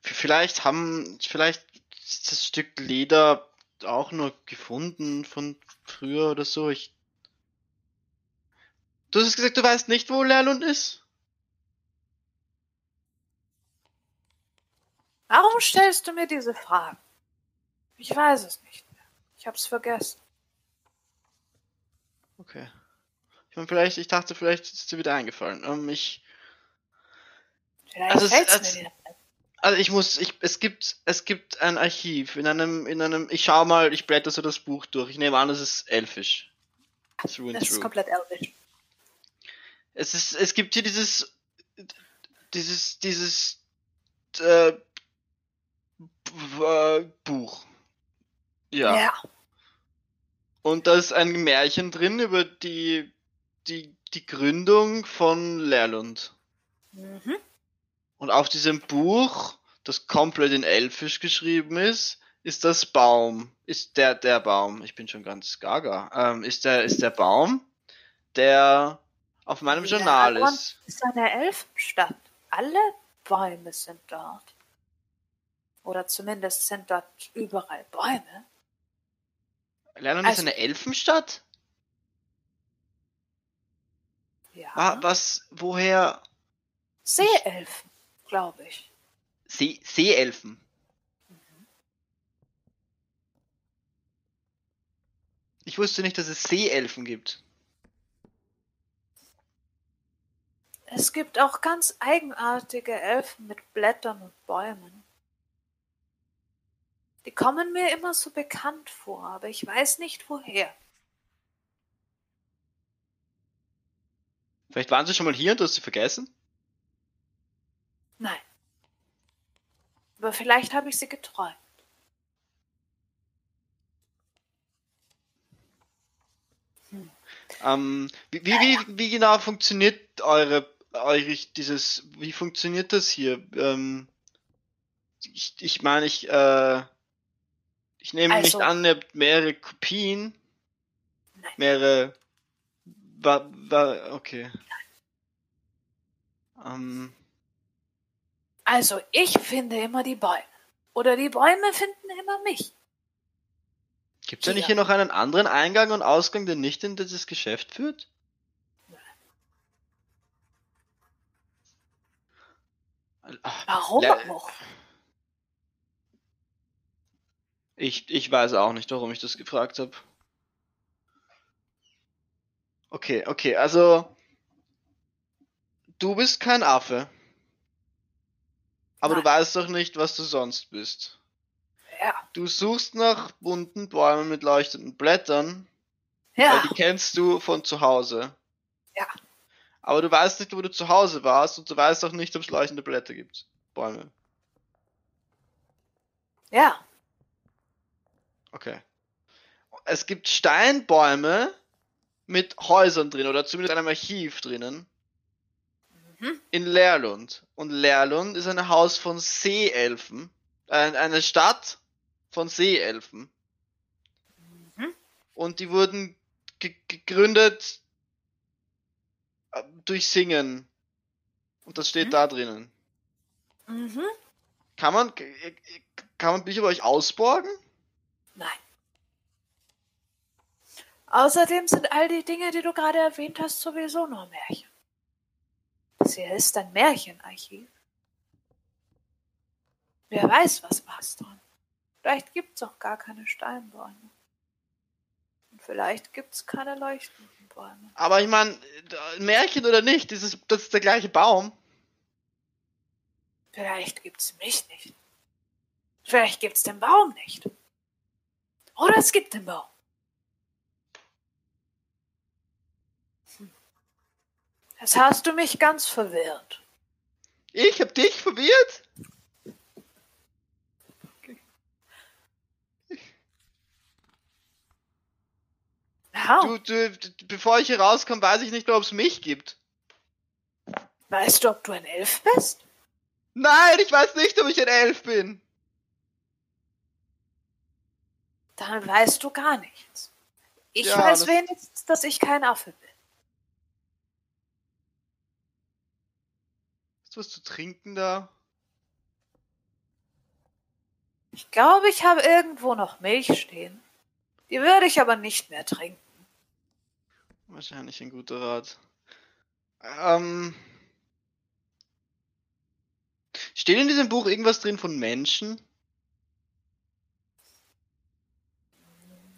Vielleicht haben, vielleicht ist das Stück Leder auch nur gefunden von früher oder so. Ich. Du hast gesagt, du weißt nicht, wo Lerlund ist? Warum stellst du mir diese Fragen? Ich weiß es nicht mehr. Ich hab's vergessen. Okay. Ich meine, vielleicht, ich dachte, vielleicht ist es dir wieder eingefallen. Ähm, ich, Vielleicht Also es- fällt's es- mir wieder. also ich muss, ich, es gibt, es gibt ein Archiv in einem, in einem, ich schau mal, ich blätter so das Buch durch. Ich nehme an, es ist elfisch. Through and Das ist through. komplett elvisch. Es ist, es gibt hier dieses, dieses, dieses, äh, Buch. Ja. ja. Und da ist ein Märchen drin über die, die, die Gründung von Lerlund. Mhm. Und auf diesem Buch, das komplett in Elfisch geschrieben ist, ist das Baum, ist der, der Baum, ich bin schon ganz gaga, ähm, ist der, ist der Baum, der auf meinem Journal ist. Ist eine Elfenstadt. Alle Bäume sind dort. Oder zumindest sind dort überall Bäume. Lernen ist Also- eine Elfenstadt? Ja. Wa- Was, woher? Seeelfen, glaube ich. See, Seeelfen. Ich wusste nicht, dass es Seeelfen gibt. Es gibt auch ganz eigenartige Elfen mit Blättern und Bäumen. Die kommen mir immer so bekannt vor, aber ich weiß nicht woher. Vielleicht waren sie schon mal hier und du hast sie vergessen? Nein. Aber vielleicht habe ich sie geträumt. Ähm, wie, wie, wie, wie genau funktioniert eure, eure dieses, wie funktioniert das hier? Ähm, ich, ich meine, ich, äh, ich nehme Also- nicht an, ihr habt mehrere Kopien, Nein. mehrere, wa, wa, okay. Ähm, Also ich finde immer die Bäume. Oder die Bäume finden immer mich. gibt's da nicht Ja. hier noch einen anderen Eingang und Ausgang, der nicht in dieses Geschäft führt? Ah, Warum auch? Ich, ich weiß auch nicht, warum ich das gefragt habe. Okay, okay, also du bist kein Affe. Aber du Nein. weißt doch nicht, was du sonst bist. Ja. Du suchst nach bunten Bäumen mit leuchtenden Blättern, weil Ja. die kennst du von zu Hause. Ja. Aber du weißt nicht, wo du zu Hause warst und du weißt auch nicht, ob es leuchtende Blätter gibt. Bäume. Ja. Okay. Es gibt Steinbäume mit Häusern drin oder zumindest einem Archiv drinnen. Mhm. In Lerlund. Und Lerlund ist ein Haus von Seeelfen. Äh, eine Stadt von Seeelfen. Mhm. Und die wurden ge gegründet äh, durch Singen. Und das steht Mhm. da drinnen. Mhm. Kann man, kann man Bücher bei euch ausborgen? Nein. Außerdem sind all die Dinge, die du gerade erwähnt hast, sowieso nur Märchen. Das hier ist ein Märchenarchiv. Wer weiß, was war's dran. Vielleicht gibt's auch gar keine Steinbäume. Und vielleicht gibt's keine leuchtenden Bäume. Aber ich meine, Märchen oder nicht, das ist, das ist der gleiche Baum. Vielleicht gibt's mich nicht. Vielleicht gibt's den Baum nicht. Oder es gibt den Baum. Hm. Jetzt hast du mich ganz verwirrt. Ich hab dich verwirrt? Du, du, bevor ich hier rauskomme, weiß ich nicht mehr, ob es mich gibt. weißt du, ob du ein Elf bist? Nein, ich weiß nicht, ob ich ein Elf bin. Dann weißt du gar nichts. Ich Ja, weiß wenigstens, dass ich kein Affe bin. Hast du was zu trinken da? Ich glaube, ich habe irgendwo noch Milch stehen. Die würde ich aber nicht mehr trinken. Wahrscheinlich ein guter Rat. Ähm. Steht in diesem Buch irgendwas drin von Menschen?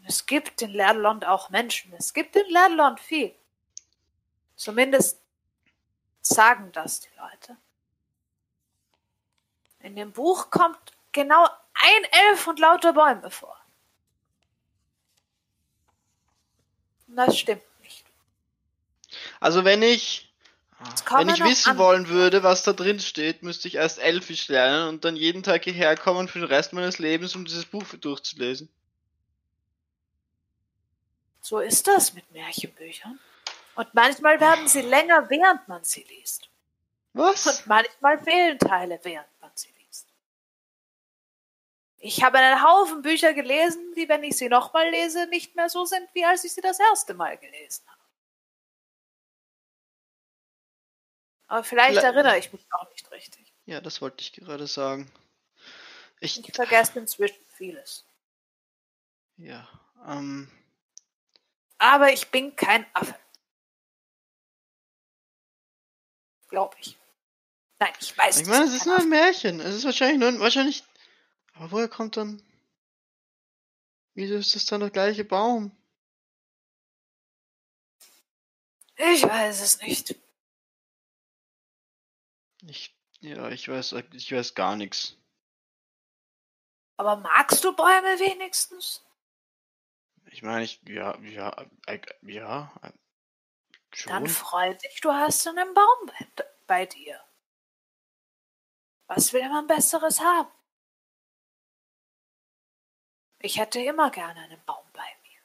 Es gibt in Lerland auch Menschen. Es gibt in Lerland viel. Zumindest sagen das die Leute. In dem Buch kommt genau ein Elf und lauter Bäume vor. Und das stimmt nicht. Also wenn ich. Wenn ich wissen andere. wollen würde, was da drin steht, müsste ich erst Elfisch lernen und dann jeden Tag hierher kommen für den Rest meines Lebens, um dieses Buch durchzulesen. So ist das mit Märchenbüchern. Und manchmal werden sie länger, während man sie liest. Was? Und manchmal fehlen Teile, während man sie liest. Ich habe einen Haufen Bücher gelesen, die, wenn ich sie nochmal lese, nicht mehr so sind, wie als ich sie das erste Mal gelesen habe. Aber vielleicht Vielleicht- erinnere ich mich auch nicht richtig. Ja, das wollte ich gerade sagen. Ich. Ich vergesse inzwischen vieles. Ja. Ähm. Aber ich bin kein Affe. Glaube ich. Nein, ich weiß Ich meine, es ist nur ein Märchen. Es ist wahrscheinlich nur ein, wahrscheinlich. Aber woher kommt dann. Wieso ist das dann der gleiche Baum? Ich weiß es nicht. Ich. Ja, ich weiß, ich weiß gar nichts. Aber magst du Bäume wenigstens? Ich meine, ich, ja, ja, äh, ja, äh, schon. Dann freu dich, du hast einen Baum bei, dir. Was will man Besseres haben? Ich hätte immer gerne einen Baum bei mir.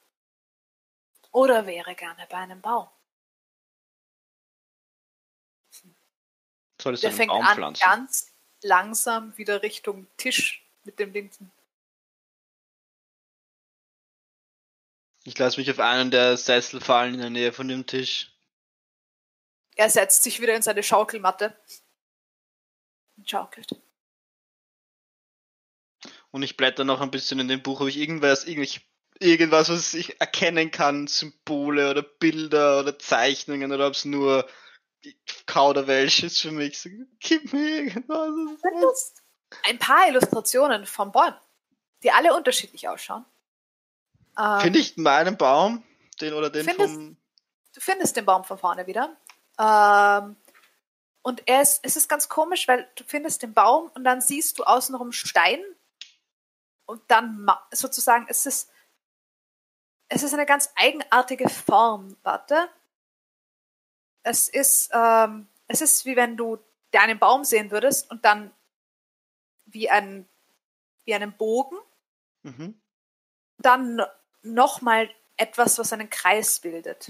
Oder wäre gerne bei einem Baum. Solltest Der du einen fängt Baum an, pflanzen? ganz langsam wieder Richtung Tisch mit dem linken. Ich lasse mich auf einen der Sessel fallen in der Nähe von dem Tisch. Er setzt sich wieder in seine Schaukelmatte und schaukelt. Und ich blätter noch ein bisschen in dem Buch, ob ich irgendwas, irgendwelche, irgendwas, was ich erkennen kann, Symbole oder Bilder oder Zeichnungen oder ob es nur Kauderwelsch ist für mich. So, gib mir irgendwas. ein paar Illustrationen von Bäumen, die alle unterschiedlich ausschauen. Ähm, Finde ich meinen Baum, den oder den Findest- vom. Du findest den Baum von vorne wieder. Ähm, und er ist, es ist ganz komisch, weil du findest den Baum und dann siehst du außenrum Stein und dann sozusagen es ist es ist eine ganz eigenartige Form. Warte. Es ist ähm, es ist wie wenn du dir einen Baum sehen würdest und dann wie ein wie einen Bogen Mhm. dann nochmal etwas, was einen Kreis bildet.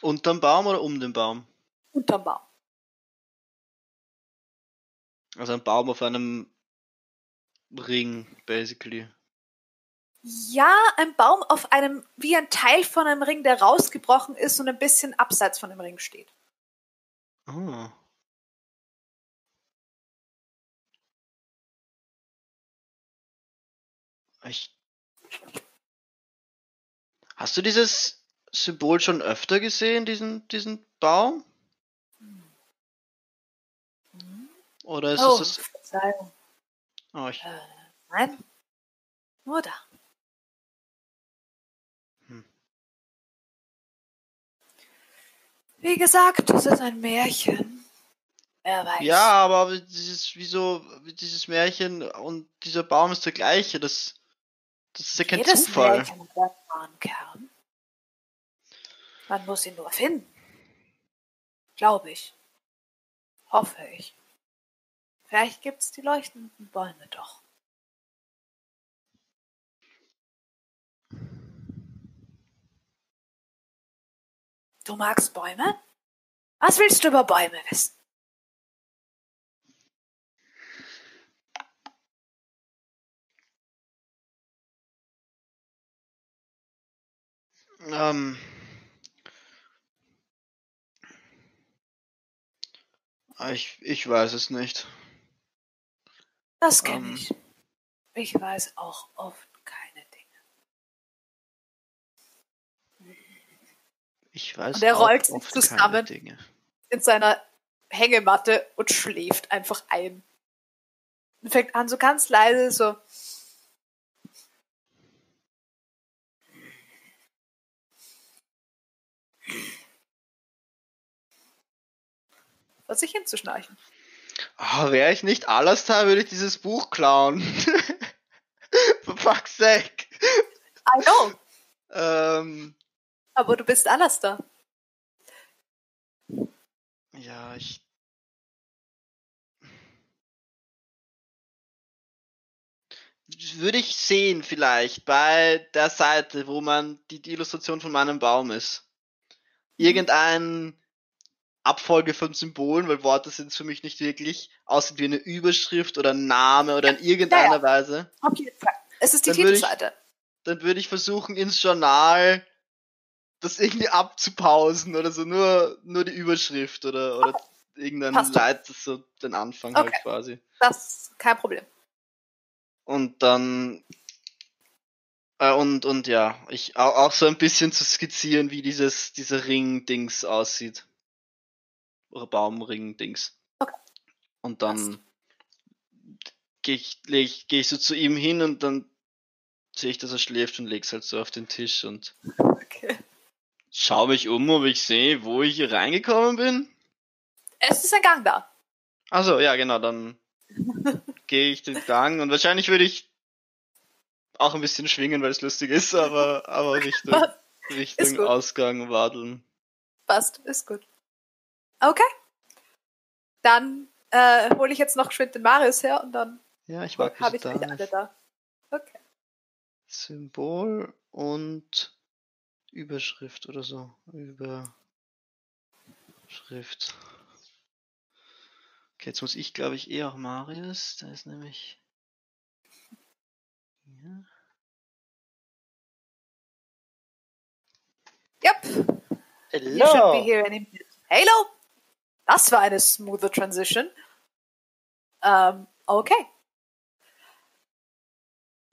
Unterm Baum oder um den Baum? Unterm Baum. Also ein Baum auf einem Ring, basically. Ja, ein Baum auf einem, wie ein Teil von einem Ring, der rausgebrochen ist und ein bisschen abseits von dem Ring steht. Oh. Ich. Hast du dieses Symbol schon öfter gesehen, diesen, diesen Baum? Oder ist oh, es das? Verzeihung. Oh, ich, Äh, nein, nur da. Hm. Wie gesagt, das ist ein Märchen. Wer weiß. ja, aber dieses, wieso, dieses Märchen und dieser Baum ist der gleiche, das, das ist ja kein Jedes Zufall. Märchen hat einen wahren Kern. Man muss ihn nur finden. Glaube ich. Hoffe ich. Vielleicht gibt's die leuchtenden Bäume doch. Du magst Bäume? Was willst du über Bäume wissen? Ähm. Ah, Ich, ich weiß es nicht. Das kenne Ähm. ich. Ich weiß auch oft keine Dinge. Ich weiß Und er rollt oft zusammen. In seiner Hängematte und schläft einfach ein. Und fängt an, so ganz leise, so. Vor sich hinzuschnarchen. Ah, wäre ich nicht Alastar, würde ich dieses Buch klauen. <laughs> For fuck's sake. I know, Ähm, aber du bist Alastair. ja, ich. Würde ich sehen, vielleicht, bei der Seite, wo man die, die Illustration von meinem Baum ist. Irgendein Abfolge von Symbolen, weil Worte sind für mich nicht wirklich, aussieht wie eine Überschrift oder ein Name oder in irgendeiner Ja, ja. Weise. Auf jeden Fall. Es ist die Dann würde ich- Titelseite. dann würde ich versuchen, ins Journal das irgendwie abzupausen oder so, nur, nur die Überschrift oder, oder irgendein Passt doch. Leit, so den Anfang halt Okay. quasi. Das ist kein Problem. Und dann, äh, und, und ja, ich auch, auch so ein bisschen zu skizzieren, wie dieses, dieser Ring-Dings aussieht. Baumring-Dings. Okay. Und dann gehe ich, leg, geh ich so zu ihm hin und dann sehe ich, dass er schläft und leg's halt so auf den Tisch und Okay. Schau mich um, ob ich sehe, wo ich hier reingekommen bin. Es ist ein Gang da. Also ja, genau, dann <laughs> gehe ich den Gang und wahrscheinlich würde ich auch ein bisschen schwingen, weil es lustig ist, aber, aber Richtung, <laughs> Richtung. Ausgang wadeln. Passt, ist gut. Okay. Dann äh, hole ich jetzt noch geschwind den Marius her und dann Ja, ich mag habe ich wieder alle da. Okay. Symbol und Überschrift oder so. Überschrift. Okay, jetzt muss ich, glaube ich, eh auch Marius. Da ist nämlich. Ja. Yep. You should be Hello. here any minute. Halo! Das war eine smoothe Transition. Ähm, okay.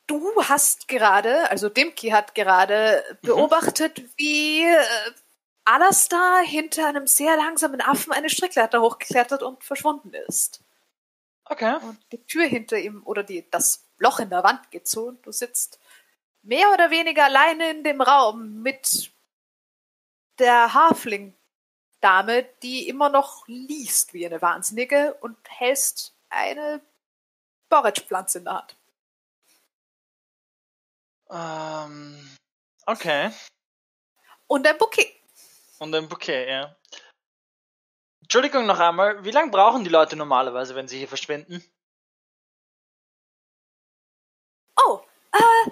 Du hast gerade, also Dimki hat gerade beobachtet, wie äh, Alastar hinter einem sehr langsamen Affen eine Strickleiter hochgeklettert und verschwunden ist. Okay. Und die Tür hinter ihm oder die, das Loch in der Wand geht zu und du sitzt mehr oder weniger alleine in dem Raum mit der Hafling-Dame, die immer noch liest wie eine Wahnsinnige und hältst eine Borage-Pflanze in der Hand. Ähm, okay. Und ein Bouquet. Und ein Bouquet, ja. Entschuldigung noch einmal, wie lange brauchen die Leute normalerweise, wenn sie hier verschwinden? Oh, äh,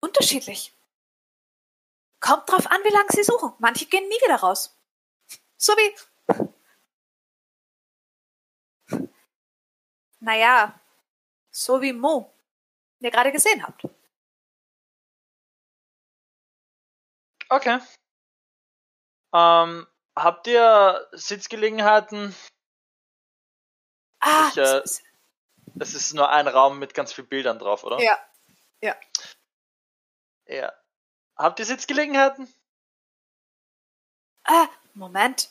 unterschiedlich. Kommt drauf an, wie lange sie suchen. Manche gehen nie wieder raus. So wie. Naja, so wie Mo, den ihr gerade gesehen habt. Okay. Ähm, habt ihr Sitzgelegenheiten? Ah, Ich, äh, Es ist nur ein Raum mit ganz vielen Bildern drauf, oder? ja. Ja. Habt ihr Sitzgelegenheiten? Ah, Moment.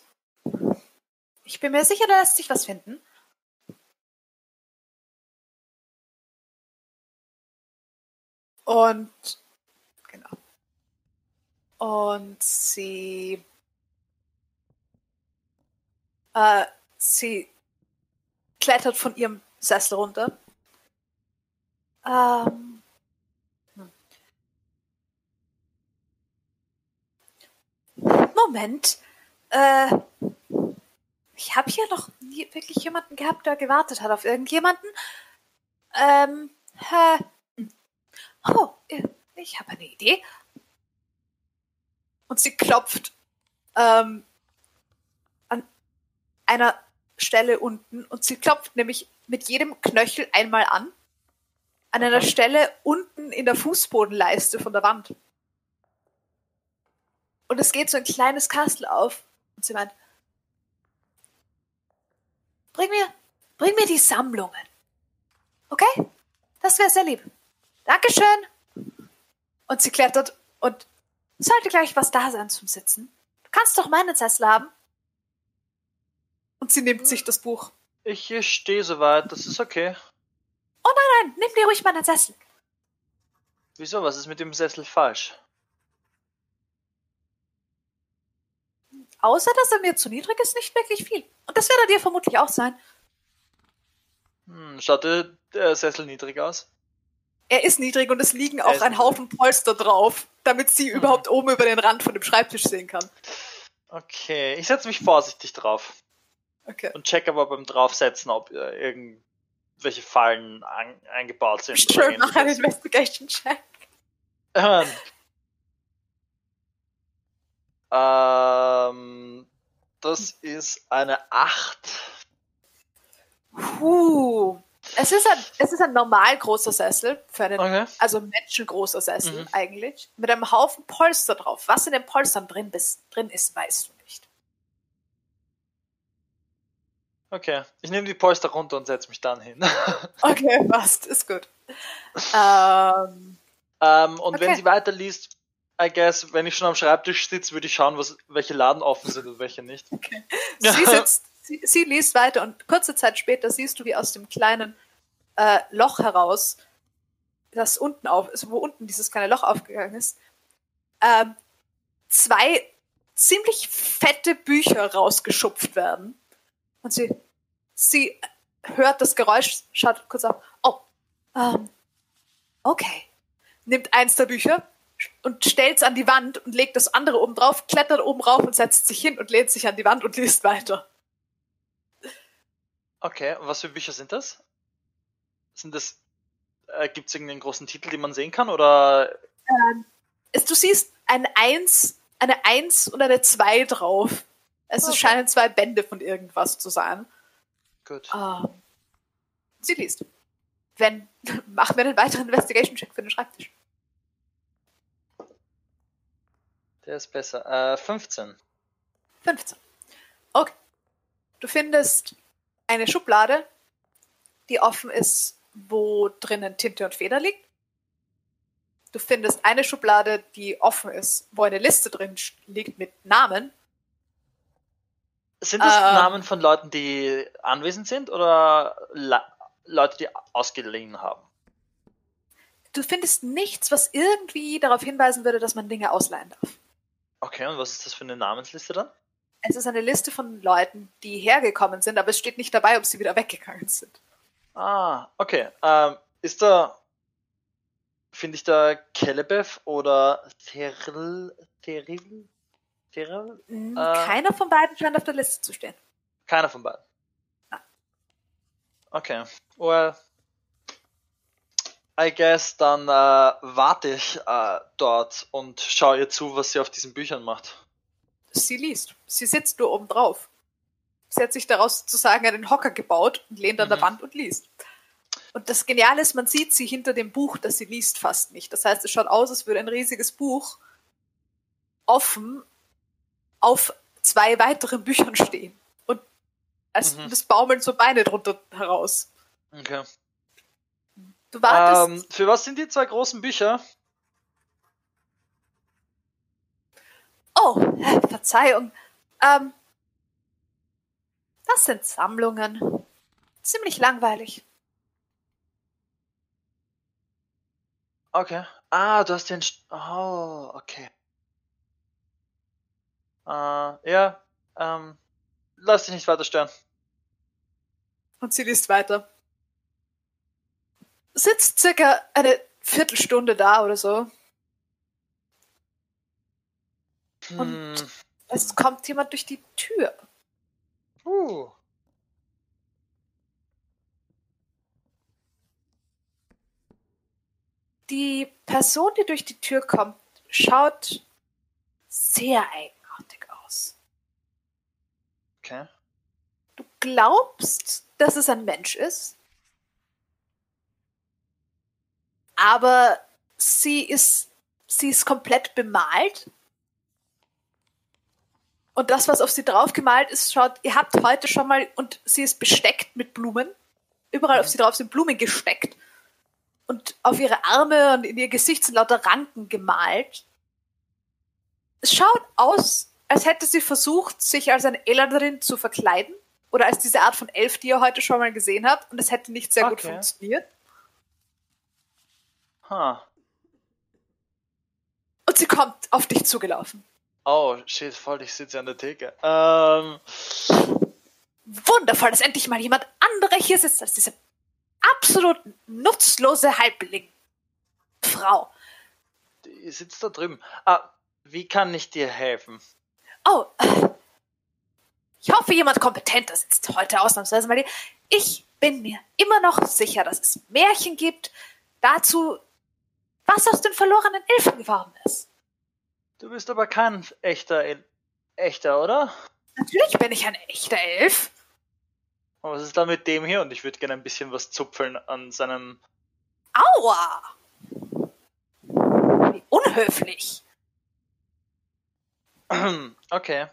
Ich bin mir sicher, da lässt sich was finden. Und genau. Und sie äh, sie klettert von ihrem Sessel runter. Ähm, hm. Moment. Äh, ich habe hier noch nie wirklich jemanden gehabt, der gewartet hat auf irgendjemanden. Ähm, hä? Oh, äh, ich habe eine Idee. Und sie klopft ähm, an einer Stelle unten und sie klopft nämlich mit jedem Knöchel einmal an. An einer Stelle unten in der Fußbodenleiste von der Wand. Und es geht so ein kleines Kastel auf. Und sie meint, bring mir, bring mir die Sammlungen. Okay? Das wäre sehr lieb. Dankeschön. Und sie klettert und sollte gleich was da sein zum Sitzen. Du kannst doch meinen Sessel haben. Und sie nimmt sich das Buch. Ich stehe soweit, das ist okay. Nein, nimm dir ruhig meinen Sessel. Wieso? Was ist mit dem Sessel falsch? Außer, dass er mir zu niedrig ist, nicht wirklich viel. Und das wird er dir vermutlich auch sein. Hm, schaut der, der Sessel niedrig aus? Er ist niedrig und es liegen auch ein. Haufen Polster drauf, damit sie überhaupt oben über den Rand von dem Schreibtisch sehen kann. Okay, ich setze mich vorsichtig drauf Okay. und check aber beim Draufsetzen, ob äh, irgendwelche Fallen eingebaut sind. Schön, mach <laughs> einen. Investigation-Check. Ähm, ähm, das ist eine 8. Puh. Es ist ein, es ist ein normal großer Sessel, für einen, Okay. also menschengroßer Sessel Mhm. eigentlich, mit einem Haufen Polster drauf. Was in den Polstern drin, bis, drin ist, weißt du nicht. Okay. Ich nehme die Polster runter und setze mich dann hin. <laughs> Okay, passt, ist gut. Ähm, ähm, und wenn Okay. sie weiterliest, I guess, wenn ich schon am Schreibtisch sitze, würde ich schauen, was, welche Laden offen sind und welche nicht. <laughs> sie sitzt, sie, sie liest weiter und kurze Zeit später siehst du, wie aus dem kleinen äh, Loch heraus, das unten auf, also wo unten dieses kleine Loch aufgegangen ist, ähm, zwei ziemlich fette Bücher rausgeschupft werden. Und sie, sie hört das Geräusch, schaut kurz auf. Oh, ähm, okay. Nimmt eins der Bücher und stellt es an die Wand und legt das andere oben drauf, klettert oben rauf und setzt sich hin und lehnt sich an die Wand und liest weiter. Okay, und was für Bücher sind das? Sind das. Äh, Gibt es irgendeinen großen Titel, den man sehen kann? Oder. Ähm, du siehst ein Eins, eine Eins und eine Zwei drauf. Es Okay. scheinen zwei Bände von irgendwas zu sein. Gut. Ähm, sie liest. Wenn, <laughs> machen wir einen weiteren Investigation-Check für den Schreibtisch. Der ist besser. Äh, 15. 15. Okay. Du findest eine Schublade, die offen ist, wo drinnen Tinte und Feder liegt. Du findest eine Schublade, die offen ist, wo eine Liste drin liegt mit Namen. Sind das Ähm. Namen von Leuten, die anwesend sind oder Le Leute, die ausgeliehen haben? Du findest nichts, was irgendwie darauf hinweisen würde, dass man Dinge ausleihen darf. Okay, und was ist das für eine Namensliste dann? Es ist eine Liste von Leuten, die hergekommen sind, aber es steht nicht dabei, ob sie wieder weggegangen sind. Ah, okay. Ähm, ist da. Finde ich da Kelebeth oder Teril. Teril? Teril? Mm, Äh. Keiner von beiden scheint auf der Liste zu stehen. Keiner von beiden. Ah. Okay. Well. I guess dann äh, warte ich äh, dort und schaue ihr zu, was sie auf diesen Büchern macht. Sie liest. Sie sitzt nur oben drauf. Sie hat sich daraus sozusagen einen Hocker gebaut und lehnt an der Mhm. Wand und liest. Und das Geniale ist, man sieht sie hinter dem Buch, das sie liest, fast nicht. Das heißt, es schaut aus, als würde ein riesiges Buch offen auf zwei weiteren Büchern stehen. Und es, Mhm. baumeln so Beine drunter heraus. Okay. Du wartest. Ähm, für was sind die zwei großen Bücher? Oh, äh, Verzeihung. Ähm, das sind Sammlungen. Ziemlich langweilig. Okay. Ah, du hast den. St oh, okay. Äh, ja. Ähm, lass dich nicht weiter stören. Und sie liest weiter. Sitzt circa eine Viertelstunde da oder so. Und- Hm. Es kommt jemand durch die Tür. Uh. Die Person, die durch die Tür kommt, schaut sehr eigenartig aus. Okay. Du glaubst, dass es ein Mensch ist, aber sie ist, sie ist komplett bemalt. Und das, was auf sie draufgemalt ist, schaut, ihr habt heute schon mal, und sie ist besteckt mit Blumen. Überall auf sie drauf sind Blumen gesteckt. Und auf ihre Arme und in ihr Gesicht sind lauter Ranken gemalt. Es schaut aus, als hätte sie versucht, sich als eine Eladrin zu verkleiden. Oder als diese Art von Elf, die ihr heute schon mal gesehen habt. Und es hätte nicht sehr gut Okay. funktioniert. Ha. Und sie kommt auf dich zugelaufen. Oh, shit, voll, ich sitze an der Theke. Ähm, Wundervoll, dass endlich mal jemand anderer hier sitzt als diese absolut nutzlose Halbling. Frau. die sitzt da drüben. Ah, wie kann ich dir helfen? Oh, äh, ich hoffe, jemand kompetenter sitzt heute ausnahmsweise mal hier. Ich bin mir immer noch sicher, dass es Märchen gibt dazu, was aus den verlorenen Elfen geworden ist. Du bist aber kein echter, El echter, oder? Natürlich bin ich ein echter Elf. Und was ist da mit dem hier? Und ich würde gerne ein bisschen was zupfeln an seinem. Aua! Wie unhöflich. <clears throat> Okay.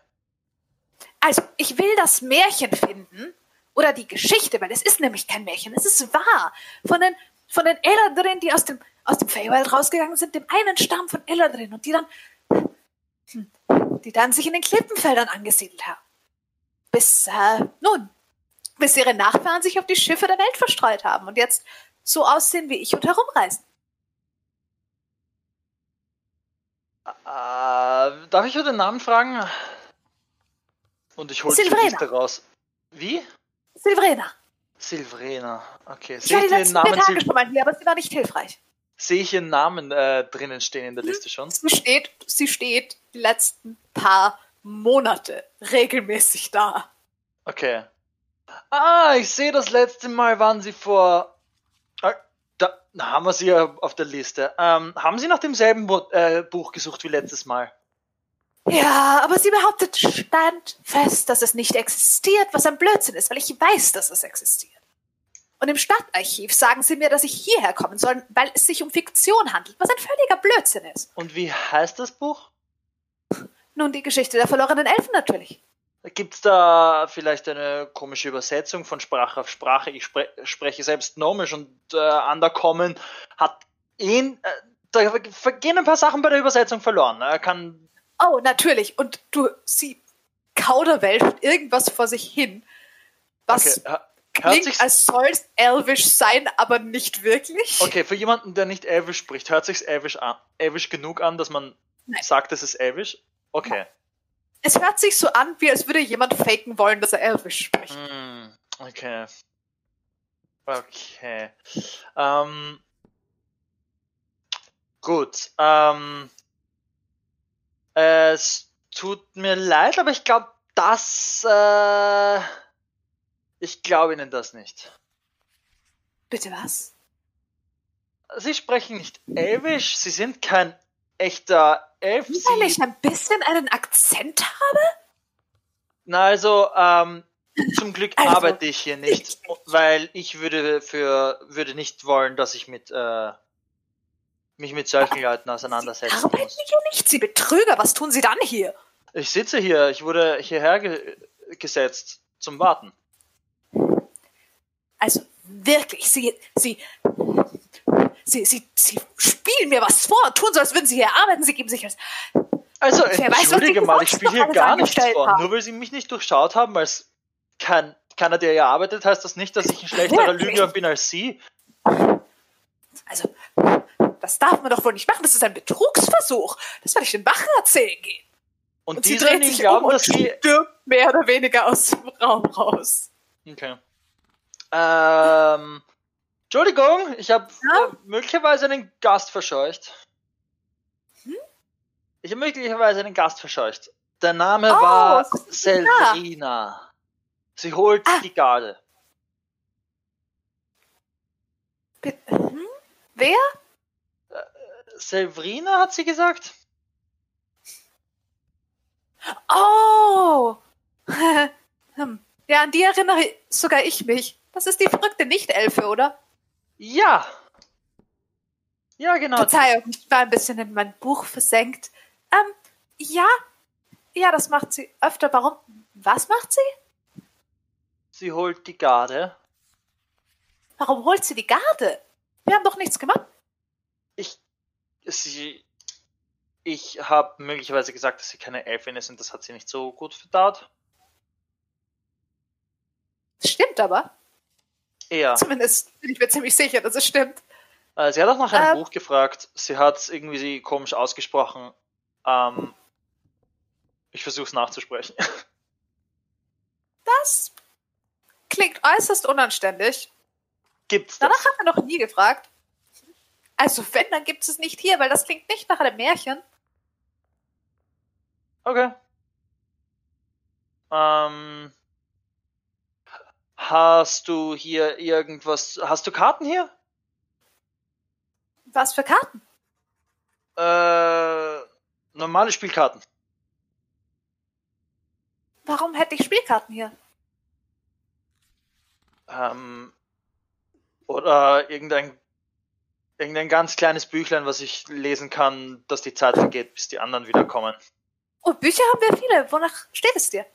Also, ich will das Märchen finden oder die Geschichte, weil es ist nämlich kein Märchen, es ist wahr. Von den, von den Eladrin, die aus dem, aus dem Feywild rausgegangen sind, dem einen Stamm von Eladrin und die dann, hm, die dann sich in den Klippenfeldern angesiedelt haben. Bis, äh, nun, bis ihre Nachfahren sich auf die Schiffe der Welt verstreut haben und jetzt so aussehen wie ich und herumreisen. Äh, darf ich für den Namen fragen? Und ich hole die. Liste raus. Wie? Silvrena, Silvrena. Okay. Ich ihren letzten vier Namen, Tage schon mal hier, aber sie war nicht hilfreich. Sehe ich ihren Namen äh, drinnen stehen in der Hm? Liste schon? Sie steht, sie steht die letzten paar Monate regelmäßig da. Okay. Ah, ich sehe das letzte Mal waren sie vor. Ah, da da haben wir sie ja auf der Liste. Ähm, haben Sie nach demselben Bu äh, Buch gesucht wie letztes Mal? Ja, aber sie behauptet standfest, dass es nicht existiert, was ein Blödsinn ist, weil ich weiß, dass es existiert. Und im Stadtarchiv sagen sie mir, dass ich hierher kommen soll, weil es sich um Fiktion handelt, was ein völliger Blödsinn ist. Und wie heißt das Buch? Nun, die Geschichte der verlorenen Elfen natürlich. Gibt's da vielleicht eine komische Übersetzung von Sprache auf Sprache? Ich spre spreche selbst Gnomisch und äh, Undercommon hat ihn. Äh, da gehen ein paar Sachen bei der Übersetzung verloren. Er kann. Oh, natürlich. Und du, sie kauderwelft irgendwas vor sich hin, was Okay, klingt, als soll es elvisch sein, aber nicht wirklich. okay, für jemanden, der nicht Elvisch spricht, hört sich's Elvisch an, Elvisch genug an, dass man Nein. sagt, es ist Elvisch? Okay. Es hört sich so an, wie als würde jemand faken wollen, dass er elvisch spricht. Hm, okay. Okay. Ähm, gut. Ähm, es tut mir leid, aber ich glaube, das. Äh, ich glaube Ihnen das nicht. Bitte was? Sie sprechen nicht Elvisch, Sie sind kein echter Elf. Weil ich Sie, ein bisschen einen Akzent habe? na also, ähm, zum Glück Also, arbeite ich hier nicht, weil ich würde für würde nicht wollen, dass ich mit äh, mich mit solchen Leuten auseinandersetzen Arbeiten muss. hier nicht? Sie Betrüger, was tun Sie dann hier? Ich sitze hier, ich wurde hierher ge gesetzt zum Warten. Also wirklich, Sie, Sie, Sie, Sie, Sie spielen mir was vor, tun so, als würden Sie hier arbeiten. Sie geben sich als Also, Wer weiß, entschuldige mal, ich spiele hier gar nichts vor. haben. Nur weil sie mich nicht durchschaut haben, als kein, keiner, der hier arbeitet, heißt das nicht, dass ich ein schlechterer? Lügner bin als sie. Also, das darf man doch wohl nicht machen. Das ist ein Betrugsversuch. Das werde ich den Wachen erzählen gehen. Und, Und sie dreht sich glauben, um und dass sie. stirbt mehr oder weniger aus dem Raum raus. Okay. Ähm. Entschuldigung, ich habe Ja? äh, möglicherweise einen Gast verscheucht. Hm? Ich habe möglicherweise einen Gast verscheucht. Der Name Oh, war. Selverina. Sie holt Ah. die Garde. Hm? Wer? Selvrina hat sie gesagt? Oh! <laughs> hm. Ja, an die erinnere sogar ich mich. Das ist die verrückte Nicht-Elfe, oder? Ja. Ja, genau. Verzeihung, ich war ein bisschen in mein Buch versenkt. Ähm, ja. Ja, das macht sie öfter. Warum? Was macht sie? Sie holt die Garde. Warum holt sie die Garde? Wir haben doch nichts gemacht. Ich. Sie. Ich habe möglicherweise gesagt, dass sie keine Elfin ist und das hat sie nicht so gut verdaut. Stimmt aber. Eher. Zumindest bin ich mir ziemlich sicher, dass es stimmt. Äh, sie hat auch nach einem Ähm. Buch gefragt. Sie hat es irgendwie komisch ausgesprochen. Ähm, ich versuche es nachzusprechen. Das klingt äußerst unanständig. Gibt's das? Danach hat er noch nie gefragt. Also wenn, dann gibt es nicht hier, weil das klingt nicht nach einem Märchen. Okay. Ähm, hast du hier irgendwas? Hast du Karten hier? Was für Karten? Äh, normale Spielkarten. Warum hätte ich Spielkarten hier? Ähm, oder irgendein, irgendein ganz kleines Büchlein, was ich lesen kann, dass die Zeit vergeht, bis die anderen wiederkommen. Oh, Bücher haben wir viele. Wonach steht es dir?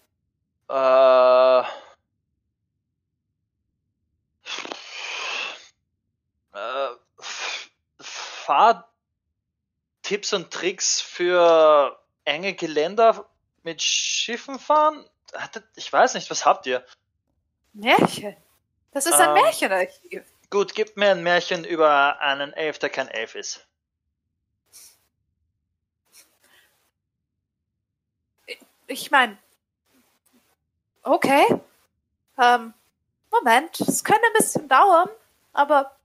Äh, äh, Fahrtipps und Tricks für enge Geländer mit Schiffen fahren? Ich weiß nicht, was habt ihr? Märchen. Das ist ein Ähm. Märchenarchiv. Gut, gib mir ein Märchen über einen Elf, der kein Elf ist. Ich meine, okay. Ähm, Moment, es könnte ein bisschen dauern, aber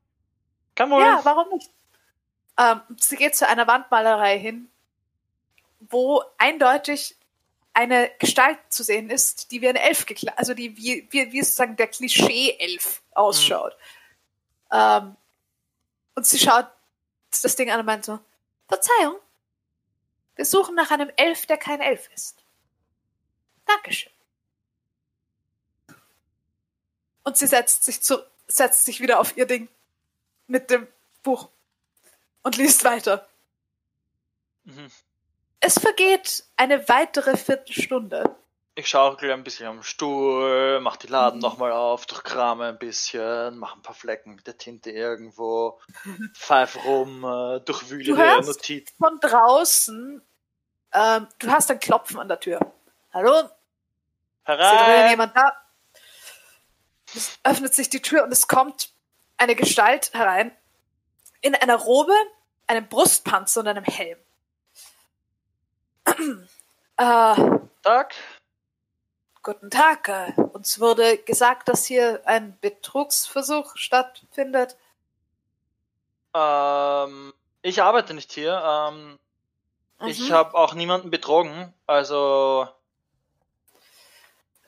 Kein Problem. ja, warum nicht? Ähm, sie geht zu einer Wandmalerei hin, wo eindeutig eine Gestalt zu sehen ist, die wie ein Elf gekleidet, also die wie, wie, wie sozusagen der Klischee-Elf ausschaut. Ähm, und sie schaut das Ding an und meint so, Verzeihung, wir suchen nach einem Elf, der kein Elf ist. Dankeschön. Und sie setzt sich zu, setzt sich wieder auf ihr Ding mit dem Buch und liest weiter. Mhm. Es vergeht eine weitere Viertelstunde. Ich schaukel ein bisschen am Stuhl, mach die Laden nochmal auf, durchkrame ein bisschen, mach ein paar Flecken mit der Tinte irgendwo, pfeif rum, äh, durchwühle Du die hörst? Notiz. Von draußen, ähm, du hast ein Klopfen an der Tür. Hallo? Ist Herein! jemand da? Es öffnet sich die Tür und es kommt eine Gestalt herein. In einer Robe, einem Brustpanzer und einem Helm. <clears throat> äh, Tag. guten Tag. Äh, uns wurde gesagt, dass hier ein Betrugsversuch stattfindet. Ähm, ich arbeite nicht hier. Ähm, Ich Mhm. habe auch niemanden betrogen. Also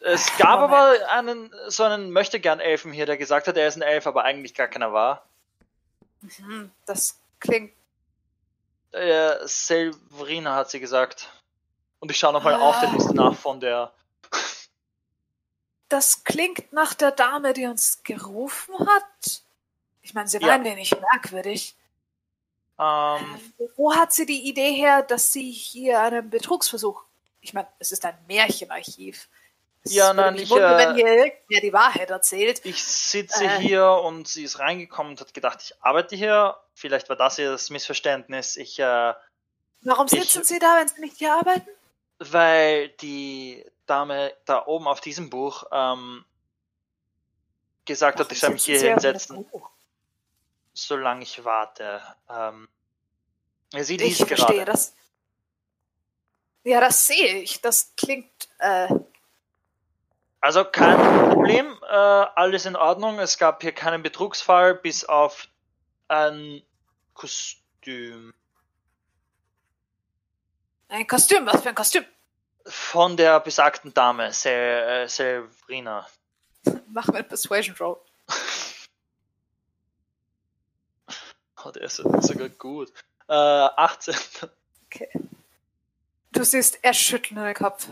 es gab Moment. aber einen so einen möchtegern Elfen hier, der gesagt hat, er ist ein Elf, aber eigentlich gar keiner war. Mhm, Das klingt. Äh, Selverina hat sie gesagt. Und ich schaue nochmal auf der Ah. Liste nach von der. Das klingt nach der Dame, die uns gerufen hat. Ich meine, sie war Ja. ein wenig merkwürdig. Ähm, Wo hat sie die Idee her, dass sie hier einen Betrugsversuch? Ich meine, es ist ein Märchenarchiv. Ja, nein, ich, wundern, äh, wenn hier irgendwer die Wahrheit erzählt. ich sitze Äh. hier und sie ist reingekommen und hat gedacht, ich arbeite hier. Vielleicht war das ihr das Missverständnis. Ich, äh, Warum ich- sitzen Sie da, wenn Sie nicht hier arbeiten? weil die Dame da oben auf diesem Buch ähm, gesagt hat, Warum ich soll mich hier hinsetzen, solange ich warte. Ähm, ja, sie Ich liest verstehe gerade. das. Ja, das sehe ich. Das klingt. Äh, Also kein Problem, äh, alles in Ordnung. Es gab hier keinen Betrugsfall, bis auf ein Kostüm ein Kostüm. Was für ein Kostüm? von der besagten Dame, Sel äh, Selvrina. <laughs> Mach mir Persuasion Roll. <laughs> Oh, der ist sogar gut. Äh, 18. Okay. Du siehst, er schüttelt den Kopf.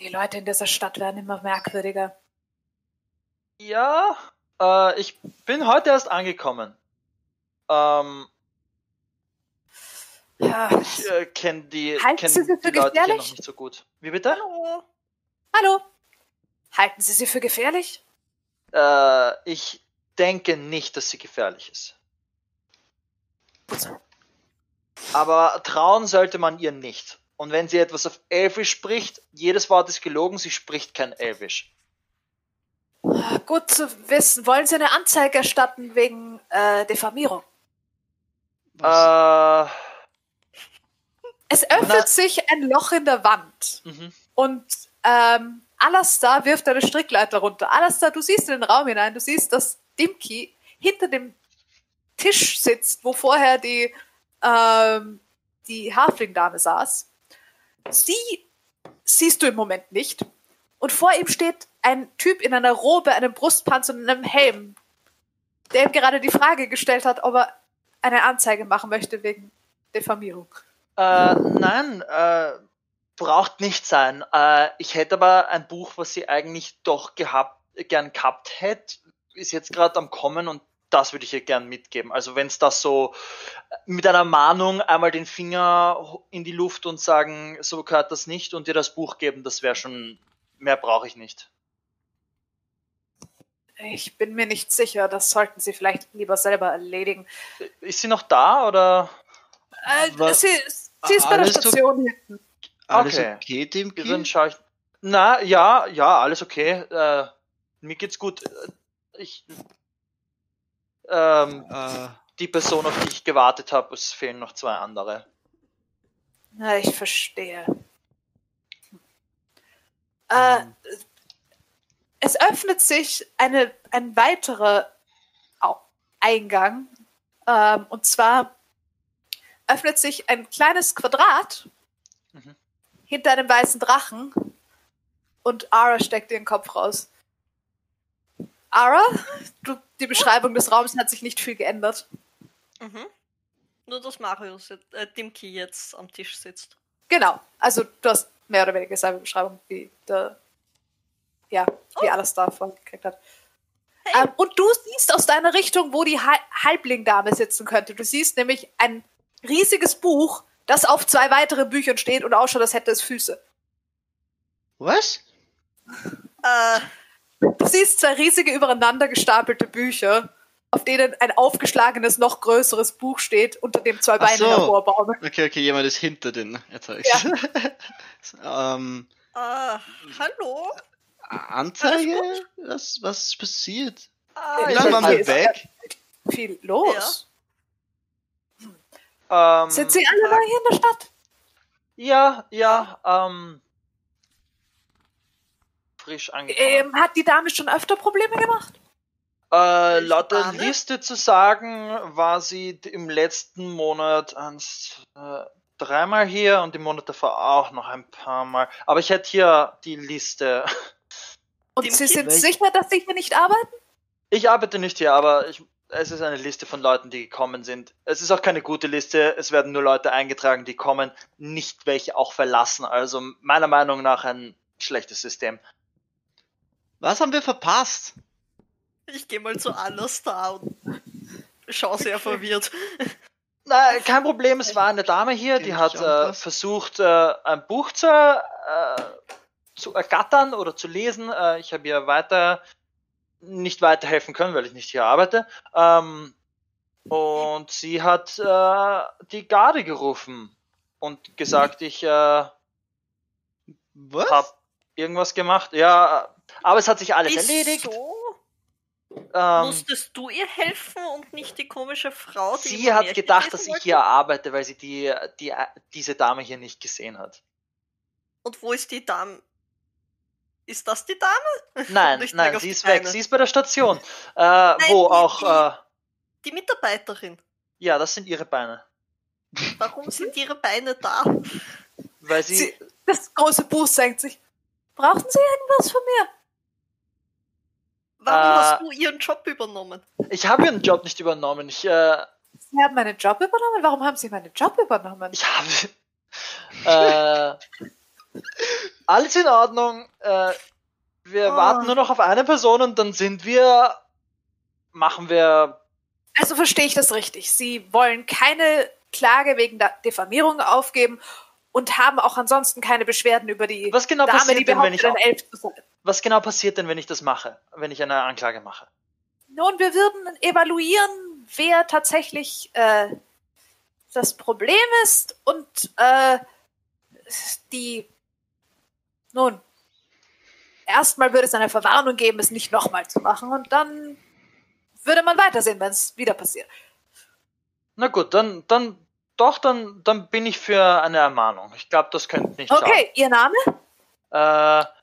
Die Leute in dieser Stadt werden immer merkwürdiger. Ja, äh, ich bin heute erst angekommen. Ähm, Ja. ich äh, kenne die, kenn Sie sie für die Leute hier gefährlich? noch nicht so gut. Wie bitte? Hallo. Hallo. Halten Sie sie für gefährlich? Äh, ich denke nicht, dass sie gefährlich ist. Aber trauen sollte man ihr nicht. Und wenn sie etwas auf Elfisch spricht, jedes Wort ist gelogen, sie spricht kein Elfisch. Ah, Gut zu wissen. Wollen Sie eine Anzeige erstatten wegen äh, Diffamierung? Äh, <laughs> Es öffnet Na- sich ein Loch in der Wand mhm. und ähm, Alastar wirft eine Strickleiter runter. Alastar, du siehst in den Raum hinein, du siehst, dass Dimki hinter dem Tisch sitzt, wo vorher die, ähm, die Hafling-Dame saß. Sie siehst du im Moment nicht. Und vor ihm steht ein Typ in einer Robe, einem Brustpanzer und einem Helm, der ihm gerade die Frage gestellt hat, ob er eine Anzeige machen möchte wegen Diffamierung. Äh, nein, äh, braucht nicht sein. Äh, ich hätte aber ein Buch, was sie eigentlich doch gehabt, gern gehabt hätte, ist jetzt gerade am Kommen und das würde ich ihr gern mitgeben. Also wenn es das so äh, mit einer Mahnung einmal den Finger in die Luft und sagen, so gehört das nicht und ihr das Buch geben, das wäre schon, mehr brauche ich nicht. Ich bin mir nicht sicher, das sollten Sie vielleicht lieber selber erledigen. Ist sie noch da oder? Äh, sie, sie ist bei der Station hinten. Alles okay. okay, Dimki? Dann schaue ich. Na, ja, ja, alles okay. Äh, mir geht's gut. Äh, Ich. Ähm, Äh, die Person, auf die ich gewartet habe, es fehlen noch zwei andere. Na, ich verstehe. Äh, es öffnet sich eine, ein weiterer Eingang. Ähm, und zwar öffnet sich ein kleines Quadrat Mhm. hinter einem weißen Drachen. Und Ara steckt ihren Kopf raus. Ara, du, die Beschreibung des Raums hat sich nicht viel geändert. Mhm. Nur, dass Mario, sit- äh, Dimki jetzt am Tisch sitzt. Genau. Also du hast mehr oder weniger dieselbe Beschreibung wie der, ja, wie alles da vorgekriegt hat. Ähm, und du siehst aus deiner Richtung, wo die Hal- Halblingdame sitzen könnte. Du siehst nämlich ein riesiges Buch, das auf zwei weitere Büchern steht und ausschaut, als hätte es Füße. Was? Äh, Du siehst zwei riesige übereinander gestapelte Bücher, auf denen ein aufgeschlagenes, noch größeres Buch steht, unter dem zwei Beine so. hervorbauen. Okay, okay, jemand ist hinter den. Hab ich's. <laughs> ähm, äh, hallo? Anzeige? Was, was ist passiert? Ah, Wie lange waren wir weg? Viel los. ähm, Sind sie alle neu hier in der Stadt? Ja, ja, ähm. Frisch angekommen. Ähm, hat die Dame schon öfter Probleme gemacht? Äh, laut der Dame? Liste zu sagen, war sie im letzten Monat eins, äh, dreimal hier und im Monat davor auch noch ein paar Mal. Aber ich hätte hier die Liste. <laughs> Und Dem Sie Kind- sind sicher, dass Sie hier nicht arbeiten? Ich arbeite nicht hier, aber ich, es ist eine Liste von Leuten, die gekommen sind. Es ist auch keine gute Liste. Es werden nur Leute eingetragen, die kommen, nicht welche auch verlassen. Also meiner Meinung nach ein schlechtes System. Was haben wir verpasst? Ich gehe mal zu Alastar und schau sehr verwirrt. <laughs> Na, kein Problem, es war eine Dame hier, Die hat äh, versucht, äh, ein Buch zu, äh, zu ergattern oder zu lesen. Äh, ich habe ihr weiter nicht weiterhelfen können, weil ich nicht hier arbeite. Ähm, und sie hat äh, die Garde gerufen und gesagt, ich äh, Was? hab irgendwas gemacht. Ja, aber es hat sich alles erledigt. Wieso? Ähm, Musstest du ihr helfen und nicht die komische Frau, die sie hat gedacht, dass ich wollte? hier arbeite, weil sie die, die, diese Dame hier nicht gesehen hat. Und wo ist die Dame? Ist das die Dame? <laughs> Nein, Nicht nein, sie ist weg. Beine. Sie ist bei der Station, <laughs> äh, wo die- auch, die- äh, Die Mitarbeiterin. ja, das sind ihre Beine. Warum <laughs> sind ihre Beine da? Weil sie, Sie, das große Buch senkt sich. Brauchen Sie irgendwas von mir? Warum Äh, hast du ihren Job übernommen? ich habe ihren Job nicht übernommen. Ich, äh, Sie haben meinen Job übernommen? Warum haben Sie meinen Job übernommen? ich habe, äh, alles in Ordnung. Äh, wir Oh. warten nur noch auf eine Person und dann sind wir, machen wir, Also verstehe ich das richtig. Sie wollen keine Klage wegen der Diffamierung aufgeben und haben auch ansonsten keine Beschwerden über die was genau Dame, die passiert denn, wenn behauptet, ich, ein Elf zu sein. Was genau passiert denn, wenn ich das mache, wenn ich eine Anklage mache? Nun, wir würden evaluieren, wer tatsächlich äh, das Problem ist und äh, die. Nun, erstmal würde es eine Verwarnung geben, es nicht nochmal zu machen und dann würde man weitersehen, wenn es wieder passiert. Na gut, dann, dann, doch, dann, dann bin ich für eine Ermahnung. Ich glaube, das könnte nicht Okay, Ihr Name? schaden. Äh,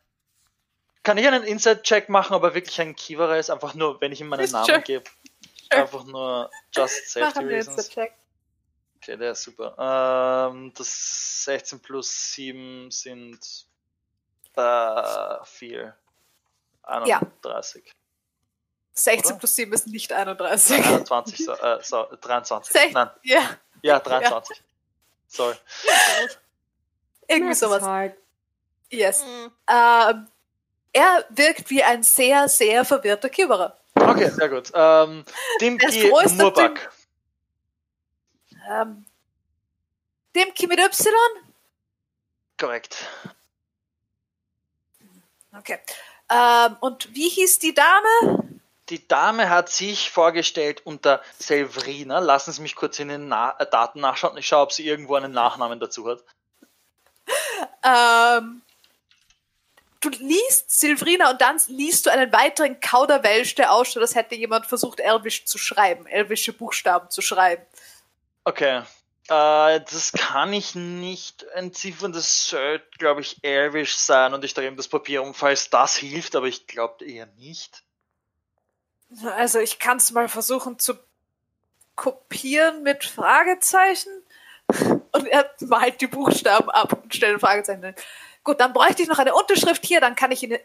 kann ich einen Inside-Check machen, ob er wirklich ein Kiewerer ist? Einfach nur, wenn ich ihm meinen Namen gebe. Einfach nur just <laughs> safety Machen wir jetzt reasons. den Check. Okay, der ist super. Ähm, das 16 plus 7 sind äh, 4. 31. 16 Oder? plus 7 ist nicht 31. 21, so, äh, so, 23. Sech- Nein, Ja, ja, 23. Sorry. irgendwie sowas. hard. Yes. Hm, Ähm, er wirkt wie ein sehr, sehr verwirrter Kiewerer. Okay, sehr gut. Ähm, Dimki Murbak. Ähm, Dimki mit Y? Korrekt. Okay. Ähm, und wie hieß die Dame? Die Dame hat sich vorgestellt unter Selvrina. Lassen Sie mich kurz in den Na äh, Daten nachschauen. Ich schaue, ob sie irgendwo einen Nachnamen dazu hat. Ähm, du liest Silvrina und dann liest du einen weiteren Kauderwelsch, der ausschaut, als hätte jemand versucht, Elvisch zu schreiben, elvische Buchstaben zu schreiben. Okay. Äh, das kann ich nicht entziffern. Das sollte, glaube ich, Elvish sein und ich drehe ihm das Papier um, falls das hilft, aber ich glaube eher nicht. Also ich kann es mal versuchen zu kopieren mit Fragezeichen. Und er malt die Buchstaben ab und stellt Fragezeichen. hin. Gut, dann bräuchte ich noch eine Unterschrift hier, dann kann ich Ihnen,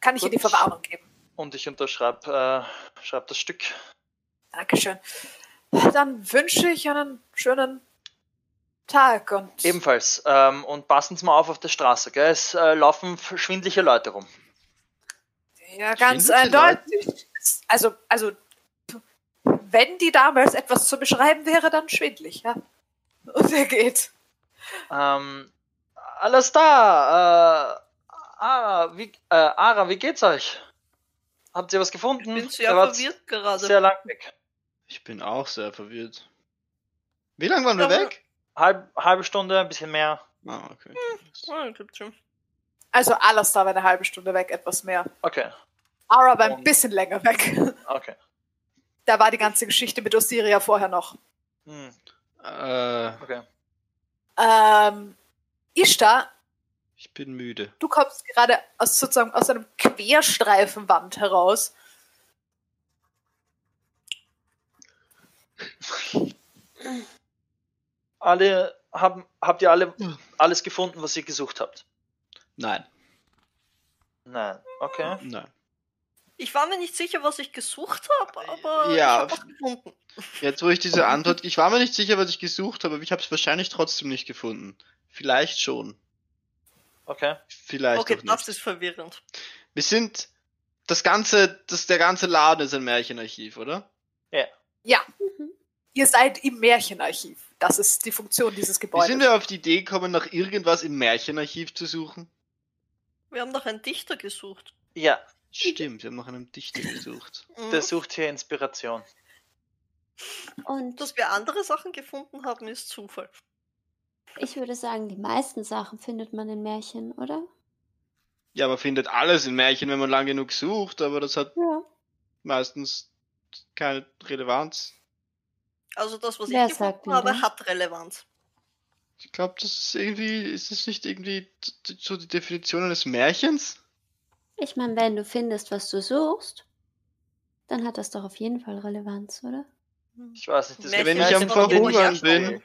kann ich Ihnen die. Verwarnung geben. Und ich unterschreibe äh, schreib das Stück. Dankeschön. Dann wünsche ich einen schönen Tag und Ebenfalls. Ähm, und passen Sie mal auf auf der Straße, gell? Es äh, laufen schwindliche Leute rum. ja ganz eindeutig. Also, also wenn die damals etwas zu beschreiben wäre, dann schwindlig, ja. Und er geht. Ähm, alles da. Äh, Ara, wie, äh, Ara, wie geht's euch? Habt ihr was gefunden? Ich bin sehr verwirrt gerade. Sehr lang weg. Ich bin auch sehr verwirrt. Wie lange waren wir weg? Halb, halbe Stunde, ein bisschen mehr. Ah, okay. Ah, klappt schon. Also alles da war eine halbe Stunde weg, etwas mehr. Okay, Ara war ein Und- bisschen länger weg. okay. Da war die ganze Geschichte mit Osiria vorher noch. Hm, Äh, okay. Ähm, Ishtar, ich bin müde. du kommst gerade aus sozusagen aus einem Querstreifenwand heraus. Alle haben, habt ihr alle alles gefunden, was ihr gesucht habt? Nein, Nein. Okay. nein. Ich war mir nicht sicher, was ich gesucht habe, aber Ja. ich habe gefunden. Jetzt, wo ich diese Antwort, ich war mir nicht sicher, was ich gesucht habe, aber ich habe es wahrscheinlich trotzdem nicht gefunden. Vielleicht schon. Okay. Vielleicht Okay, auch nicht. das ist verwirrend. Wir sind, das ganze, das, der ganze Laden ist ein Märchenarchiv, oder? Ja, Mhm. ihr seid im Märchenarchiv. Das ist die Funktion dieses Wie Gebäudes. sind wir auf die Idee gekommen, nach irgendwas im Märchenarchiv zu suchen? Wir haben noch einen Dichter gesucht. Ja, Stimmt, wir haben nach einem Dichter gesucht. Mhm. der sucht hier Inspiration. Und Dass wir andere Sachen gefunden haben, ist Zufall. Ich würde sagen, die meisten Sachen findet man in Märchen, oder? Ja, man findet alles in Märchen, wenn man lang genug sucht, aber das hat Ja. meistens keine Relevanz. Also das, was Wer ich sagt gefunden denn habe, das? hat Relevanz. Ich glaube, das ist irgendwie, ist das nicht irgendwie so die Definition eines Märchens? Ich meine, wenn du findest, was du suchst, dann hat das doch auf jeden Fall Relevanz, oder? Ich weiß nicht, das Märchen wenn ich am Verhungern bin,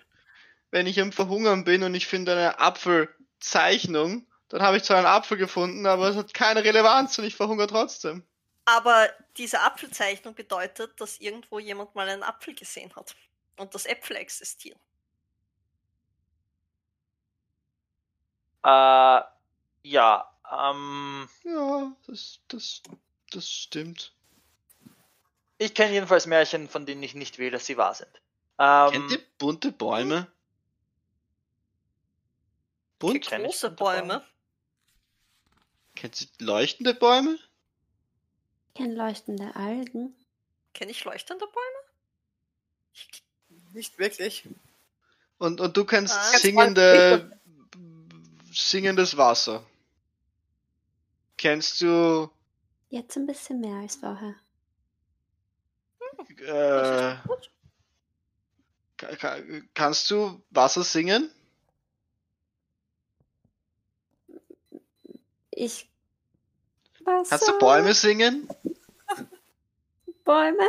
wenn ich am Verhungern bin und ich finde eine Apfelzeichnung, dann habe ich zwar einen Apfel gefunden, aber es hat keine Relevanz und ich verhungere trotzdem. Aber diese Apfelzeichnung bedeutet, dass irgendwo jemand mal einen Apfel gesehen hat. Und dass Äpfel existieren. Äh, ja, ähm, Ja, das, das, das stimmt. ich kenne jedenfalls Märchen, von denen ich nicht will, dass sie wahr sind. Ähm, Kennt ihr bunte Bäume? Bunt? Kenn ich Große Bäume. Bäume. Kennt ihr leuchtende Bäume? Ich kenne leuchtende Algen. Kenne ich leuchtende Bäume? Ich, Nicht wirklich. Und, und du kennst Ah. singende, singendes Wasser. Kennst du, Jetzt ein bisschen mehr als vorher. äh, kannst du Wasser singen? Ich. Was? Kannst du Bäume singen? <laughs> Bäume. <laughs>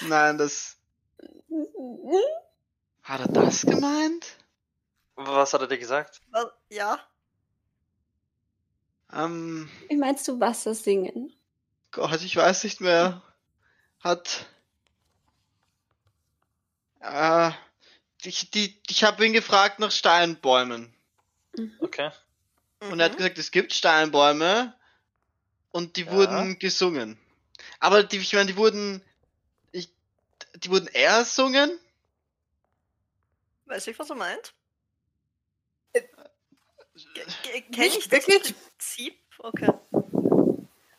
Nein, das, hat er das gemeint? Was hat er dir gesagt? Ja, Ähm, Wie meinst du Wasser singen? Gott, ich weiß nicht mehr. Hat. Äh, ich, die, ich habe ihn gefragt nach Steinbäumen. Mhm. Okay. Und er hat mhm. gesagt, es gibt Steinbäume und die Ja. wurden gesungen. Aber die, ich meine, die wurden. Ich, die wurden ersungen? weiß ich, was er meint. Äh, Kenne nicht ich das wirklich? Prinzip? Okay.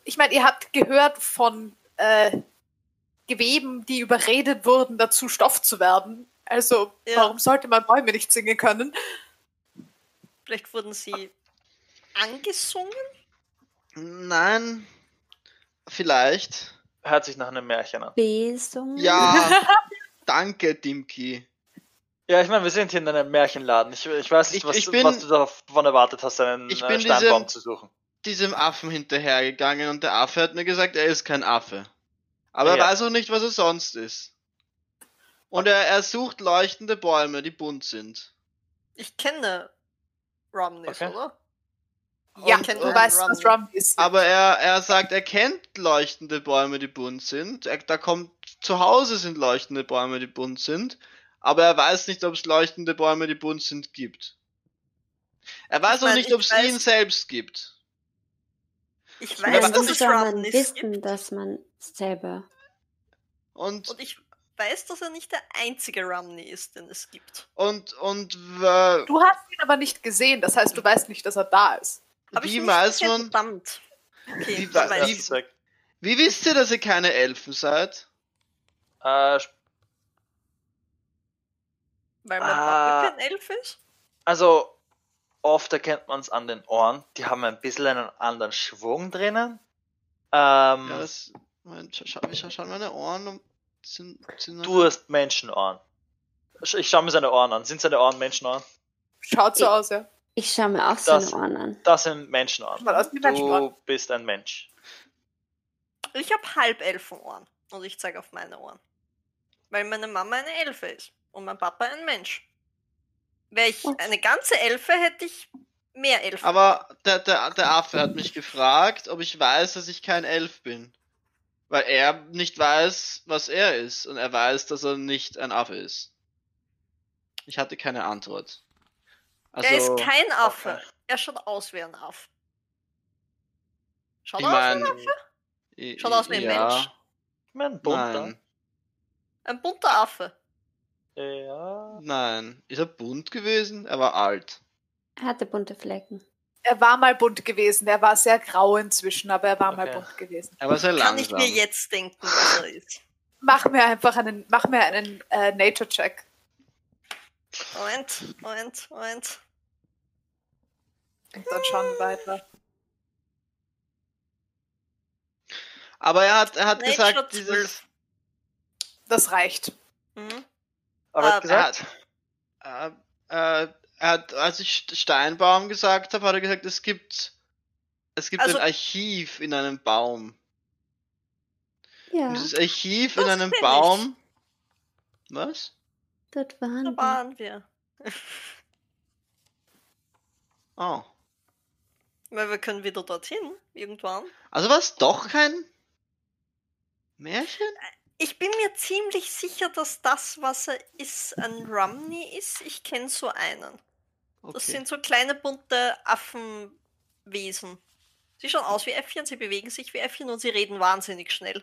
Ich meine, ihr habt gehört von äh, Geweben, die überredet wurden, dazu Stoff zu werden. Also, Ja. warum sollte man Bäume nicht singen können? Vielleicht wurden sie angesungen? Nein. Vielleicht. hört sich nach einem Märchen an. Besung. Ja, <laughs> danke, Dimki. Ja, ich meine, wir sind hier in einem Märchenladen. Ich, ich weiß nicht, Ich- was, ich bin- was du davon erwartet hast, einen Ich bin Steinbaum diesem- zu suchen. Diesem Affen hinterhergegangen und der Affe hat mir gesagt, er ist kein Affe. Aber er Ja. weiß auch nicht, was er sonst ist. Und er, er sucht leuchtende Bäume, die bunt sind. Ich kenne Romneys, Okay. oder? Ja, Und- du und weißt, Rum. was Rum ist. Aber er, er sagt, er kennt leuchtende Bäume, die bunt sind. Er, da kommt, zu Hause sind leuchtende Bäume, die bunt sind. Aber er weiß nicht, ob es leuchtende Bäume, die bunt sind, gibt. Er weiß Ich auch mein, nicht, ich ob es ihn selbst gibt. Ich weiß, dass es soll man Romneys wissen, gibt. dass man selber. Und, Und ich weiß, dass er nicht der einzige Romney ist, den es gibt. und, und, äh, Du hast ihn aber nicht gesehen, das heißt, du weißt nicht, dass er da ist. Hab ich wie weiß man, Verdammt. Okay, Wie weiß Das wie- ich. wie wisst ihr, dass ihr keine Elfen seid? Äh, Weil mein Ah. Kein Elf ist? also, oft erkennt man es an den Ohren. Die haben ein bisschen einen anderen Schwung drinnen. Ähm, Ja, das, mein, schau, schau, schau, schau meine Ohren und sind, sind du hast Menschenohren. Sch- Ich schaue mir seine Ohren an. Sind seine Ohren Menschenohren? Schaut so Ich- aus, ja. Ich schaue mir auch seine Das- Ohren an. Das sind Menschenohren. Du bist ein Mensch. Ich habe Halbelfenohren. Und ich zeige auf meine Ohren. Weil meine Mama eine Elfe ist. Und mein Papa ein Mensch. Wäre ich eine ganze Elfe, hätte ich mehr Elfen. Aber der, der, der Affe hat mich gefragt, ob ich weiß, dass ich kein Elf bin. Weil er nicht weiß, was er ist. Und er weiß, dass er nicht ein Affe ist. Ich hatte keine Antwort. Also, er ist kein Affe. okay. Er schaut aus wie ein Affe. Schaut ich er aus wie ein Affe? Schaut aus wie ein Mensch. Ich mein, bunter. Nein, Ein bunter Affe. Ja. nein. Ist er bunt gewesen? Er war alt. Er hatte bunte Flecken. Er war mal bunt gewesen. Er war sehr grau inzwischen, aber er war mal Okay. bunt gewesen. Er war sehr Kann ich langsam. mir jetzt denken, was er ist. Mach mir einfach einen, mach mir einen äh, Nature-Check. Moment, Moment, Moment. Und dann schauen wir weiter. Aber er hat, er hat Nature gesagt, dieses, 12. Das reicht. Mhm. Aber er Ah, hat gesagt, äh, äh, er hat, als ich Steinbaum gesagt habe, hat er gesagt, es gibt, es gibt Also- ein Archiv in einem Baum. Ja, Und dieses Archiv Das in einem kenn ich. Baum. Was? dort waren Da wir. waren wir. <laughs> Oh. Weil wir können wieder dorthin, irgendwann. Also war es doch kein Märchen? Ich bin mir ziemlich sicher, dass das, was er ist, ein Romney ist. Ich kenne so einen. Das Okay. sind so kleine bunte Affenwesen. Sie schauen aus wie Äffchen, sie bewegen sich wie Äffchen und sie reden wahnsinnig schnell.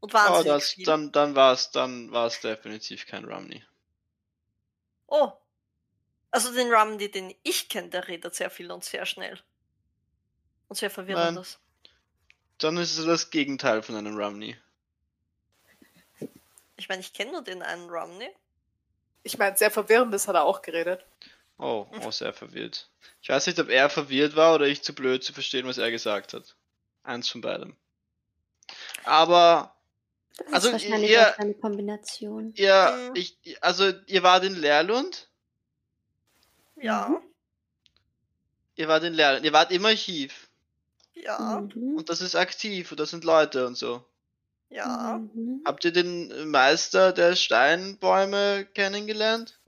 Und Oh, wahnsinnig das, viel. dann, dann war es dann war's definitiv kein Romney. Oh. Also den Romney, den ich kenne, der redet sehr viel und sehr schnell. Und sehr verwirrendes. Dann ist es das Gegenteil von einem Romney. Ich meine, ich kenne nur den einen Romney. Ich meine, sehr verwirrendes hat er auch geredet. Oh, oh, sehr verwirrt. Ich weiß nicht, ob er verwirrt war oder ich zu blöd zu verstehen, was er gesagt hat. Eins von beidem. Aber Das Also, ist wahrscheinlich ihr- auch eine Kombination. ihr, Mhm. ich, also ihr wart in Leerlund? Ja, Mhm. Ihr wart in Leerlund. Ihr wart im Archiv. ja, Mhm. Und das ist aktiv und das sind Leute und so. Ja. Mhm. Habt ihr den Meister der Steinbäume kennengelernt?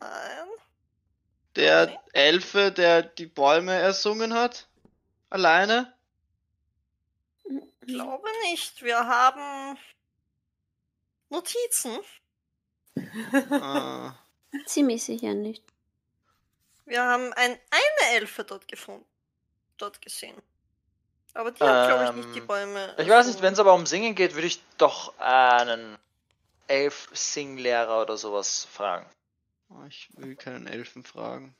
Nein. Der Nee. Elfe, der die Bäume ersungen hat? Alleine? Glaube nicht. Wir haben Notizen. ah. <laughs> Ziemlich sicher nicht. Wir haben ein, eine Elfe dort gefunden. Dort gesehen. Aber die hat, glaube ich, nicht die Ähm, Bäume. ich weiß nicht, wenn es aber um Singen geht, würde ich doch einen Elf-Singlehrer oder sowas fragen. Oh, Ich will keinen Elfen fragen.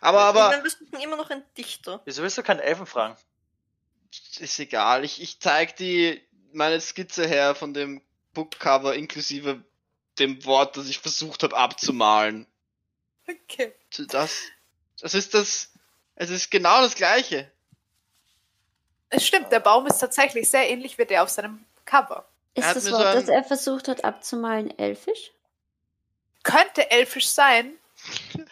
Aber, Aber aber, dann wüssten immer noch ein Dichter. Wieso willst du keinen Elfen fragen? ist egal. Ich, ich zeig die, meine Skizze her von dem Bookcover inklusive dem Wort, das ich versucht habe abzumalen. Okay. Das, das ist das, es ist genau das gleiche. Es stimmt, der Baum ist tatsächlich sehr ähnlich wie der auf seinem Cover. Er Ist das Wort, das er versucht hat abzumalen, elfisch? Könnte elfisch sein. <laughs>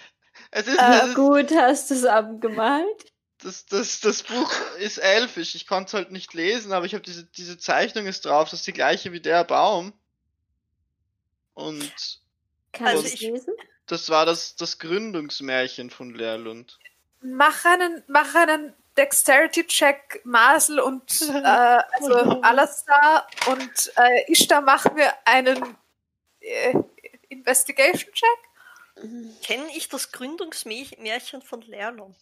Es ist, Äh, es ist gut, hast du es abgemalt? das, das, das Buch ist elfisch. Ich konnte es halt nicht lesen, aber ich habe diese, diese Zeichnung ist drauf. Das ist die gleiche wie der Baum. Und Kannst Also du es ich- lesen? das war das, das Gründungsmärchen von Leerlund. Mach einen, mach einen Dexterity-Check, Masel und <laughs> äh, also Alastar und äh, Ishtar machen wir einen äh, Investigation-Check. Kenne ich das Gründungsmärchen von Lerlon?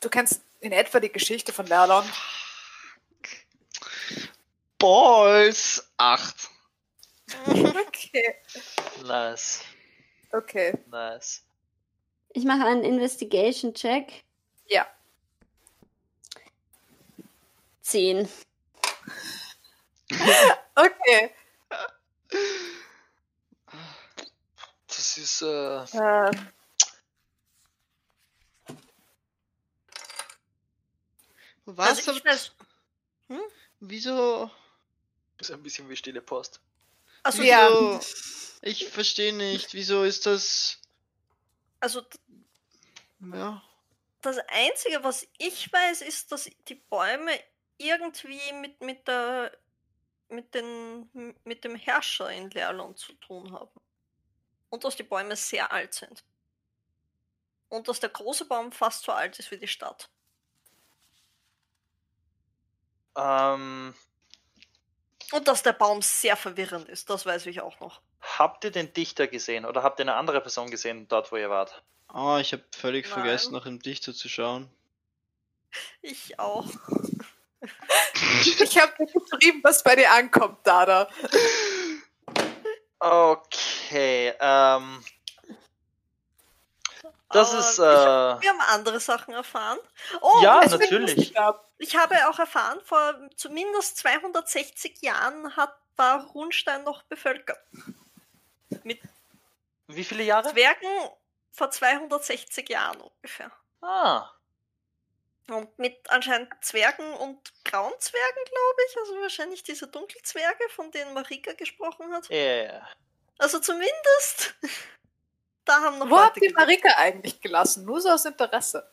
Du kennst in etwa die Geschichte von Lerlon. Balls 8. Okay. Nice, Okay. nice. Ich mache einen Investigation-Check. Ja. Zehn. <laughs> Okay. Das ist, äh, Äh, Was? Also ich weiß, Wieso? ist ein bisschen wie stille Post. also, Ja. Ich verstehe nicht. Wieso ist das? also Ja. das Einzige, was ich weiß, ist, dass die Bäume irgendwie mit, mit, der, mit, den, mit dem Herrscher in Lerlon zu tun haben. Und dass die Bäume sehr alt sind. Und dass der große Baum fast so alt ist wie die Stadt. Ähm, Und dass der Baum sehr verwirrend ist, das weiß ich auch noch. habt ihr den Dichter gesehen oder habt ihr eine andere Person gesehen dort, wo ihr wart? Oh, ich habe völlig Nein. vergessen, nach dem Dichter zu schauen. Ich auch. Ich habe geschrieben, was bei dir ankommt, Dada. Okay, ähm, das Aber ist, äh, wir haben andere Sachen erfahren. Oh, Ja, natürlich. Ich habe auch erfahren, vor zumindest 260 Jahren hat, war Runstein noch bevölkert. Mit wie viele Jahre? Zwergen vor 260 Jahren ungefähr. Ah, Und mit anscheinend Zwergen und grauen Zwergen, glaube ich. Also wahrscheinlich diese Dunkelzwerge, von denen Marika gesprochen hat. ja, ja. Also zumindest, <laughs> da haben noch Wo habt Leute ihr Marika eigentlich gelassen? Nur so aus Interesse.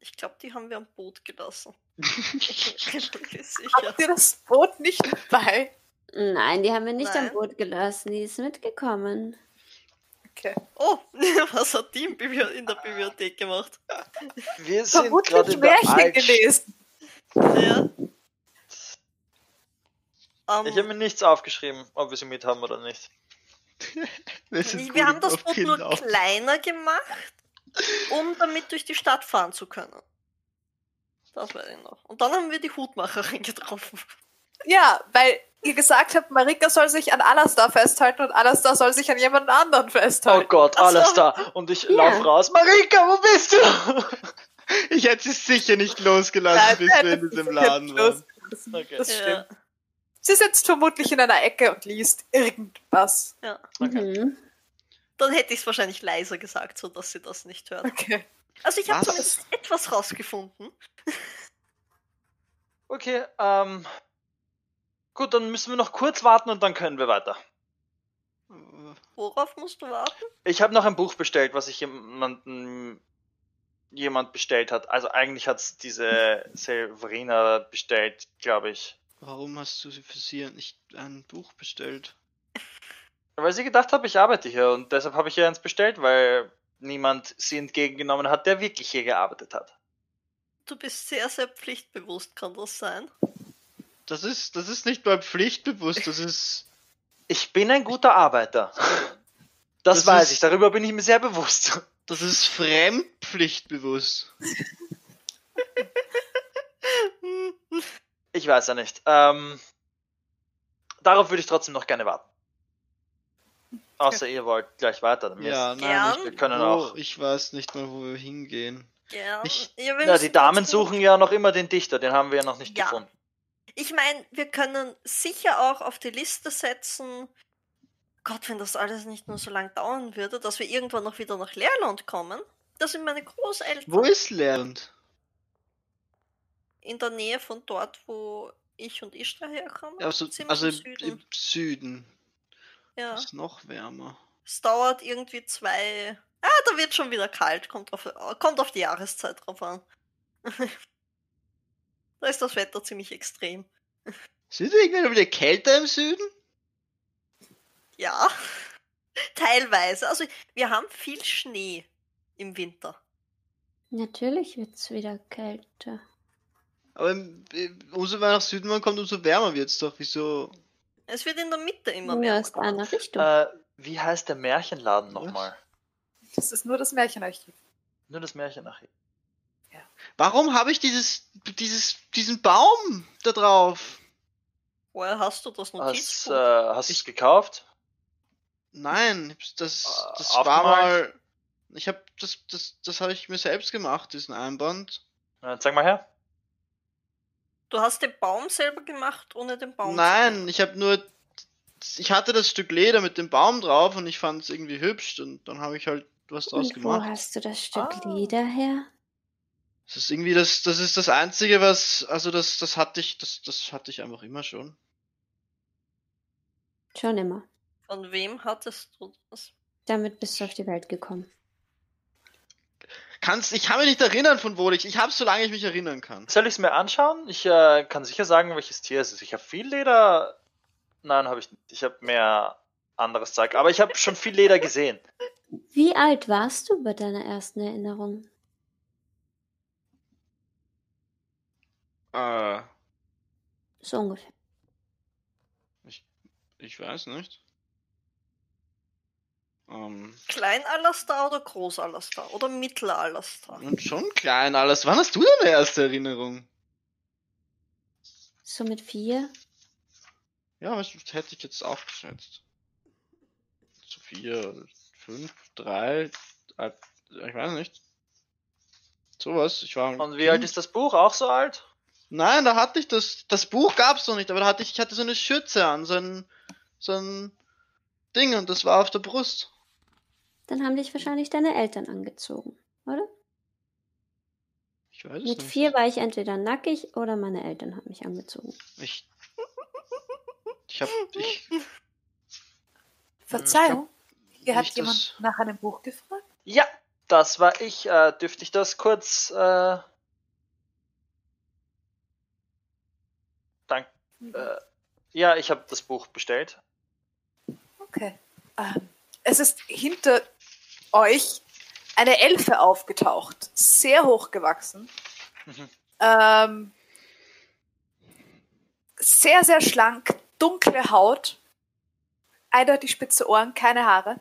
Ich glaube, die haben wir am Boot gelassen. <laughs> Habt ihr das Boot nicht dabei? Nein, die haben wir nicht am Nein. Boot gelassen. Die ist mitgekommen. Okay. Oh, <laughs> was hat die in der Bibliothek gemacht? Wir sind gerade Vermutlich in der Märchen gelesen. Ja. Ähm, Ich habe mir nichts aufgeschrieben, ob wir sie mit haben oder nicht. <laughs> Wir, haben das Boot nur auf- kleiner gemacht, um damit durch die Stadt fahren zu können. Das weiß ich noch. Und dann haben wir die Hutmacherin getroffen. Ja, weil ihr gesagt habt, Marika soll sich an Alastar festhalten und Alastar soll sich an jemand anderen Oh festhalten. Gott, Ach so. alles da. Und ich Ja. lauf raus. Marika, wo bist du? <laughs> Ich hätte sie sicher nicht losgelassen, Nein, bis wir in diesem Laden waren. Okay. Das Ja. stimmt. Sie sitzt vermutlich in einer Ecke und liest irgendwas. Ja. Okay. Mhm. Dann hätte ich es wahrscheinlich leiser gesagt, so dass sie das nicht hört. Okay. Also ich habe zumindest etwas rausgefunden. Okay, ähm. Gut, dann müssen wir noch kurz warten und dann können wir weiter. Worauf musst du warten? Ich habe noch ein Buch bestellt, was sich jemanden jemand bestellt hat. Also eigentlich hat's diese Severina bestellt, glaube ich. Warum hast du sie für sie nicht ein Buch bestellt? Weil sie gedacht hat, ich arbeite hier und deshalb habe ich ihr eins bestellt, weil niemand sie entgegengenommen hat, der wirklich hier gearbeitet hat. Du bist sehr, sehr pflichtbewusst, kann das sein? Das ist, das ist nicht mal pflichtbewusst, das ist. Ich bin ein guter Arbeiter. Das, Das weiß ist- ich, darüber bin ich mir sehr bewusst. Das ist fremdpflichtbewusst. Ich weiß ja nicht. Ähm, darauf würde ich trotzdem noch gerne warten. Außer ihr wollt gleich weiter. Mir Ja, nein, Gern. ich, Wir können wo, auch. ich weiß nicht mal, wo wir hingehen. Ja. Ich- ja, Ja, die Damen suchen ja noch immer den Dichter, den haben wir ja noch nicht Ja. gefunden. Ich meine, wir können sicher auch auf die Liste setzen. Gott, wenn das alles nicht nur so lang dauern würde, dass wir irgendwann noch wieder nach Leerland kommen. Das sind meine Großeltern. Wo ist Lernd? in der Nähe von dort, wo ich und Ishtar herkommen. Also, also im im Süden. im Süden. Ja. Ist noch wärmer. Es dauert irgendwie zwei. Ah, da wird schon wieder kalt. Kommt auf, kommt auf die Jahreszeit drauf an. <laughs> da ist das Wetter ziemlich extrem. Sind wir irgendwann wieder kälter im Süden? Ja. <laughs> Teilweise. Also, wir haben viel Schnee im Winter. Natürlich wird's wieder kälter. Aber umso weiter nach Süden man kommt, umso wärmer wird's doch. Wieso? Es wird in der Mitte immer Nur wärmer. aus einer Richtung. Äh, wie heißt der Märchenladen nochmal? Das ist nur das Märchenarchiv. Nur das Märchenarchiv. Warum habe ich dieses, dieses, diesen Baum da drauf? Woher hast du das Hast, Notizbuch? äh, hast du es gekauft? Nein, das, Äh, das war aufgemalt? mal. Ich habe das, das, das habe ich mir selbst gemacht, diesen Einband. Äh, zeig mal her. Du hast den Baum selber gemacht, ohne den Baum Nein, ich habe nur. Ich hatte das Stück Leder mit dem Baum drauf und ich fand es irgendwie hübsch und dann habe ich halt was draus Und wo gemacht. hast du das Stück Ah. Leder her? Das ist irgendwie das, das ist das einzige, was, also das, das hatte ich, das, das hatte ich einfach immer schon. Schon immer. Von wem hattest du das? Damit bist du auf die Welt gekommen. Kannst, ich kann mich nicht erinnern, von wo ich, ich hab's, solange ich mich erinnern kann. Soll ich es mir anschauen? Ich äh, kann sicher sagen, welches Tier es ist. Ich habe viel Leder. Nein, habe ich nicht. Ich habe mehr anderes Zeug. Aber ich habe schon viel Leder gesehen. Wie alt warst du bei deiner ersten Erinnerung? Äh, So ungefähr. ich weiß nicht. Ähm, Klein-Alastar oder Groß-Alastar? Oder Mittel-Alastar? und schon klein alles. Wann hast du deine erste Erinnerung? So mit vier? Ja, das hätte ich jetzt auch geschätzt. Zu vier, fünf, drei, äh, ich weiß nicht. Sowas, ich war. Und wie alt ist das Buch? Auch so alt? Nein, da hatte ich das. Das Buch gab's noch nicht, aber da hatte ich, ich hatte so eine Schürze an, so ein, so ein Ding und das war auf der Brust. Dann haben dich wahrscheinlich deine Eltern angezogen, oder? Ich weiß es Mit nicht. vier war ich entweder nackig oder meine Eltern haben mich angezogen. Ich. Ich hab. Ich. Verzeihung, hier hat nicht jemand das- nach einem Buch gefragt. Ja, das war ich. Äh, dürfte ich das kurz. Äh, dank, äh, ja, ich habe das Buch bestellt. Okay. Ähm, es ist hinter euch eine Elfe aufgetaucht, sehr hoch gewachsen. Mhm. Ähm, sehr, sehr schlank, dunkle Haut, eindeutig spitze Ohren, keine Haare.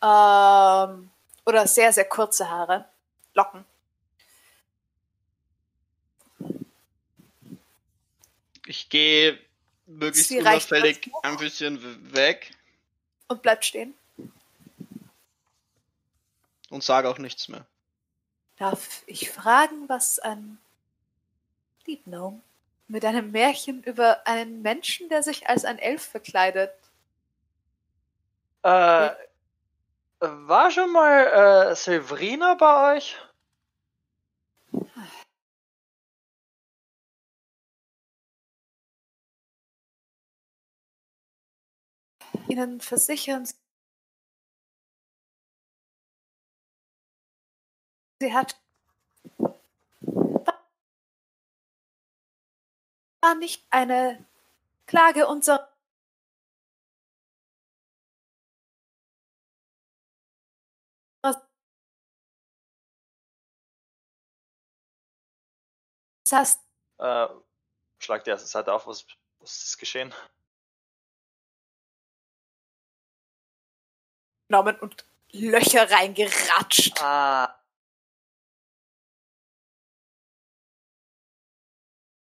Ähm, oder sehr, sehr kurze Haare, Locken. Ich gehe möglichst Sie unauffällig ein bisschen weg Und bleibt stehen. und sage auch nichts mehr. Darf ich fragen, was ein Deep Gnome mit einem Märchen über einen Menschen, der sich als ein Elf verkleidet? Äh, war schon mal äh, Severina bei euch? Ihnen versichern, sie hat war nicht eine Klage unserer Das Äh, schlag die erste Seite auf, was, was ist geschehen? Genommen und Löcher reingeratscht. Ah.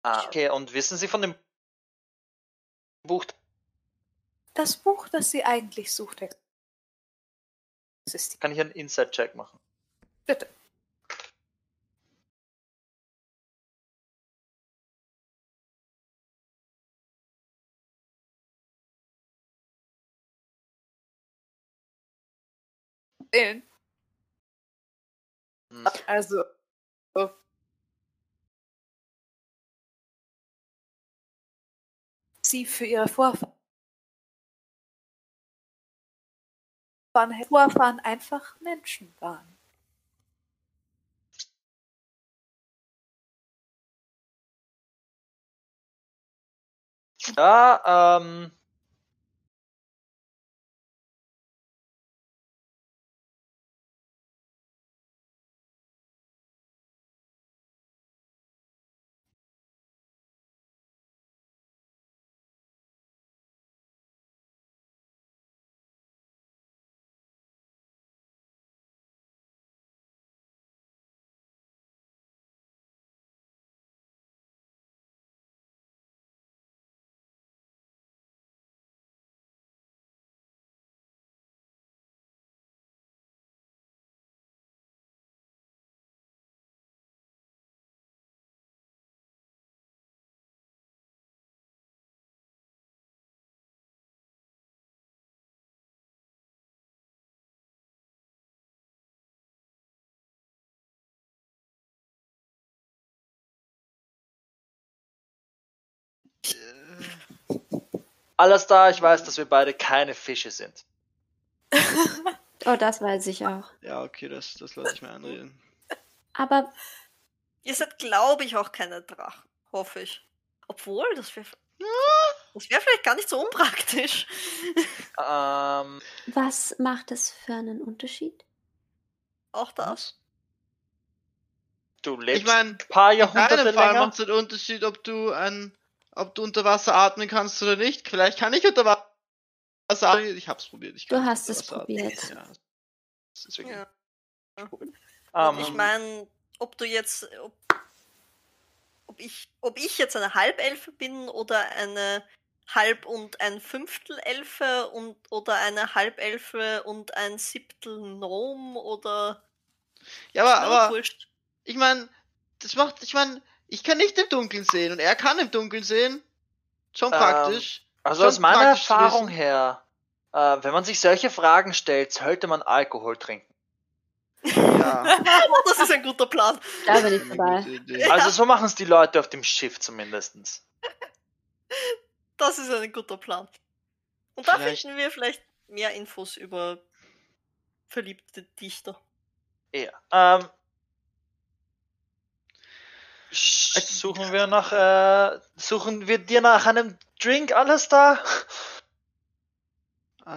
Ah, okay, und wissen Sie von dem Buch? Das Buch, das sie eigentlich sucht, existiert. Kann ich einen Inside-Check machen? Bitte. sehen. Also. Oh. Sie für ihre Vorfahren, Vorfahren einfach Menschen waren. Ja, ähm, Alles da, ich weiß, dass wir beide keine Fische sind. <laughs> Oh, das weiß ich auch. Ja, okay, das, das lasse ich mir anreden. Aber Ihr seid, glaube ich, auch keine Drachen. Hoffe ich. Obwohl, das wäre. Das wäre vielleicht gar nicht so unpraktisch. <laughs> Ähm, was macht es für einen Unterschied? Auch das. du lebst Ich meine, ein paar in Jahrhunderte länger. macht es den Unterschied, ob du ein, ob du unter Wasser atmen kannst oder nicht. Vielleicht kann ich unter Wasser atmen. Ich hab's probiert. Ich Du hast es probiert. Ja. Ja. Ähm, ich meine, ob du jetzt. Ob, ob, ich, ob ich jetzt eine Halbelfe bin oder eine Halb- und ein Fünftel Elfe und oder eine Halbelfe und ein Siebtel Gnome oder. Ja, aber, aber wurscht. ich meine, das macht, ich meine, ich kann nicht im Dunkeln sehen und er kann im Dunkeln sehen. Schon Ähm, praktisch. also schon aus meiner Erfahrung wissen. her, äh, wenn man sich solche Fragen stellt, sollte man Alkohol trinken. Ja. <laughs> Das ist ein guter Plan. Da bin ich dabei. Also so machen es die Leute auf dem Schiff zumindestens. <laughs> Das ist ein guter Plan. Und da Vielleicht- finden wir vielleicht mehr Infos über verliebte Dichter. Ja. Ähm, suchen wir nach, äh, suchen wir dir nach einem Drink, alles da?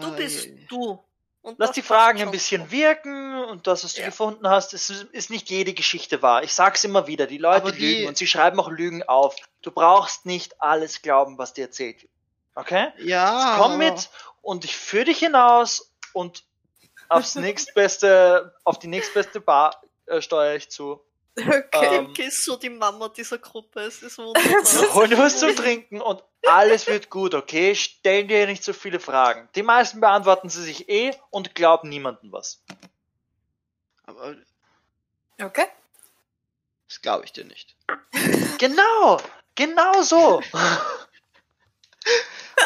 Du bist du. Und Lass die Fragen ein bisschen so. wirken und das, was du Ja. gefunden hast, es ist, nicht jede Geschichte wahr. Ich sag's immer wieder, die Leute die- lügen und sie schreiben auch Lügen auf. Du brauchst nicht alles glauben, was dir erzählt wird. Okay? Ja. Komm aber- mit und ich führe dich hinaus und aufs <laughs> nächstbeste, auf die nächstbeste Bar äh, steuere ich zu. Okay. Ähm, ist so die Mama dieser Gruppe. Es ist <laughs> wunderbar. Hol was zum Trinken und alles wird gut, okay? Stellen dir nicht so viele Fragen. Die meisten beantworten sie sich eh und glauben niemandem was. Aber Okay. das glaube ich dir nicht. <laughs> Genau, genau so.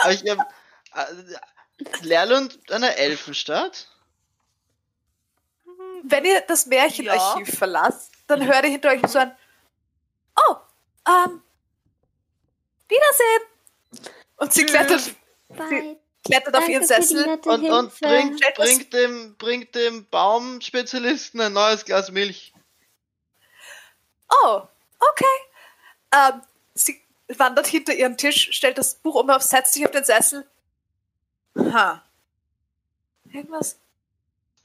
Aber ich ähm, äh, Lerlund einer Elfenstadt? Wenn ihr das Märchenarchiv verlasst, dann hört ihr hinter euch so ein Oh, ähm, Wiedersehen! Und sie klettert, Bye. klettert auf ihren Sessel. Und, und bringt, bringt, dem, bringt dem Baumspezialisten ein neues Glas Milch. Oh, okay. Ähm, sie wandert hinter ihren Tisch, stellt das Buch um, setzt sich auf den Sessel. Ha. Irgendwas?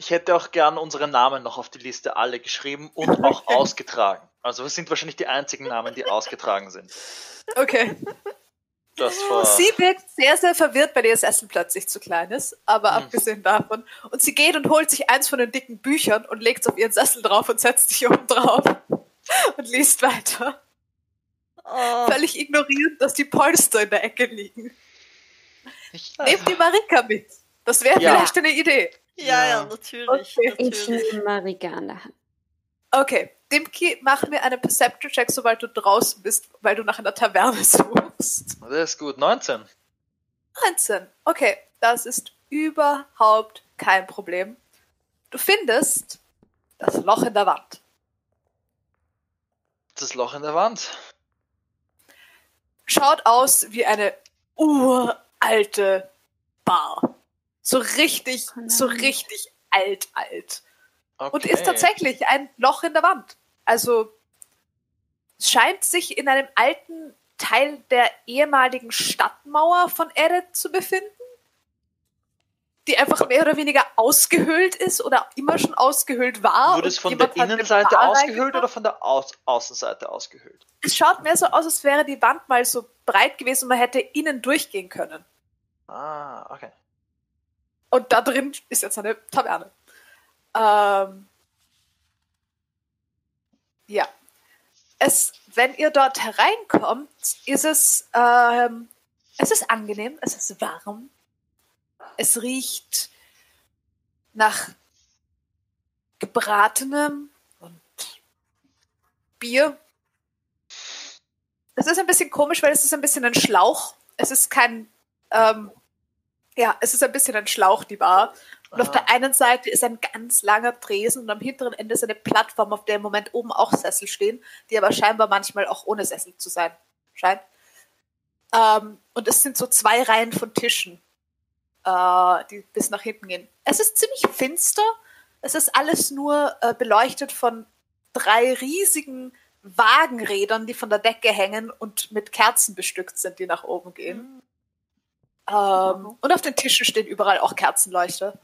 Ich hätte auch gern unsere Namen noch auf die Liste alle geschrieben und <laughs> auch ausgetragen. Also wir sind wahrscheinlich die einzigen Namen, die ausgetragen sind. Okay. Das war Sie wirkt sehr, sehr verwirrt, weil ihr Sessel plötzlich zu klein ist. Aber Hm. abgesehen davon. Und sie geht und holt sich eins von den dicken Büchern und legt es auf ihren Sessel drauf und setzt sich oben drauf. <laughs> Und liest weiter. Oh, Völlig ignorierend, dass die Polster in der Ecke liegen. Ich, Nehmt die Marika mit. Das wäre Ja. vielleicht eine Idee. Ja, ja, Ja. natürlich. Okay. Ich natürlich. nehme Marika an der Hand. Okay, Dimki, mach mir einen Perception-Check, sobald du draußen bist, weil du nach einer Taverne <laughs> suchst. das ist gut. 19. 19. Okay, das ist überhaupt kein Problem. Du findest das Loch in der Wand. Das Loch in der Wand. Schaut aus wie eine uralte Bar. So richtig, Oh so richtig alt, alt. Okay. Und ist tatsächlich ein Loch in der Wand. Also es scheint sich in einem alten Teil der ehemaligen Stadtmauer von Eret zu befinden, die einfach mehr oder weniger ausgehöhlt ist oder immer schon ausgehöhlt war. Wurde es von der Innenseite ausgehöhlt oder von der Au Außenseite ausgehöhlt? Es schaut mehr so aus, als wäre die Wand mal so breit gewesen und man hätte innen durchgehen können. Ah, okay. Und da drin ist jetzt eine Taverne. Ähm, ja. Es, wenn ihr dort hereinkommt, ist es, ähm, es ist angenehm, es ist warm. Es riecht nach gebratenem und Bier. Es ist ein bisschen komisch, weil es ist ein bisschen ein Schlauch. Es ist kein, ähm, ja, es ist ein bisschen ein Schlauch, die Bar. Und auf Aha. der einen Seite ist ein ganz langer Tresen und am hinteren Ende ist eine Plattform, auf der im Moment oben auch Sessel stehen, die aber scheinbar manchmal auch ohne Sessel zu sein scheint. Ähm, und es sind so zwei Reihen von Tischen, äh, die bis nach hinten gehen. Es ist ziemlich finster. Es ist alles nur äh, beleuchtet von drei riesigen Wagenrädern, die von der Decke hängen und mit Kerzen bestückt sind, die nach oben gehen. Ähm, und auf den Tischen stehen überall auch Kerzenleuchter.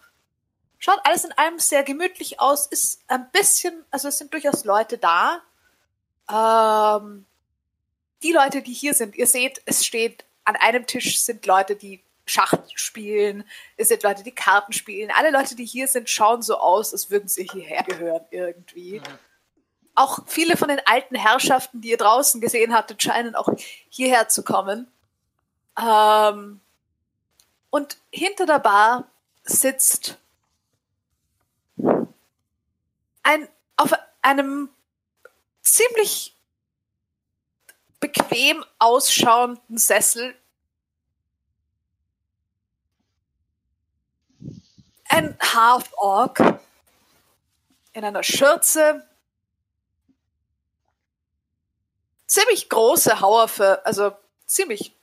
Schaut alles in allem sehr gemütlich aus, ist ein bisschen, also es sind durchaus Leute da. Ähm, die Leute, die hier sind, ihr seht, es steht, an einem Tisch sind Leute, die Schach spielen, es sind Leute, die Karten spielen. Alle Leute, die hier sind, schauen so aus, als würden sie hierher gehören irgendwie. Auch viele von den alten Herrschaften, die ihr draußen gesehen hattet, scheinen auch hierher zu kommen. Ähm, und hinter der Bar sitzt ein auf einem ziemlich bequem ausschauenden Sessel ein Half-Orc in einer Schürze. Ziemlich große Hauer für, also ziemlich.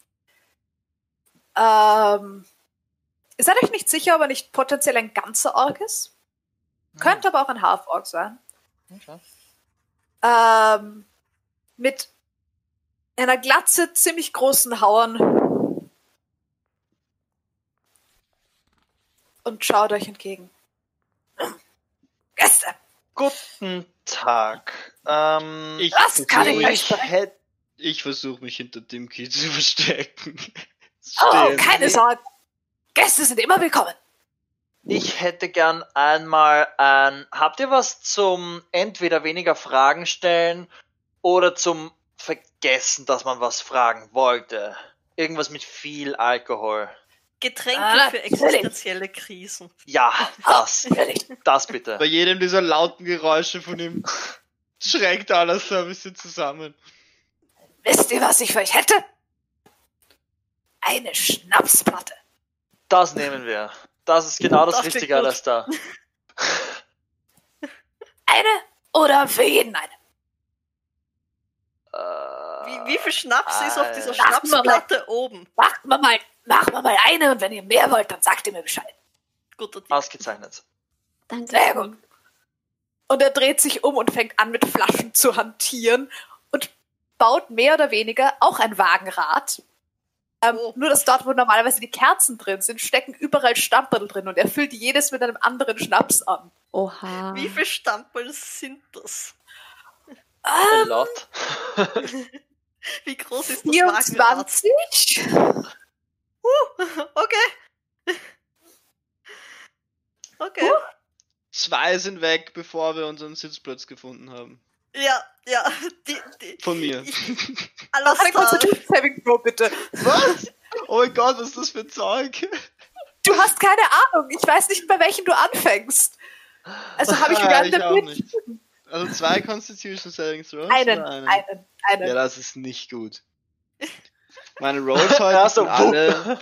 Ähm, seid euch nicht sicher, ob er nicht potenziell ein ganzer Orc ist. Könnte aber auch ein Half-Orc sein. Okay. Ähm, mit einer Glatze, ziemlich großen Hauern. Und schaut euch entgegen. Gäste! Guten Tag. Ähm, Ich Das kann ich versuche nicht ich hätte ich versuch mich hinter dem Key zu verstecken. Oh, keine Sorge. Gäste sind immer willkommen. Ich hätte gern einmal ein. Habt ihr was zum entweder weniger Fragen stellen oder zum Vergessen, dass man was fragen wollte? Irgendwas mit viel Alkohol. Getränke Ah, für existenzielle Krisen. Ja, das. Natürlich. Das bitte. Bei jedem dieser lauten Geräusche von ihm <laughs> schreckt alles so ein bisschen zusammen. Wisst ihr, was ich für euch hätte? Eine Schnapsplatte. Das nehmen wir. Das ist genau das, Das Richtige, alles da. <laughs> Eine oder für jeden eine. Äh, Wie, wie viel Schnaps ist auf dieser. Schnapsplatte oben? Macht mal mal, machen wir mal eine und wenn ihr mehr wollt, dann sagt ihr mir Bescheid. Guter Tipp. Ausgezeichnet. Danke. Sehr gut. Und er dreht sich um und fängt an, mit Flaschen zu hantieren und baut mehr oder weniger auch ein Wagenrad. Ähm. Nur, dass dort, wo normalerweise die Kerzen drin sind, stecken überall Stamperl drin und er füllt jedes mit einem anderen Schnaps an. Oha. Wie viele Stamperl sind das? Ein Lot. <laughs> Wie groß ist das Wagenrad? 24? Okay. Okay. Zwei sind weg, bevor wir unseren Sitzplatz gefunden haben. Ja, ja. Die, die, Von mir. Ich- Alastar, Constitution Saving Throw, bitte. Was? Oh mein Gott, was ist das für Zeug? Du hast keine Ahnung. Ich weiß nicht, bei welchem du anfängst. Also habe ich während ich der auch Bit- nicht. Also zwei Constitution Saving Throws? einen, oder einen, einen. Ja, das ist nicht gut. Meine Rolls <laughs> heute Ja, so, sind alle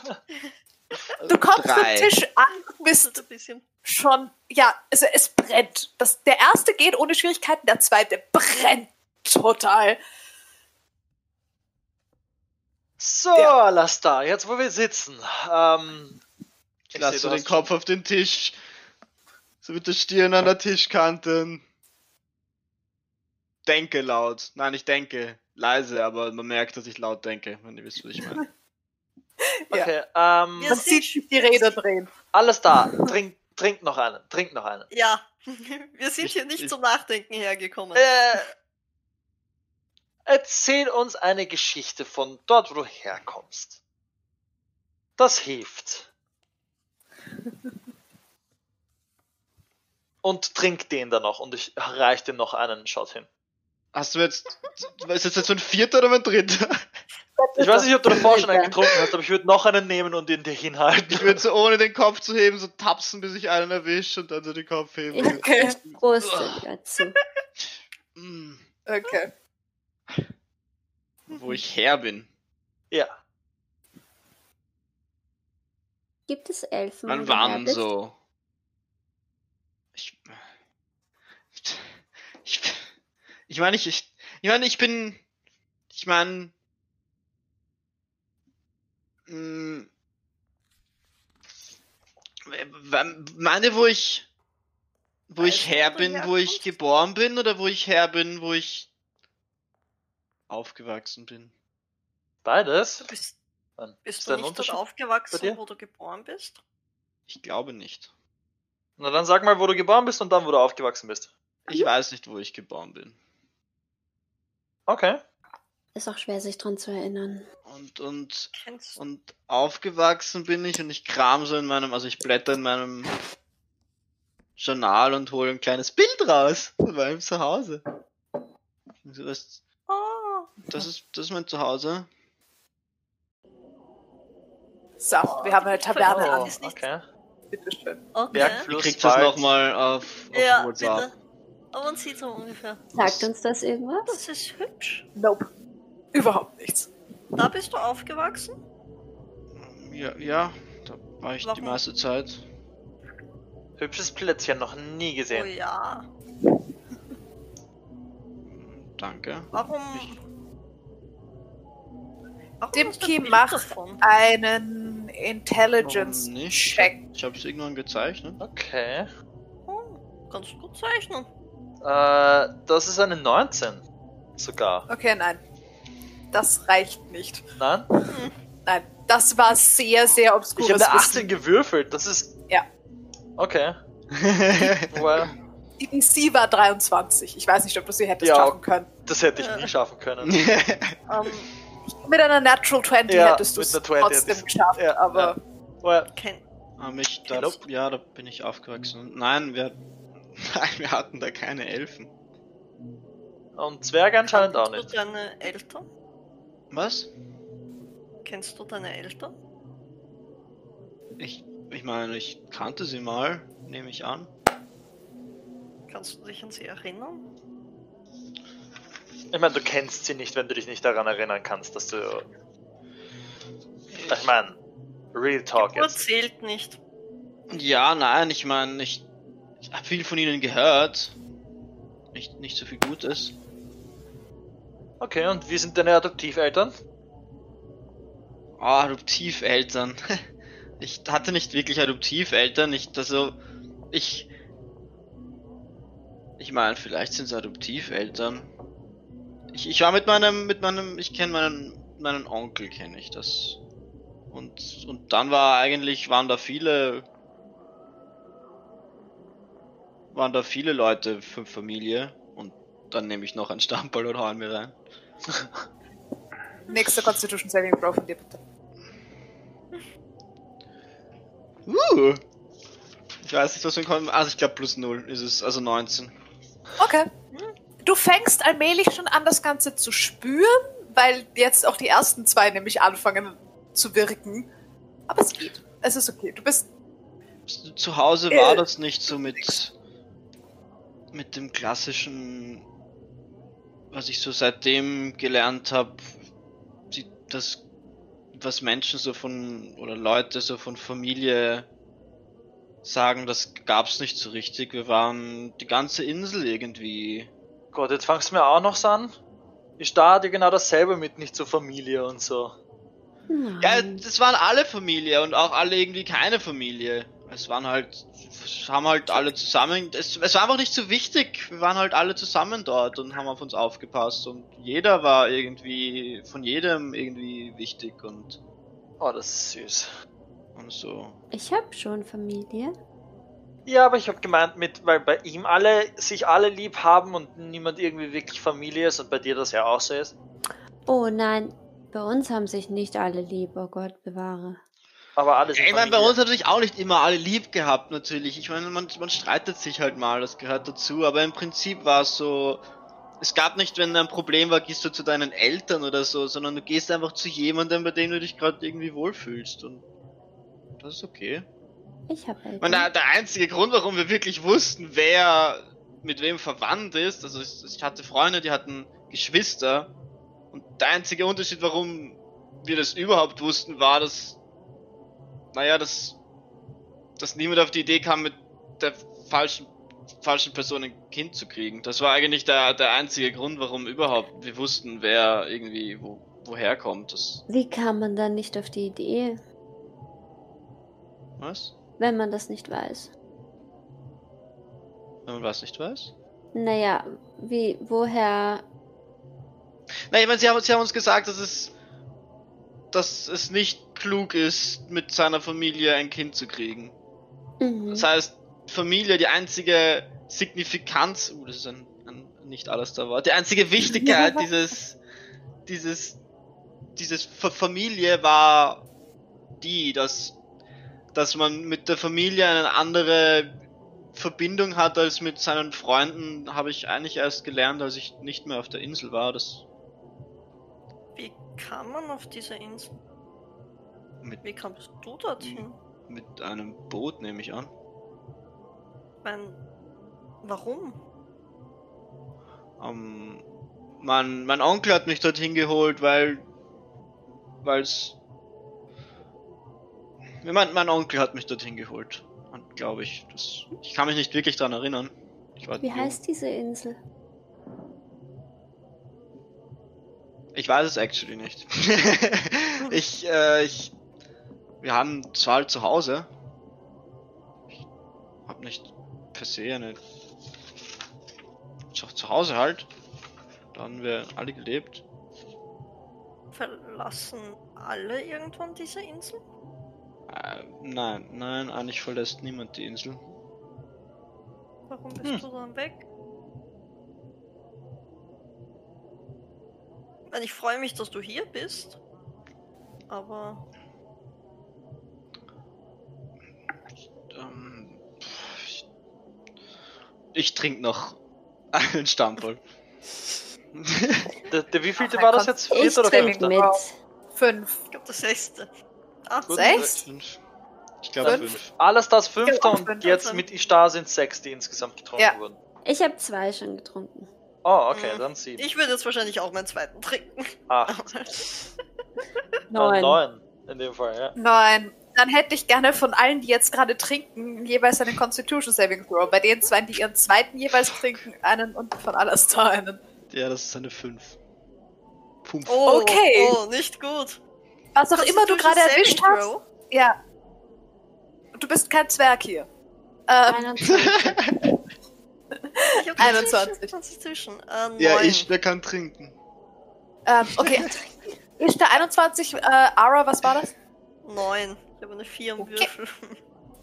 Du kommst drei. am Tisch an und bist ein bisschen. schon, ja, also es brennt. Das, der erste geht ohne Schwierigkeiten, der zweite brennt total. So, Ja. lass da, jetzt wo wir sitzen. Ähm, Ich ich lasse seh, so du den Kopf auf den Tisch. So mit der Stirn an der Tischkante. Denke laut. Nein, ich denke leise, aber man merkt, dass ich laut denke, wenn ihr wisst, was ich meine. Ja. Okay, ähm, Wir Man sind- sieht die Räder drehen. alles da. Trink, trink noch einen, trink noch einen. Ja, <laughs> wir sind Ich- hier nicht ich- zum Nachdenken hergekommen. Äh, erzähl uns eine Geschichte von dort, wo du herkommst. Das hilft. Und trink den dann noch und ich reich dir noch einen Shot hin. Hast du jetzt. Ist das jetzt so ein vierter oder ein dritter? Ich weiß nicht, ob du davor schon einen getrunken hast, aber ich würde noch einen nehmen und ihn dir hinhalten. Ich würde so ohne den Kopf zu heben, so tapsen, bis ich einen erwische und dann so den Kopf heben. Okay. dazu. Mm, Okay. Wo ich her bin. Ja. Gibt es Elfen? Wann waren so? Ich. Ich. Ich meine, ich. Ich ich meine, ich bin. Ich meine. Meine, wo ich. Wo ich Weißt her bin, wo ich geboren bin oder wo ich her bin, wo ich aufgewachsen bin. Beides? Du bist, bist Ist du nicht dort aufgewachsen, wo du geboren bist? Ich glaube nicht. Na dann sag mal, wo du geboren bist und dann, wo du aufgewachsen bist. Ich weiß nicht, wo ich geboren bin. Okay. Ist auch schwer, sich dran zu erinnern. Und, und? Und aufgewachsen bin ich und ich kram so in meinem, also ich blätter in meinem Journal und hole ein kleines Bild raus von meinem Zuhause. So, Das, Ah, das, ist, das ist mein Zuhause. So, wir haben eine Taverne Oh, okay. Bitteschön. okay. Bergfluss, Ihr kriegt das nochmal auf, auf Ja, WhatsApp. Bitte. Aber man sieht so ungefähr. Sagt uns das irgendwas? Das ist hübsch. Nope. Überhaupt nichts. Da bist du aufgewachsen? Ja, ja, da war ich die Warum? meiste Zeit. Hübsches Plätzchen, noch nie Oh gesehen. ja. Danke. Warum? Warum ein Kim Bild macht davon? einen Warum Intelligence-Check. nicht? Ich hab's irgendwann gezeichnet. Okay. Oh, kannst du gut zeichnen. Äh, das ist eine 19. Sogar. Okay, nein. Das reicht nicht. Nein? Nein, das war sehr, sehr Ich obskures habe eine Wissen. 18 gewürfelt. Das ist. Ja. Okay. <laughs> Well, Die DC war 23. Ich weiß nicht, ob du sie hättest Ja. schaffen können. das hätte ich Ja. nie schaffen können. <laughs> Ähm, Mit einer Natural 20 Ja, hättest du mit es einer 20 hätte trotzdem geschafft, ja, aber Well, kenn, Ah, mich, da, ja, da bin ich aufgewachsen. Nein, wir, nein, wir hatten da keine Elfen. und Zwerge anscheinend auch kennst nicht. du deine Eltern? Was? Kennst du deine Eltern? Ich, ich meine, ich kannte sie mal, nehme ich an. Kannst du dich an sie erinnern? Ich meine, du kennst sie nicht, wenn du dich nicht daran erinnern kannst, dass du. Ich meine, Real Talk Geburt jetzt. zählt nicht. Ja, nein, ich meine, ich, ich habe viel von ihnen gehört. Nicht, nicht so viel Gutes. Okay, und wie sind deine Adoptiveltern? Oh, Adoptiveltern. <laughs> Ich hatte nicht wirklich Adoptiveltern. Ich, also, ich. Ich meine, vielleicht sind es Adoptiveltern. Ich, ich war mit meinem, mit meinem, ich kenne meinen, meinen Onkel, kenne ich das. Und, und dann war eigentlich, waren da viele, waren da viele Leute für Familie. Und dann nehme ich noch ein Stammball und hau ihn mir rein. <laughs> nächster Constitution Saving Throw von dir bitte. Uh. Ich weiß nicht, was ein Kon Also ich glaube plus 0 ist es, also 19. Okay. Du fängst allmählich schon an, das Ganze zu spüren, weil jetzt auch die ersten zwei nämlich anfangen zu wirken. Aber es geht. Es ist okay. Du bist. Zu Hause war Äh. das nicht so mit mit dem klassischen, was ich so seitdem gelernt habe, das was Menschen so von oder Leute so von Familie sagen, das gab's nicht so richtig. Wir waren die ganze Insel irgendwie. Gott, jetzt fangst du mir auch noch so an. Ich da dir genau dasselbe mit nicht zur Familie und so. Ja, Nein. das waren alle Familie und auch alle irgendwie keine Familie. Es waren halt, es haben halt alle zusammen, es, es war einfach nicht so wichtig. Wir waren halt alle zusammen dort und haben auf uns aufgepasst und jeder war irgendwie, von jedem irgendwie wichtig und, Oh, das ist süß. und so. Ich habe schon Familie. Ja, aber ich habe gemeint, mit, weil bei ihm alle sich alle lieb haben und niemand irgendwie wirklich Familie ist und bei dir das ja auch so ist. Oh nein, bei uns haben sich nicht alle lieb. Oh Gott, bewahre. Aber alle sind Ich meine, bei uns hat sich auch nicht immer alle lieb gehabt, natürlich. Ich meine, man, man streitet sich halt mal, das gehört dazu, aber im Prinzip war es so, es gab nicht, wenn ein Problem war, gehst du zu deinen Eltern oder so, sondern du gehst einfach zu jemandem, bei dem du dich gerade irgendwie wohlfühlst und das ist okay. Ich habe Eltern. meine, der, der einzige Grund, warum wir wirklich wussten, wer mit wem verwandt ist, also ich, ich hatte Freunde, die hatten Geschwister und der einzige Unterschied, warum wir das überhaupt wussten, war, dass, naja, dass, dass niemand auf die Idee kam, mit der falschen, falschen Person ein Kind zu kriegen. Das war eigentlich der, der einzige Grund, warum überhaupt wir wussten, wer irgendwie wo, woher kommt. Das, Wie kam man dann nicht auf die Idee, was? wenn man das nicht weiß? Wenn man was nicht weiß? Naja, wie, woher? Nein, ich meine, sie haben, sie haben uns gesagt, dass es, dass es nicht klug ist, mit seiner Familie ein Kind zu kriegen. Mhm. Das heißt, Familie, die einzige Signifikanz, uh, das ist ein, ein nicht alles da Wort, die einzige Wichtigkeit <laughs> dieses, dieses, dieses Fa- Familie war die, dass, dass man mit der Familie eine andere Verbindung hat als mit seinen Freunden, habe ich eigentlich erst gelernt, als ich nicht mehr auf der Insel war. Das Wie kam man auf diese Insel? Mit, Wie kamst du dorthin? mit einem Boot, nehme ich an. Mein, warum? Ähm, mein, mein Onkel hat mich dorthin geholt, weil. Weil's. Ich mein, mein Onkel hat mich dorthin geholt. Und glaube ich, das. Ich kann mich nicht wirklich dran erinnern. Ich war Wie jung. heißt diese Insel? Ich weiß es actually nicht. <laughs> ich, äh, ich. Wir haben zwar halt zu Hause. Ich hab nicht per se eine. Zu, zu Hause halt. Da haben wir alle gelebt. Verlassen alle irgendwann diese Insel? Äh, nein, nein, eigentlich verlässt niemand die Insel. Warum bist Hm. du dann weg? Ich freue mich, dass du hier bist. Aber Ähm, ich, ich trinke noch einen Stammball. <laughs> Der, der wievielte Ach, war das jetzt? Vierter oder fünfter? mit. Fünf. ich glaube, das sechste. Gut. Sechs? Fünf. Ich glaube Fünf? fünf. Alles das fünfter Genau, und fünf. jetzt mit Ishtar sind sechs, die insgesamt getrunken Ja. wurden. Ich habe zwei schon getrunken. Oh, okay, Mhm. dann sieben. ich würde jetzt wahrscheinlich auch meinen zweiten trinken. Acht. <laughs> Neun. neun. In dem Fall, ja. Nein. Dann hätte ich gerne von allen, die jetzt gerade trinken, jeweils einen Constitution Saving Throw. Bei den zwei, die ihren zweiten jeweils trinken, einen und von Alastair einen. Ja, das ist eine fünf. Pump. Oh, Okay. Oh, nicht gut. Was auch immer du gerade erwischt hast. Throw? Ja. Du bist kein Zwerg hier. Ähm, 21. <laughs> Ich hab 21. Constitution. Äh, neun. Ja, ich, wer kann trinken? ähm, okay. <laughs> Ist der 21, äh, Ara, was war das? Neun. Ich habe eine vier im Okay. Würfel.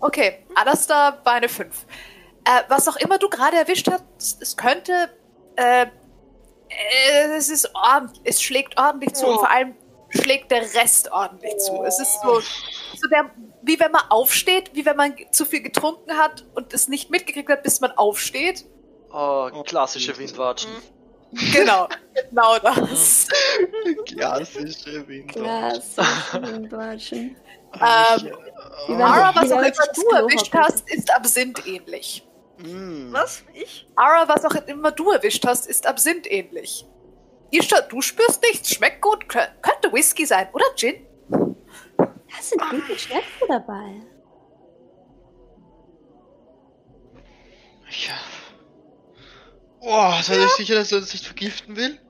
Okay, Alastair bei eine 5. Äh, was auch immer du gerade erwischt hast, es könnte. Äh, äh, es ist ordentlich, es schlägt ordentlich zu und vor allem schlägt der Rest ordentlich zu. Es ist so, so der, wie wenn man aufsteht, wie wenn man zu viel getrunken hat und es nicht mitgekriegt hat, bis man aufsteht. Oh, Oh, klassische Jesus. Windwatschen. <laughs> Genau, genau das. <laughs> Klassische Winter. Klasse. Windwatschen. Ähm, Ara, was auch immer du erwischt hast, ist Absinth ähnlich. Mm. Was? Ich? Ara, was auch immer du erwischt hast, ist Absinth ähnlich. Isha, du spürst nichts, schmeckt gut, kö- könnte Whisky sein oder Gin. Da sind gute Schätze dabei. Ja. Oh, seid ihr sicher, dass er uns nicht vergiften will?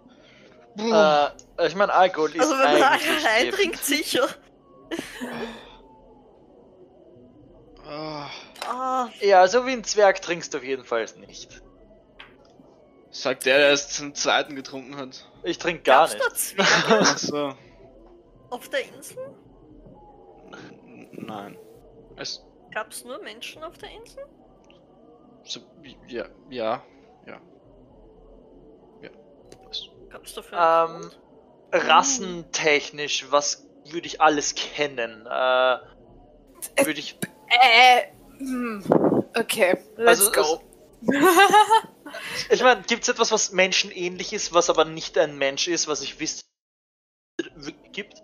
Äh, ich meine, Alkohol ist Also wenn man Gift. reintrinkt, sicher. Ah, Ja, so wie ein Zwerg trinkst du auf jeden Fall nicht. sagt der, der erst zum zweiten getrunken hat. Ich trinke gar gab's nicht. Ach so. auf der Insel? Nein. Es, Gab's nur Menschen auf der Insel? so, ja, ja, ja. Ja. Was? Gab's dafür einen Ähm? Rassentechnisch, was würde ich alles kennen? Äh, würde ich. Äh, hm. Okay, let's Also, go. <laughs> Ich meine, gibt es etwas, was menschenähnlich ist, was aber nicht ein Mensch ist, was ich wüsste, gibt?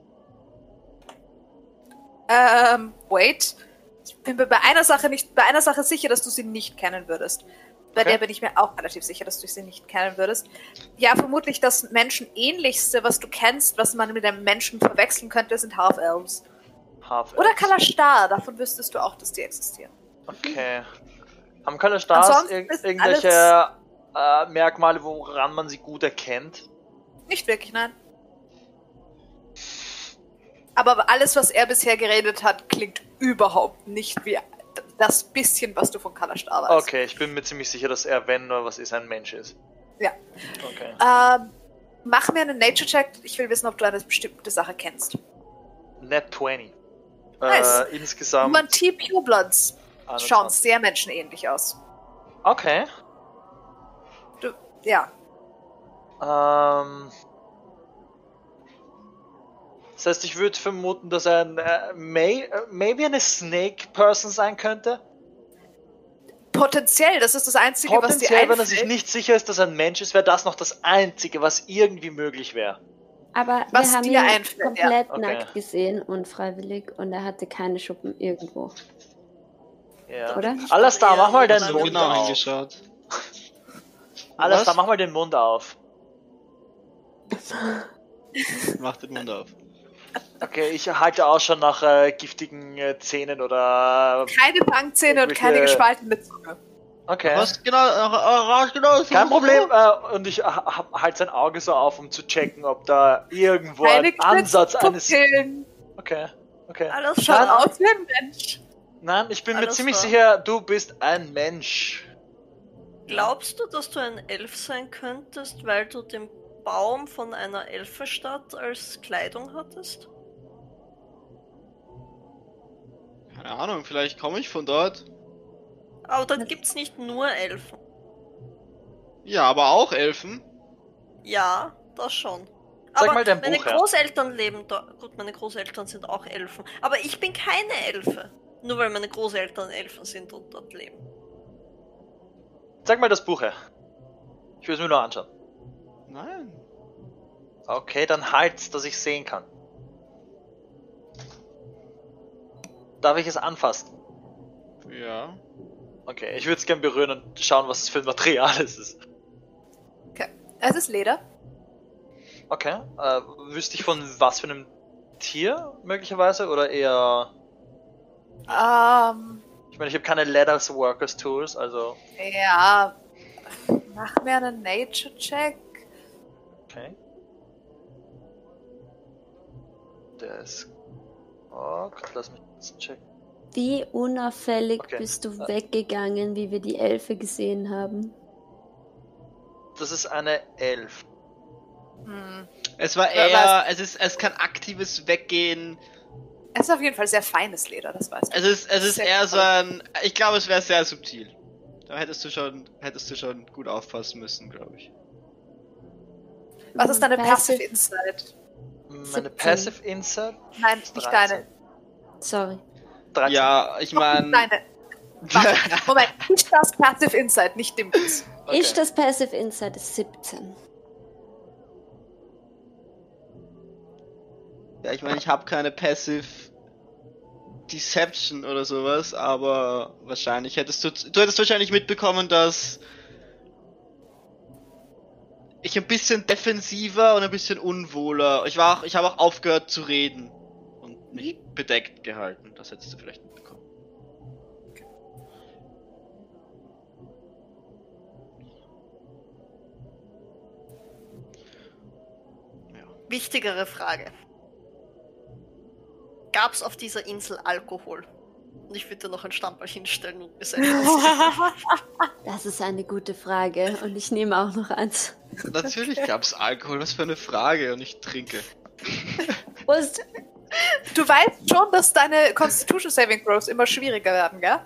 ähm, wait. Ich bin mir bei einer Sache nicht, bei einer Sache sicher, dass du sie nicht kennen würdest. Bei Okay. der bin ich mir auch relativ sicher, dass du sie nicht kennen würdest. Ja, vermutlich das Menschenähnlichste, was du kennst, was man mit einem Menschen verwechseln könnte, sind Half-Elves. Half Oder Kalashtar, davon wüsstest du auch, dass die existieren. Okay. Haben irg ist irgendwelche äh, Merkmale, woran man sie gut erkennt? Nicht wirklich, nein. Aber alles, was er bisher geredet hat, klingt überhaupt nicht wie das bisschen, was du von Kalashtar weißt. Okay, ich bin mir ziemlich sicher, dass er, wenn nur was ist, ein Mensch ist. Ja. Okay. Ähm, mach mir einen Nature-Check. Ich will wissen, ob du eine bestimmte Sache kennst. Net 20. Nice. Äh, insgesamt. Human T Purebloods schauen 21. sehr menschenähnlich aus. Okay. Du, ja. Ähm. Das heißt, ich würde vermuten, dass er ein äh, may, äh, maybe eine Snake Person sein könnte. Potenziell, das ist das Einzige, was dir Potenziell, wenn er sich einfällt. nicht sicher ist, dass er ein Mensch ist, wäre das noch das Einzige, was irgendwie möglich wäre. Aber Was wir haben dir ihn einfällt, ja. komplett Okay. nackt gesehen, unfreiwillig, und er hatte keine Schuppen irgendwo. Ja. Oder? Alles da, mach mal So Mund genau auf. hingeschaut. Alles Was? da, mach mal den Mund auf. Mach den Mund auf. Okay, ich halte auch schon nach äh, giftigen äh, Zähnen oder. Keine Fangzähne und keine gespaltene Zunge. Okay. Was genau, äh, äh, genau. Kein Problem. Äh, und ich ha- halt sein Auge so auf, um zu checken, ob da irgendwo ein Ansatz eines. Okay. Okay. Alles Schaut aus wie ein Mensch. Nein, ich bin mir Alles ziemlich klar. sicher, du bist ein Mensch. Glaubst du, dass du ein Elf sein könntest, weil du den Baum von einer Elfenstadt als Kleidung hattest? Keine Ahnung, vielleicht komme ich von dort. Aber dort gibt's nicht nur Elfen. Ja, aber auch Elfen. Ja, das schon. Sag aber mal dein meine Buch her. Großeltern leben dort. Gut, meine Großeltern sind auch Elfen. Aber ich bin keine Elfe. Nur weil meine Großeltern Elfen sind und dort leben. Sag mal das Buch her. Ich will es mir nur anschauen. Nein. Okay, dann halt's, dass ich sehen kann. Darf ich es anfassen? Ja. Okay, ich würde es gern berühren und schauen, was es für ein Material es ist. Okay. Es ist Leder. Okay, äh, wüsste ich von was für einem Tier möglicherweise oder eher. Ähm, Ich meine, ich habe keine Leathers Workers Tools, also. ja. Mach mir einen Nature-Check. Okay. Der ist. Oh Gott, lass mich das checken. Wie unauffällig Okay. bist du Äh. weggegangen, wie wir die Elfe gesehen haben? Das ist eine Elf. Hm. Es war Ja, eher, es ist, es kann aktives Weggehen. Es ist auf jeden Fall sehr feines Leder, das weißt du. Es ist, es ist Sehr eher so ein, ich glaube, es wäre sehr subtil. Da hättest du schon, hättest du schon gut aufpassen müssen, glaube ich. Was ist deine Passive- Passive Insight? Meine 17. Passive Insert? Nein, nicht 13. deine. Sorry. 13. Ja, ich meine, Deine. Warte, <laughs> Moment, nicht das Passive Insight, nicht dem Diss. Okay. Ich das Passive Insight ist 17. ja, ich meine, ich habe keine Passive Deception oder sowas, aber wahrscheinlich hättest du, du hättest wahrscheinlich mitbekommen, dass ich ein bisschen defensiver und ein bisschen unwohler. Ich war auch, ich habe auch aufgehört zu reden und mich bedeckt gehalten. Das hättest du vielleicht mitbekommen. Wichtigere Frage. Gab es auf dieser Insel Alkohol? Und ich würde dir noch ein Stammball hinstellen und mir <laughs> selber Das ist eine gute Frage und ich nehme auch noch eins. Natürlich gab's Alkohol, was für eine Frage. Und ich trinke. Prost. Du weißt schon, dass deine Constitution Saving Throws immer schwieriger werden, gell?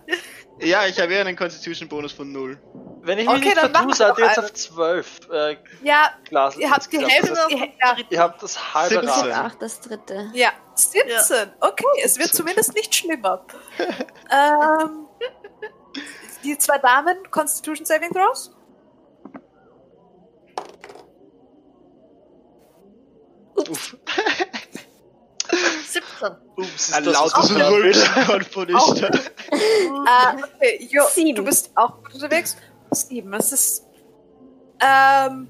Ja, ich habe ja einen Constitution-Bonus von 0. Wenn ich mich Okay, nicht dann vertue, seid ihr jetzt auf 12 äh, Ja, Glas. ihr habt die. Hälfte. Das Ihr, ja, Ihr habt das halbe 17. Rad. Ich hab auch das dritte. ja, 17. Okay, es wird zumindest nicht schlimmer. <laughs> ähm, die zwei Damen, Constitution Saving Throws? Uff. 17. <laughs> Ups, ist das lautes Rülpsen von Bonista. Äh, okay, jo, du bist auch gut unterwegs. Sieben, es ist. Ähm,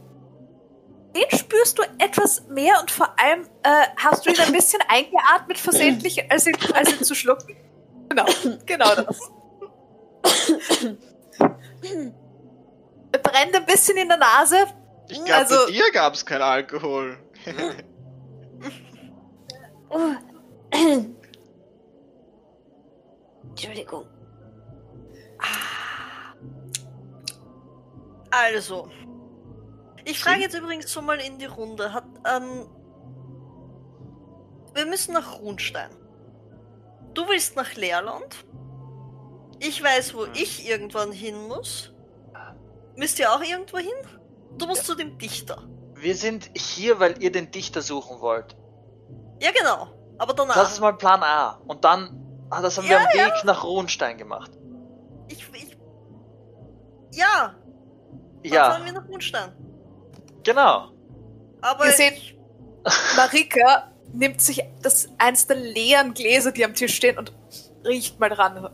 den spürst du etwas mehr und vor allem äh, hast du ihn ein bisschen <laughs> eingeatmet versehentlich, als ihn, als ihn zu schlucken. Genau, genau das. Er brennt ein bisschen in der Nase. Ich glaube, Also- bei dir gab's kein Alkohol. <laughs> Oh. <clears throat> Entschuldigung. Also. Ich frage jetzt übrigens so mal in die Runde. Hat, ähm, wir müssen nach Runstein. Du willst nach Leerland. Ich weiß, wo ich irgendwann hin muss. Müsst ihr auch irgendwo hin? Du musst zu dem Dichter. Wir sind hier, weil ihr den Dichter suchen wollt. Ja, genau. Aber danach. Das ist mal Plan A. Und dann, ah, das haben wir am Weg nach Rohnstein gemacht. ich, ich, ja, Ja, fahren wir nach Runstein. genau. Aber Ihr seht- Marika nimmt sich das eins der leeren Gläser, die am Tisch stehen, und riecht mal dran.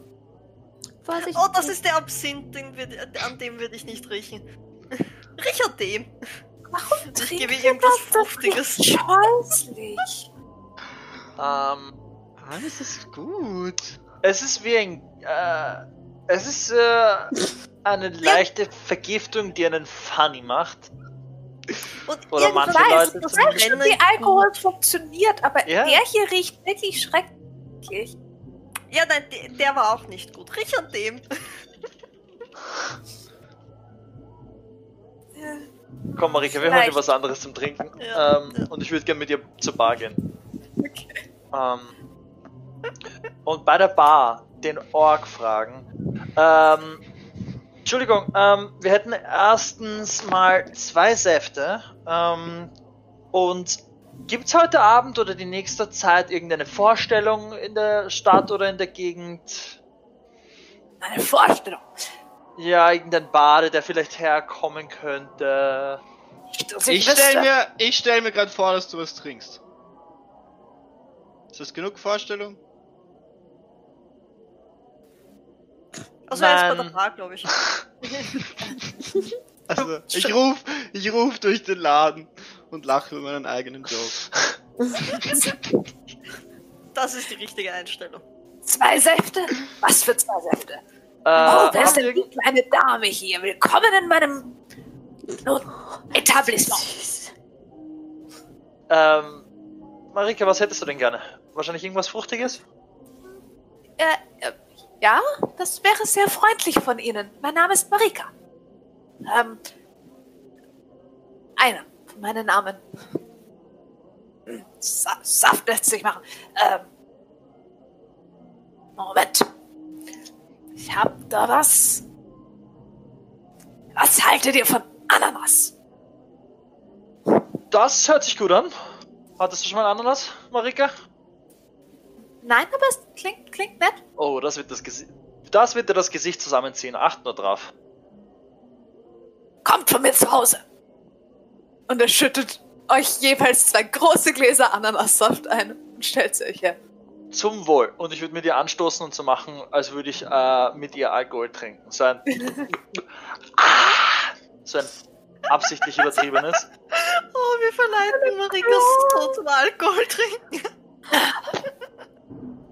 Vorsicht. oh, das ist der Absinth, den wir, an dem würde ich nicht riechen. <laughs> Riech an dem. Warum Ich gebe ihr irgendwas das? Das Fruchtiges. ist scheußlich. Ähm, Alles ist gut. es ist wie ein, äh, es ist äh, eine <laughs> leichte Vergiftung, die einen funny macht. Und Oder manche weiß, Leute das Brennen wie Alkohol funktioniert, aber Ja. der hier riecht wirklich schrecklich. Ja, nein, der, der war auch nicht gut. Riech an dem. <laughs> Komm, Marika, wir Vielleicht. dir was anderes zum Trinken. Ja. Ähm, und ich würde gerne mit dir zur Bar gehen. Ähm, und bei der Bar den Org fragen. Ähm, Entschuldigung, ähm, wir hätten erstens mal zwei Säfte. Ähm, und gibt's heute Abend oder die nächste Zeit irgendeine Vorstellung in der Stadt oder in der Gegend? Eine Vorstellung. Ja, irgendein Bade, der vielleicht herkommen könnte. Ich wüsste. stell mir, ich stell mir gerade vor, dass du was trinkst. Ist das genug Vorstellung? <laughs> Also er ist bei der Bar, glaube ich. Also, ich ruf, ich ruf durch den Laden und lache über meinen eigenen Joke. <laughs> Das ist die richtige Einstellung. Zwei Säfte? Was für zwei Säfte? Äh, oh, wer ist denn ihr die kleine Dame hier? Willkommen in meinem Etablissement. Ähm, Marika, was hättest du denn gerne? Wahrscheinlich irgendwas Fruchtiges? Äh, äh, ja, das wäre sehr freundlich von Ihnen. Mein Name ist Marika. Ähm, einer von meinen Namen. Sa Saft lässt sich machen. Ähm, Moment. Ich hab da was. Was haltet ihr von Ananas? Das hört sich gut an. Hattest du schon mal Ananas, Marika? Nein, aber es klingt, klingt nett. Oh, das wird das Gesicht. Das wird dir das Gesicht zusammenziehen. Acht nur drauf. Kommt von mir zu Hause. Und er schüttet euch jeweils zwei große Gläser Ananassaft ein und stellt sie euch her. Zum Wohl. Und ich würde mit ihr anstoßen und so machen, als würde ich äh, mit ihr Alkohol trinken. So ein. <laughs> So ein absichtlich übertriebenes. Oh, wir verleiten Marikas so zum Alkohol trinken. <laughs>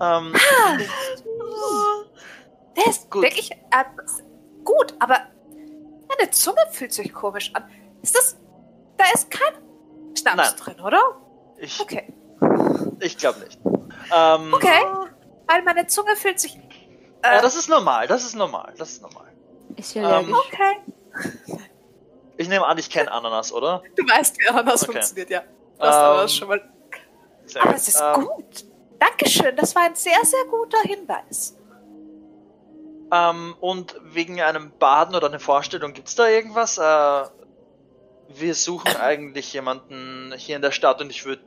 Ähm, Oh. <laughs> Der ist Gut. wirklich äh, gut, aber meine Zunge fühlt sich komisch an. Ist das. Da ist kein Schnaps Nein. drin, oder? Ich, Okay. ich glaube nicht. Ähm, Okay. Weil meine Zunge fühlt sich. Ja, Äh, das ist normal, das ist normal, das ist normal. Ist ja Ähm, okay. Ich nehme an, ich kenne Ananas, oder? Du weißt, wie Ananas Okay. funktioniert, ja. Du hast Ananas Ähm, schon mal. Sehr Aber es ist Ähm, gut. Dankeschön, das war ein sehr, sehr guter Hinweis. Ähm, und wegen einem Baden oder einer Vorstellung, gibt's da irgendwas? Äh, wir suchen <coughs> eigentlich jemanden hier in der Stadt und ich würde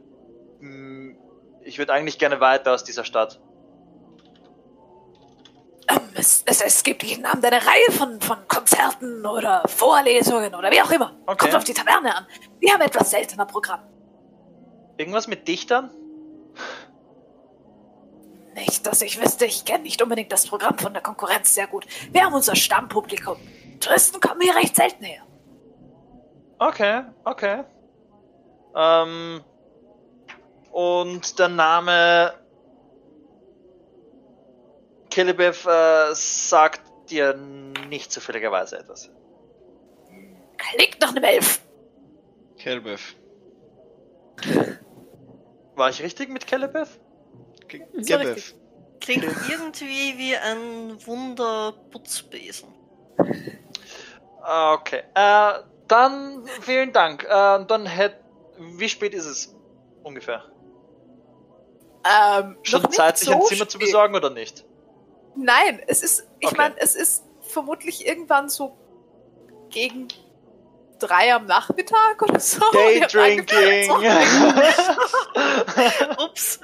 ich würde eigentlich gerne weiter aus dieser Stadt. Ähm, es, es, es gibt jeden Abend eine Reihe von, von Konzerten oder Vorlesungen oder wie auch immer. Okay. Kommt auf die Taverne an. Wir haben etwas seltener Programm. Irgendwas mit Dichtern? Nicht, dass ich wüsste, ich kenne nicht unbedingt das Programm von der Konkurrenz sehr gut. Wir haben unser Stammpublikum. Touristen kommen hier recht selten her. Okay, okay. Ähm, und der Name Kelebev äh, sagt dir nicht zufälligerweise etwas. Klingt nach einem Elf. Kelbev. War ich richtig mit Kelebev? Ge- Ist Gebev. klingt irgendwie wie ein Wunderputzbesen. Ah, Okay. Äh, dann vielen Dank. Äh, dann hätte. Wie spät ist es? Ungefähr. Ähm, Schon noch nicht Zeit, sich ein so Zimmer zu spät. besorgen oder nicht? Nein, es ist, ich Okay. meine, es ist vermutlich irgendwann so gegen drei am Nachmittag oder so. <laughs> Day Ich hab drinking. angefangen, <laughs> Ups.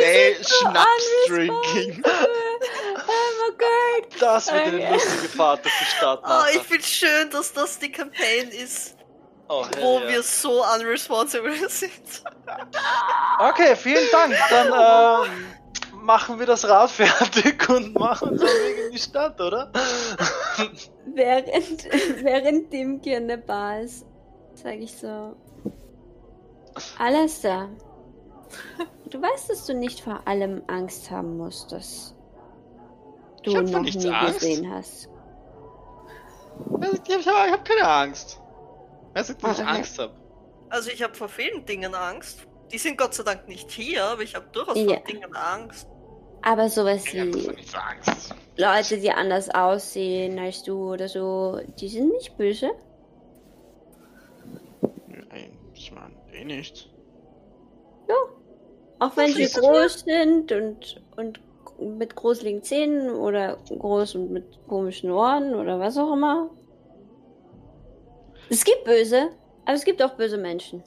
Day so Schnaps drinking. Oh mein Gott. das wird eine Okay. lustige Fahrt durch die Stadt. Oh, ich finde schön, dass das die Campaign ist, Oh, wo hell wir so unresponsible <laughs> sind. Okay, vielen Dank. Dann ähm, machen wir das Rad <laughs> fertig und machen uns auf Weg in die Stadt, oder? Während, <laughs> während Dimki in der Bar ist, sage ich so. Alastair, du weißt, dass du nicht vor allem Angst haben musst, dass du noch nichts nie Angst. gesehen hast. Ich habe hab keine Angst. Wer sagt, dass ich Okay. Angst habe? Also ich habe vor vielen Dingen Angst. Die sind Gott sei Dank nicht hier, aber ich habe durchaus Ja. vor Dingen Angst. Aber sowas Ich wie. Leute, die anders aussehen als du oder so, die sind nicht böse. Nein, ich meine, eh nicht. Auch wenn sie groß sind und, und mit gruseligen Zähnen oder groß und mit komischen Ohren oder was auch immer. Es gibt böse, aber es gibt auch böse Menschen.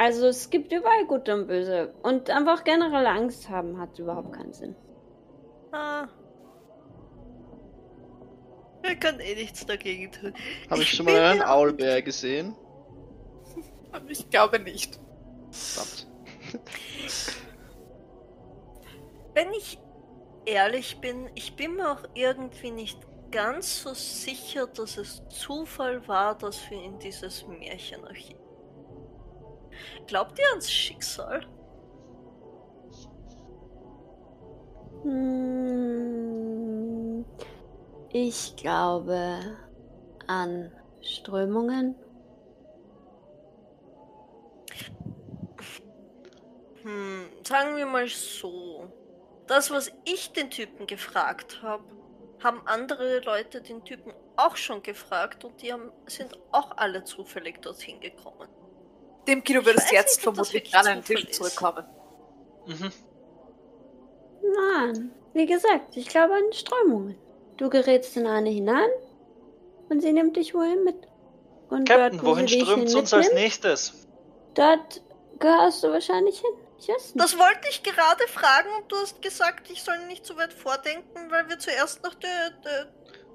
Also es gibt überall gute und böse. Und einfach generell Angst haben hat überhaupt keinen Sinn. Ah. Wir können eh nichts dagegen tun. Habe ich Ich schon mal einen Aulbär gesehen? <laughs> Ich glaube nicht. Verdammt. <laughs> Wenn ich ehrlich bin, ich bin mir auch irgendwie nicht ganz so sicher, dass es Zufall war, dass wir in dieses Märchenarchiv. Glaubt ihr ans Schicksal? Hm, ich glaube an Strömungen. Hm, sagen wir mal so. Das, was ich den Typen gefragt habe, haben andere Leute den Typen auch schon gefragt und die haben, sind auch alle zufällig dorthin gekommen. Demki, du Ich würdest weiß jetzt nicht, das vermutlich wirklich an den Tisch ist. zurückkommen. Mhm. Nein, wie gesagt, ich glaube an Strömungen. Du gerätst in eine hinein und sie nimmt dich wohin mit. Und Captain, dort, wo wohin strömt hin uns als nächstes? Dort gehörst du wahrscheinlich hin. Ich weiß nicht. Das wollte ich gerade fragen und du hast gesagt, ich soll nicht so weit vordenken, weil wir zuerst noch der, der,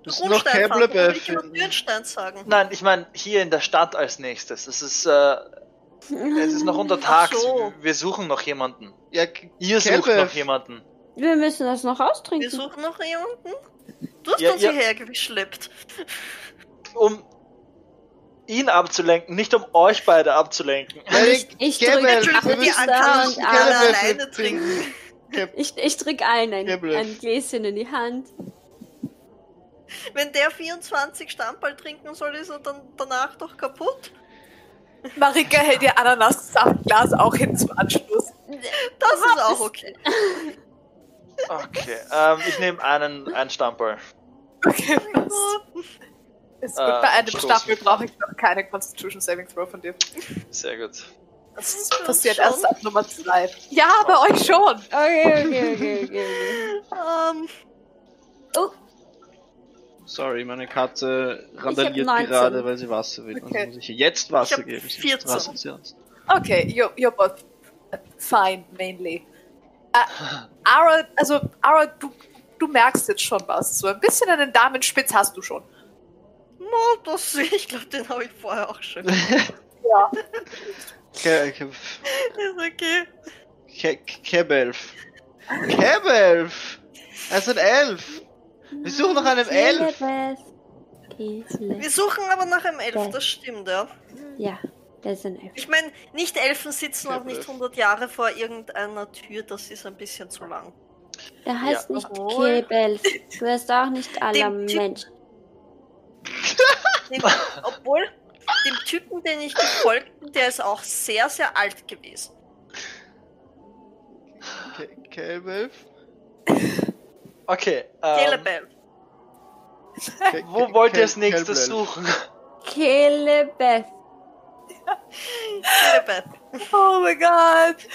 Du musst der noch. Keblebeer Will ich. Dürnstein sagen. Nein, ich meine hier in der Stadt als nächstes. Es ist, äh, es ist noch unter Ach Tags. so. Wir suchen noch jemanden. Ja, Ihr sucht Kelbev. noch jemanden. Wir müssen das noch Wir austrinken. suchen noch jemanden. Du hast Ja, uns ja. hierher geschleppt. Um ihn abzulenken, nicht um euch beide abzulenken. Ich- ich wir Entschuldigung, die alle Kelbev alleine trinken. Ich, ich drück allen ein, ein Gläschen in die Hand. Wenn der 24 Stammball trinken soll, ist er dann danach doch kaputt. Marika hält ihr Ananassaftglas auch hin zum Anschluss. Das ist auch okay. Okay, ähm, ich nehme einen, einen Stammball. Okay, das ist gut. Äh, Bei einem stoßen. Staffel brauche ich noch keine Constitution Saving Throw von dir. Sehr gut. Das passiert schon. erst ab Nummer 2. Ja, bei euch schon. Okay, okay, okay, okay. okay. <laughs> Ähm, Sorry, meine Katze randaliert 19. gerade, weil sie Wasser will. Okay. Also muss ich ihr jetzt Wasser hab geben. sonst 14. rastet sie aus. Okay, you're, you're both fine, mainly. Äh, Ara, also, Ara, du, du merkst jetzt schon was. So ein bisschen einen Damenspitz hast du schon. no, das ich glaube, den habe ich vorher auch schon. Ja. Ke Ke Ist okay. Ke Kebelf. Kebelf! Er ist ein Elf! Wir suchen nach einem Elf! Wir suchen aber nach einem Elf, das stimmt, ja. Ja, der ist ein Elf. Ich meine, nicht Elfen sitzen auch nicht Elf. 100 Jahre vor irgendeiner Tür, das ist ein bisschen zu lang. Der heißt nicht obwohl- Kebelf. <laughs> Du heißt auch nicht aller Dem Mensch. Den, obwohl, dem Typen, den ich gefolgt bin, der ist auch sehr, sehr alt gewesen. Ke? <laughs> Okay, ähm, Kelebel. Ke wo wollt ihr als nächstes Kelbelf. suchen? Kelebeth. Kelebel. Oh mein Gott.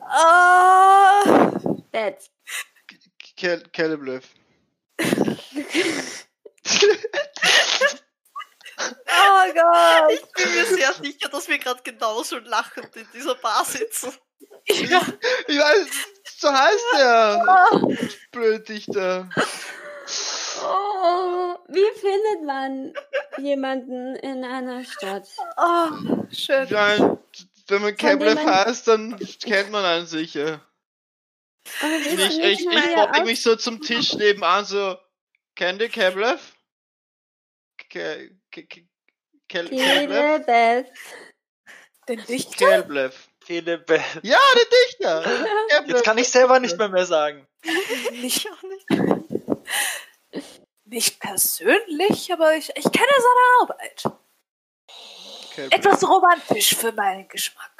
Ah. That's. Ke Keleblev. Oh Gott. Ich bin mir sehr sicher, dass wir gerade genauso lachend in dieser Bar sitzen. Ja. Ich weiß, so heißt er! <laughs> Blöddichter. Oh, wie findet man jemanden in einer Stadt? Oh, schön. Ja, wenn man man- heißt, dann kennt man einen sicher. Ich, ich, nicht ich, ich aus- mich so zum Tisch nebenan, so, kennt ihr Keblev? Ke Ke Ke Kel Keblev? Kelebeth. Den Dichter? Keblev. Kelebeth. Ja, der Dichter! <laughs> Jetzt kann ich selber nicht mehr mehr sagen. Nicht, auch nicht. nicht persönlich, aber ich, ich kenne seine Arbeit. Keblev. Etwas romantisch für meinen Geschmack.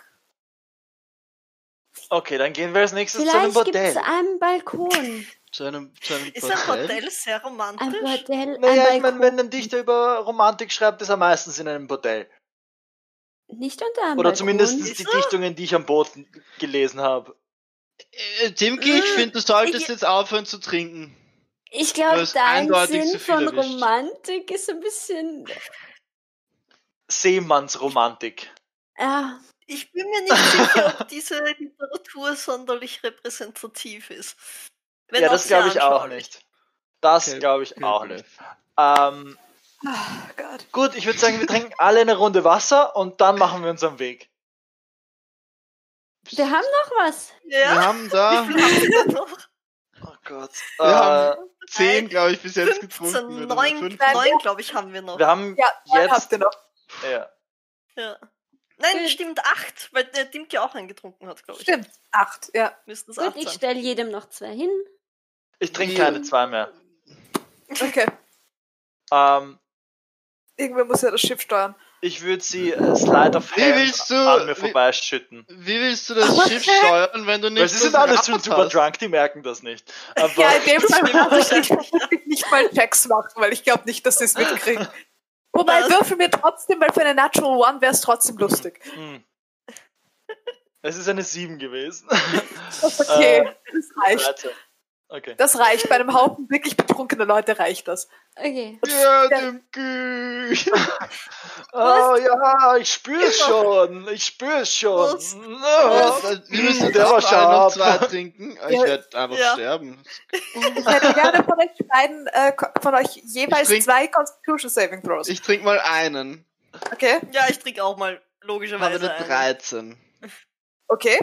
Okay, dann gehen wir als nächstes zu einem Vielleicht gibt es Bordell. einen Balkon. Zu einem, zu einem Ist ein Bordell? Sehr Ein romantisch? Bordell, Naja, ein ich meine, wenn ein Dichter über Romantik schreibt, ist er meistens in einem Bordell. Nicht unter einem Oder zumindest die? Dichtungen, die ich am Boot gelesen habe. Äh, Timki, ich finde, du solltest Ich- jetzt aufhören zu trinken. Ich glaube, dein Sinn viel von erwischt. Romantik ist ein bisschen. Seemannsromantik. Ja, Ich bin mir nicht sicher, ob <laughs> diese Literatur sonderlich repräsentativ ist. Wenn ja, das glaube ich auch nicht. Das Kel- glaube ich auch nicht. Ähm, Oh Gott. gut, ich würde sagen, wir trinken alle eine Runde Wasser und dann machen wir uns am Weg. wir haben noch was. Wir Ja, haben da haben wir denn noch? Oh Gott. Wir Äh, haben zehn, glaube ich, bis jetzt 15, getrunken. neun, neun glaube ich, haben wir noch. wir haben Ja, jetzt jetzt. habt ihr noch. Ja. Ja. Nein, Gut. stimmt, acht, weil der Dimke auch einen getrunken hat, glaube ich. Stimmt. Acht, ja. Müssten es Gut, acht ich sein. stelle jedem noch zwei hin. Ich trinke keine zwei mehr. Okay. Ähm, Irgendwer muss ja das Schiff steuern. ich würde sie äh, Slide of Wie Hand du- an mir wie- vorbeischütten. Wie willst du das. Schiff steuern, wenn du nicht Weil sie sind alle schon super hast? drunk, die merken das nicht. Aber Ja, in dem <laughs> Fall muss ich <laughs> nicht, ich nicht mal Checks machen, weil ich glaube nicht, dass sie es mitkriegen. Wobei, Was? würfel mir trotzdem, weil für eine Natural One wäre es trotzdem lustig. Hm. Es ist eine 7 gewesen. <laughs> Okay. Äh, Das reicht. 13. Okay. Das reicht. Bei einem Haufen wirklich betrunkener Leute reicht das. Okay. Ja, Dimki. <laughs> Oh ja, ich spüre es schon. Ich spüre es schon. Was? Oh, Wir müssen der war noch zwei trinken. <laughs> Ich Ja. werde einfach Ja. sterben. Ich hätte gerne von euch beiden, äh, von euch jeweils trink- zwei Constitution Saving Throws. Ich trinke mal einen. Okay? Ja, ich trinke auch mal Habe logischerweise eine einen. 13. Okay?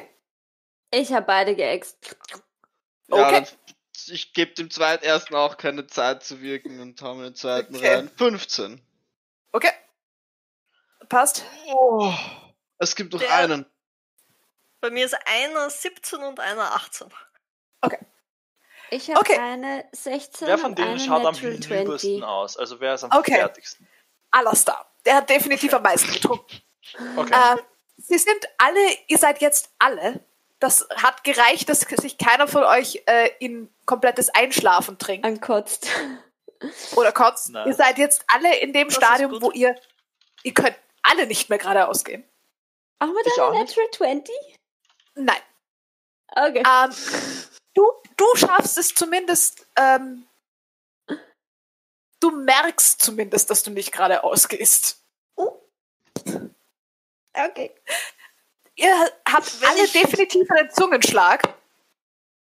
Ich habe beide geäxt. Ja, Okay. dann, ich gebe dem zweitersten auch keine Zeit zu wirken und hau mir den zweiten Okay. rein. 15. Okay. Passt. Oh, es gibt noch Der- einen. Bei mir ist einer 17 und einer 18. Ich habe Okay. eine 16 Wer von und denen schaut am hinübersten 20. aus? Also wer ist am Okay. fertigsten? Alastar. Der hat definitiv am meisten getrunken. Okay. Äh, sie sind alle, ihr seid jetzt alle. Das hat gereicht, dass sich keiner von euch äh, in komplettes Einschlafen trinkt Ankotzt. oder kotzt. Nein. Ihr seid jetzt alle in dem Das Stadium, wo ihr, ihr könnt alle nicht mehr geradeaus gehen. Auch mit Ich einer. Natural 20? Nein. Okay. Ähm, du, du schaffst es zumindest, ähm, du merkst zumindest, dass du nicht geradeaus gehst. Okay. Ihr habt Wenn alle definitiv einen Zungenschlag.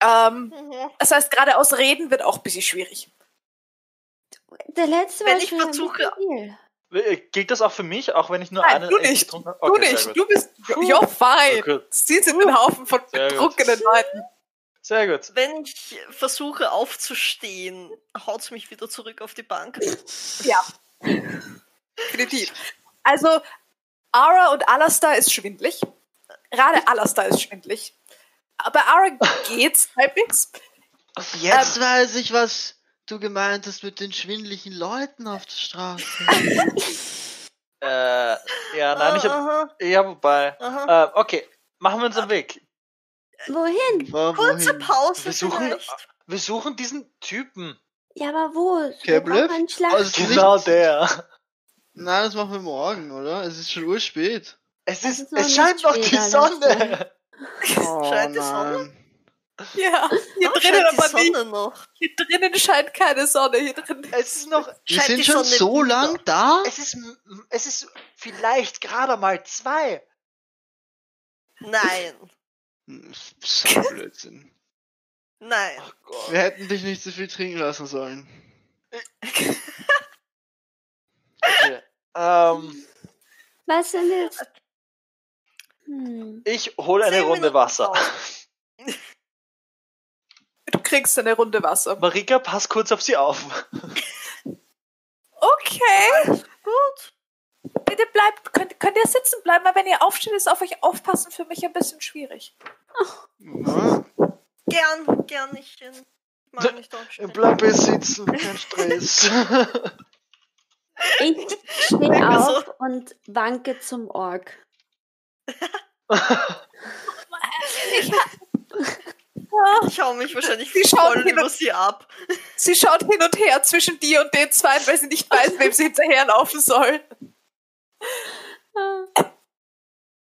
Ähm, Mhm. das heißt, geradeaus reden wird auch ein bisschen schwierig. Der letzte Wenn war ich versuche-. Äh, Gilt das auch für mich, auch wenn ich nur Nein, einen du nicht. getrunken habe? du Okay, sehr nicht. Du bist, you're fine. Okay. Sie sind ein Haufen von Sehr gut. betrunkenen Leuten. Sehr gut. Wenn ich versuche aufzustehen, haut's mich wieder zurück auf die Bank. <laughs> Ja. Definitiv. Also, Ara und Alastar ist schwindlig. Gerade Alastar ist schwindlig. Aber Ara <laughs> geht's halbwegs. Jetzt weiß ich, was du gemeint hast mit den schwindlichen Leuten auf der Straße. <laughs> Äh, ja, nein, ich hab. Aha, Ja, wobei. Äh, okay, machen wir uns einen Weg. Wohin? Wo- Kurze wohin? Pause Wir suchen, vielleicht. wir suchen diesen Typen. Ja, aber wo? Schlaf. Also Genau der. Nein, das machen wir morgen, oder? Es ist schon urspät. Es, ist, ist noch es nicht scheint noch die Sonne. <laughs> Oh, Scheint die Sonne? Ja, hier Oh, drinnen aber nicht. Sonne noch. Hier drinnen scheint keine Sonne. Hier drin. Es ist noch. <laughs> Wir sind schon Sonne so wieder? lang da? Es ist, es ist vielleicht gerade mal zwei. Nein, Hm, So Blödsinn. <laughs> nein. Gott. Wir hätten dich nicht so viel trinken lassen sollen. Okay. Ähm, Was denn jetzt? Hm. ich hole eine Runde Minuten Wasser. Pause. Du kriegst eine Runde Wasser. Marika, pass kurz auf sie auf. Okay. Gut. Bitte bleibt, könnt, könnt ihr sitzen bleiben, weil wenn ihr aufsteht, ist auf euch aufpassen für mich ein bisschen schwierig. Ja, Gern, gern nicht. Ich mag nicht aufstehen. bleib hier sitzen, kein Stress. <laughs> Ich stehe Danke so. auf und wanke zum Ork. <laughs> Ich hau mich wahrscheinlich Sie schauen voll hin und- über sie ab. Sie schaut hin und her zwischen dir und den zwei, weil sie nicht weiß, wem sie hinterherlaufen soll.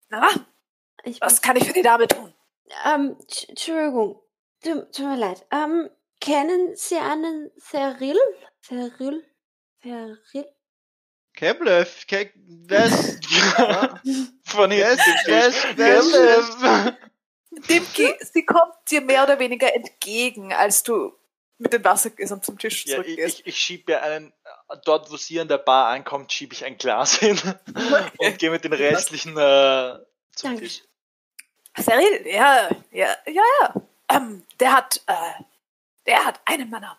Na, Ich was kann ich für die Dame tun? Ähm, Tsch- Entschuldigung. Tut, tut mir leid. Ähm, kennen Sie einen Cyril? Cyril? Cyril? Keblev, Ke ja, <laughs> Von ist, Keblev. Dem ge sie kommt dir mehr oder weniger entgegen, als du mit dem Wassergläsern zum Tisch Ja, ich, zurückgehst. ich, ich schiebe mir einen, dort wo sie an der Bar ankommt, schiebe ich ein Glas hin und gehe mit den restlichen äh, zum Danke. Tisch. Cyril, ja, ja, ja, ja. Ähm, der hat, äh, der hat einen meiner,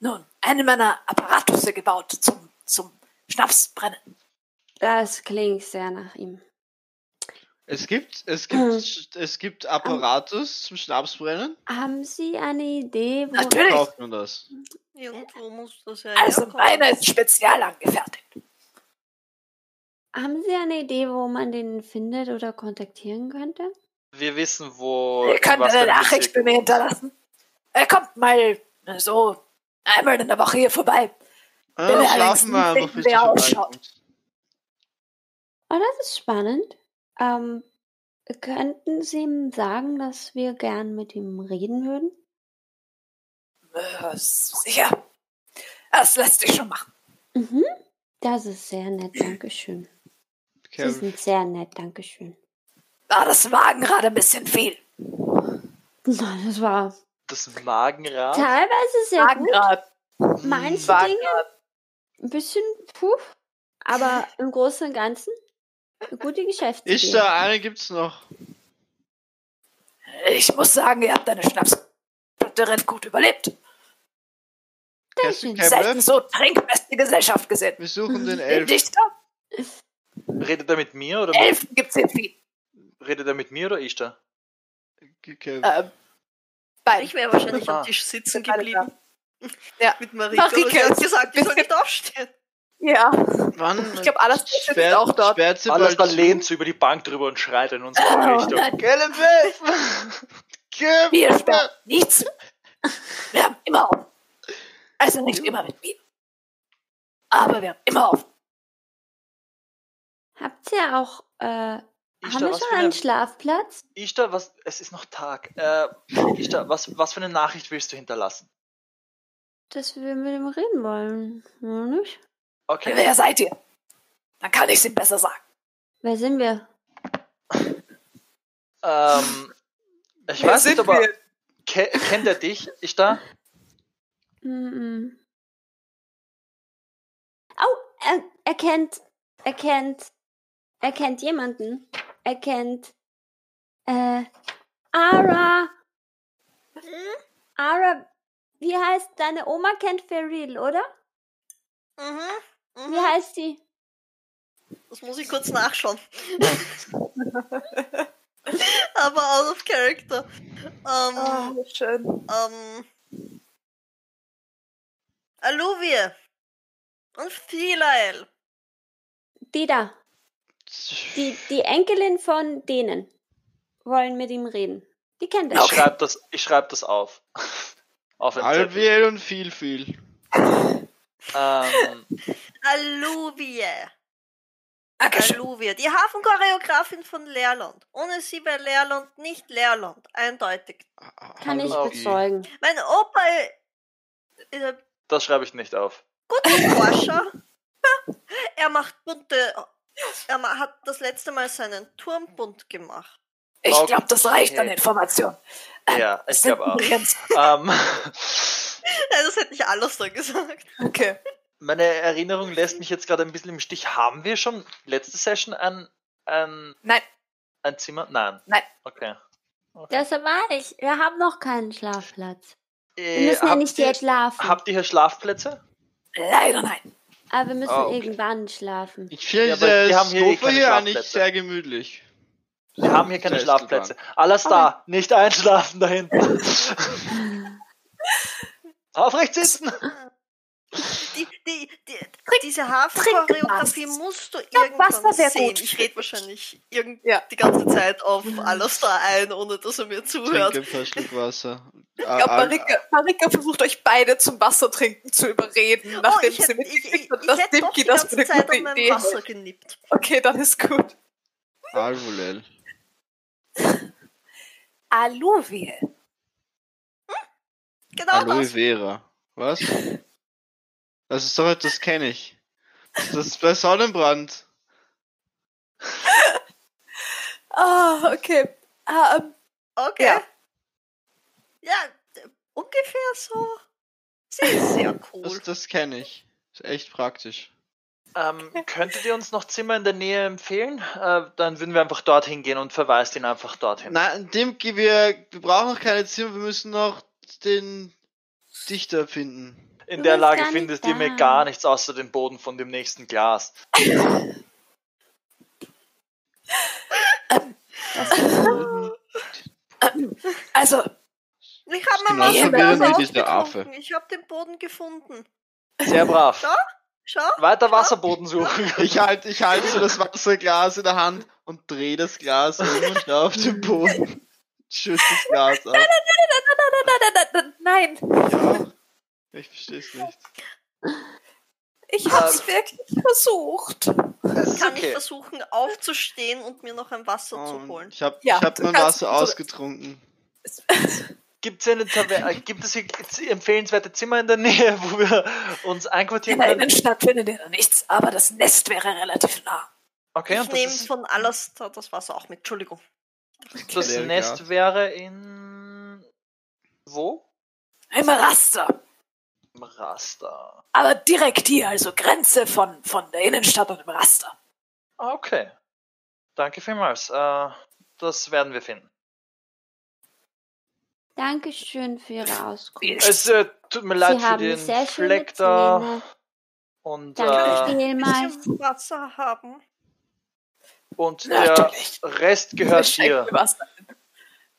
nun, einen meiner Apparatusse gebaut zum, zum Schnapsbrennen. Das klingt sehr nach ihm. Es gibt, es gibt, es gibt Apparatus zum Schnapsbrennen. Haben Sie eine Idee, wo... Natürlich. kauft man das? Irgendwo muss das ja Also meiner ist spezial angefertigt. Haben Sie eine Idee, wo man den findet oder kontaktieren könnte? Wir wissen, wo. Ihr könnt eine Nachricht bei mir hinterlassen. Er kommt mal so einmal in der Woche hier vorbei. Ah, Wenn schlafen wir wissen, wer ausschaut. Oh, das ist spannend. Ähm, könnten Sie ihm sagen, dass wir gern mit ihm reden würden? Äh, sicher. Das lässt sich schon machen. Mhm. Das ist sehr nett, Dankeschön. Sie Kev, sind sehr nett, Dankeschön. Ah, das war gerade ein bisschen viel. Nein, das war Das Magenrad. teilweise sehr gut. Magenrad. Manche Magenrad. Dinge ein bisschen puh, aber im Großen und Ganzen eine gute Geschäftsidee. Ist da eine gibt's noch? Ich muss sagen, ihr habt eine Schnapsbutterin gut überlebt. Dankeschön. Selten so trinkfeste Gesellschaft gesehen. Wir suchen den Elf. Dichter? Redet er mit mir oder mit, Elfen gibt's hier viel. redet er mit mir oder ich da? Äh, beide. Ich wäre wahrscheinlich Ah. am Tisch sitzen geblieben. Ja. <laughs> Mit. Marika aber sie hat ist- gesagt, ich soll nicht aufstehen. Ja. Wann? Ich glaub, alles ist sperrt- auch dort. Sperrt sie Alles da zu? lehnt so über die Bank drüber und schreit in unsere Oh, Richtung. nein. Gellenwolf! Wir sperren nichts. Wir haben immer auf. Also nicht immer mit mir. Aber wir haben immer auf. Habt ihr auch, äh, haben Ishtar, wir schon einen eine, Schlafplatz? Ishtar, was, es ist noch Tag. Äh, Ishtar, was, was für eine Nachricht willst du hinterlassen? Dass wir mit ihm reden wollen, oder nicht? Okay. Wer seid ihr? Dann kann ich es ihm besser sagen. Wer sind wir? Ähm, ich Wer weiß nicht, aber ke kennt er dich, Ishtar? Mhm. Oh, er, er kennt, er kennt, er kennt jemanden. Er kennt, äh, Ara. Ara, wie heißt, deine Oma kennt Feril, oder? Mhm. Wie mhm. heißt sie? Das muss ich kurz nachschauen. <laughs> Aber out of character. Ähm, Oh, schön. ähm, Aluvie und Philael. Die da. Die, die Enkelin von denen wollen mit ihm reden. Die kennt Ich er. Okay. schreibe das, ich schreib das auf. Auf Zettel. Alviel und viel, viel. Ähm, <laughs> Aluvie. Dankeschön. Aluvie. Die Hafenchoreografin von Leerland. Ohne sie wäre Leerland nicht Leerland. Eindeutig. Kann ich bezeugen. Mein Opa ist ein das schreibe ich nicht auf. guter Forscher. <laughs> Er macht bunte. Er ma- hat das letzte Mal seinen Turm bunt gemacht. Ich glaube, das reicht an Informationen. Ja, <laughs> ich glaube auch. <laughs> Ähm, das hätte ich alles da gesagt. Okay. meine Erinnerung lässt mich jetzt gerade ein bisschen im Stich. Haben wir schon letzte Session ein, ein, Nein, ein Zimmer? Nein. Nein. Okay. Das war ich. Wir haben noch keinen Schlafplatz. Wir Äh, müssen ja habt nicht ihr, jetzt schlafen. Habt ihr hier Schlafplätze? leider nein. aber wir müssen Ah, okay. irgendwann schlafen. Ich finde Ja, haben hier eh Sofa hier eigentlich sehr gemütlich. Wir haben hier keine Schlafplätze. Alles da, nicht einschlafen da hinten. <laughs> Aufrecht sitzen. Die, die, die, diese Hafenchoreografie musst du Ja, irgendwann sehen. gut. Ich rede wahrscheinlich irgend Ja. die ganze Zeit auf alles da ein, ohne dass er mir zuhört. Trinke ein Schluck Wasser. Ich glaube, Marika, Marika versucht euch beide zum Wassertrinken zu überreden, Oh, nachdem ich sie hätte, ich, ich, mitgekriegt hat, dass Dimki die das für ganze eine Zeit gute an meinem Idee Wasser genippt. Okay, dann ist gut. Alvolel. Alluvial. Genau Aloe das. Vera. Was? Das ist doch, das kenne ich. Das ist bei Sonnenbrand. <laughs> Ah, okay. Ah, ähm, Okay. Ja. Ja, ungefähr so. Sie ist sehr cool. Das, das kenne ich. Ist echt praktisch. Ähm, könntet ihr uns noch Zimmer in der Nähe empfehlen? Äh, dann würden wir einfach dorthin gehen und verweist ihn einfach dorthin. Nein, Dimki, wir, wir brauchen noch keine Zimmer, wir müssen noch den Dichter finden. In Du der Lage findest ihr mir da. gar nichts außer den Boden von dem nächsten Glas. <laughs> also, Ich habe Genau mal so was dieser ausgetrunken. Ich habe den Boden gefunden. Sehr brav. Schau, schau. Weiter Wasserboden suchen. Ich halte ich halt so das Wasserglas in der Hand und drehe das Glas um und schau auf den Boden. Schütze das Glas ab. nein, Ja, ich verstehe es nicht. ich hab's wirklich versucht. Ist Kann ich okay. versuchen aufzustehen und mir noch ein Wasser zu Und holen. ich habe Ja, ich hab mein Wasser ausgetrunken. Gibt's eine Taver äh, gibt es hier empfehlenswerte Zimmer in der Nähe, wo wir uns In einquartieren der können? Innenstadt findet ihr da nichts, aber das Nest wäre relativ nah. Okay, ich und das, nehme ist, von alles das Wasser auch mit. Entschuldigung. das Nest wäre in wo? Im Raster. Im Raster. Aber direkt hier, also Grenze von, von der Innenstadt und dem Raster. Ah, Okay. Danke vielmals. Äh, das werden wir finden. Dankeschön für Ihre Auskunft. Es äh, tut mir leid Sie für haben den Fleck da. Und, Danke äh, vielmals. bisschen Wasser haben. und der Natürlich. Rest gehört was.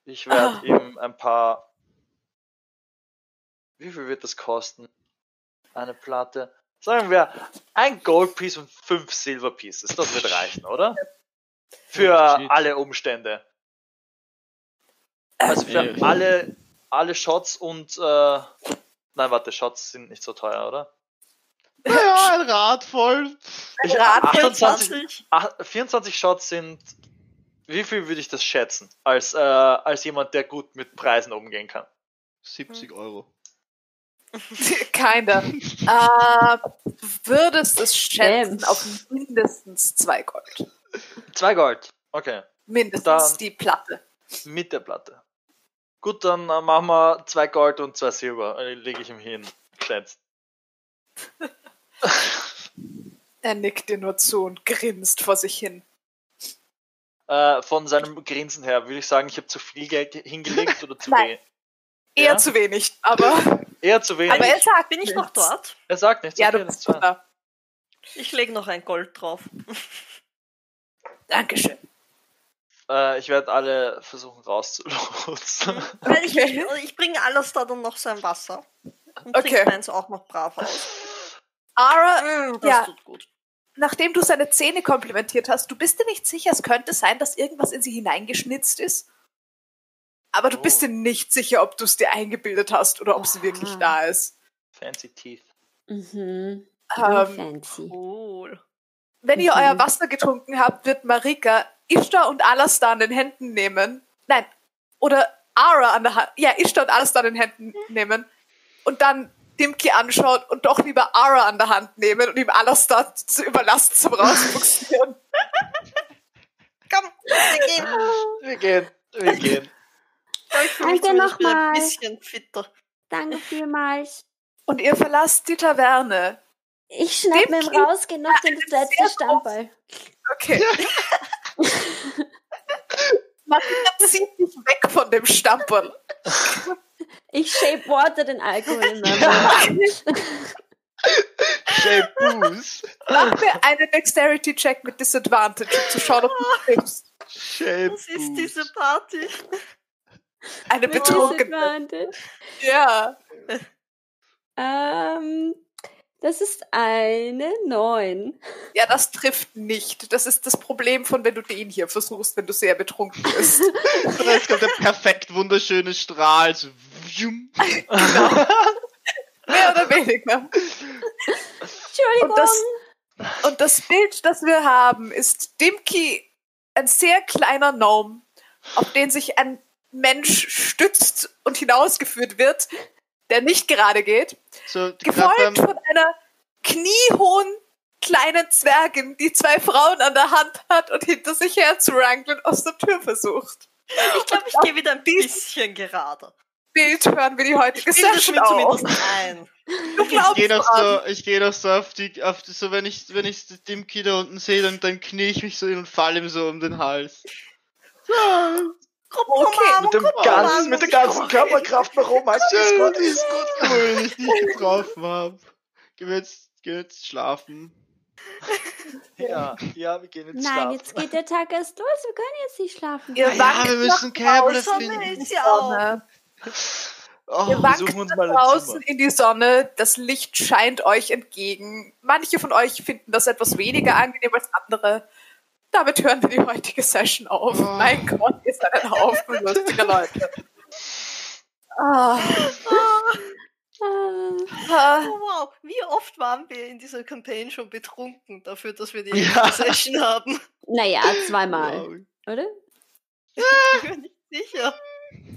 Ich werde Ah. ihm ein paar. Wie viel wird das kosten? Eine Platte. Sagen wir, ein Gold Piece und fünf Silver Pieces. Das wird reichen, oder? Für alle Umstände. Also für Äh. alle, alle Shots und äh, nein, warte, Shots sind nicht so teuer, oder? Ja, ein Rad voll. Ich, Rad 28, 24. ach, 24 Shots sind. Wie viel würde ich das schätzen? Als, äh, als jemand, der gut mit Preisen umgehen kann. 70 Euro. <laughs> Keiner. <laughs> äh, du würdest es schätzen Damn. auf mindestens zwei Gold. Zwei Gold. Okay. Mindestens Dann- die Platte. Mit der Platte. Gut, dann äh, machen wir zwei Gold und zwei Silber. Äh, Lege ich ihm hin. Geschätzt. <laughs> Er nickt dir nur zu und grinst vor sich hin. Äh, von seinem Grinsen her würde ich sagen, ich habe zu viel Geld hingelegt oder zu <laughs> wenig. Eher Ja? zu wenig, aber, <laughs> Eher zu wenig. aber er sagt Bin ich nichts. noch dort? er sagt nichts. Ja, okay, du bist da. Ich lege noch ein Gold drauf. Dankeschön. Äh, ich werde alle versuchen rauszulotsen. <laughs> Ich, ich, bringe alles da dann noch sein Wasser. Und Okay. meins auch noch brav aus. Ara, Mm, das Ja. tut gut. nachdem du seine Zähne komplimentiert hast, du bist dir nicht sicher, es könnte sein, dass irgendwas in sie hineingeschnitzt ist. Aber du Oh. bist dir nicht sicher, ob du es dir eingebildet hast oder ob sie wirklich Aha. da ist. Fancy Teeth. Mhm. Ähm, Fancy. Cool. wenn ihr Mhm. euer Wasser getrunken habt, wird Marika Ishtar und Alastar an den Händen nehmen. Nein, oder Ara an der Hand. Ja, Ishtar und Alastar an den Händen nehmen. Und dann Dimki anschauen und doch lieber Ara an der Hand nehmen und ihm Alastar zu überlassen zum Rausbuxieren. <laughs> Komm, wir gehen. Wir gehen. Wir gehen. Ich fühle mich wieder nochmal. ein bisschen fitter. Danke vielmals. Und ihr verlasst die Taverne. Ich schnapp mir im Rausgehen noch den letzten Stammball. Okay. <laughs> Marika zieht sich weg von dem Stamperl. Ich shape water den Alkohol in meinem Mund. Shape Booze. Mach mir einen Dexterity-Check mit Disadvantage, um zu schauen, ob du <laughs> triffst. Shape Was ist diese Party? Eine. Disadvantage. Ja. Ähm, das ist eine 9. Ja, das trifft nicht. Das ist das Problem von, wenn du den hier versuchst, wenn du sehr betrunken bist. <laughs> Und jetzt kommt der perfekt wunderschöne Strahl. So, wjum. Mehr oder weniger. Entschuldigung. Und das, und das Bild, das wir haben, ist Dimki, ein sehr kleiner Gnome, auf den sich ein Mensch stützt und hinausgeführt wird, der nicht gerade geht, so grad gefolgt beim, von einer kniehohen kleinen Zwergin, die zwei Frauen an der Hand hat und hinter sich her zu wrangeln aus der Tür versucht. Ich glaube, ich gehe wieder ein bisschen gerade. Bild hören wir die heutige Ich Session auf. zumindest ein. Du ich glaubst gehe noch so, ich gehe noch so auf die, auf die, so wenn ich, wenn ich dem Kind da unten sehe, dann, dann knie ich mich so hin und falle ihm so um den Hals. Okay. Mit, dem ganzen, mit der ganzen Körperkraft nach oben. Ist Schön, gut. ist gut, cool, wenn ich dich getroffen habe. Gehen wir jetzt, gehen jetzt schlafen. Ja, ja, wir gehen jetzt Nein, schlafen. jetzt geht der Tag erst los. Wir können jetzt nicht schlafen. Ihr Ja, wir müssen draußen finden. Oh, Ihr wir wankt suchen uns nach mal draußen in die Sonne, das Licht scheint euch entgegen. Manche von euch finden das etwas weniger angenehm als andere. Damit hören wir die heutige Session auf. Oh. Mein Gott, ihr seid ein Haufen lustiger Leute. Ah, Ah, Oh, wow, wie oft waren wir in dieser Campaign schon betrunken dafür, dass wir die Ja. Session haben? naja, zweimal, wow. oder? Ich bin nicht sicher.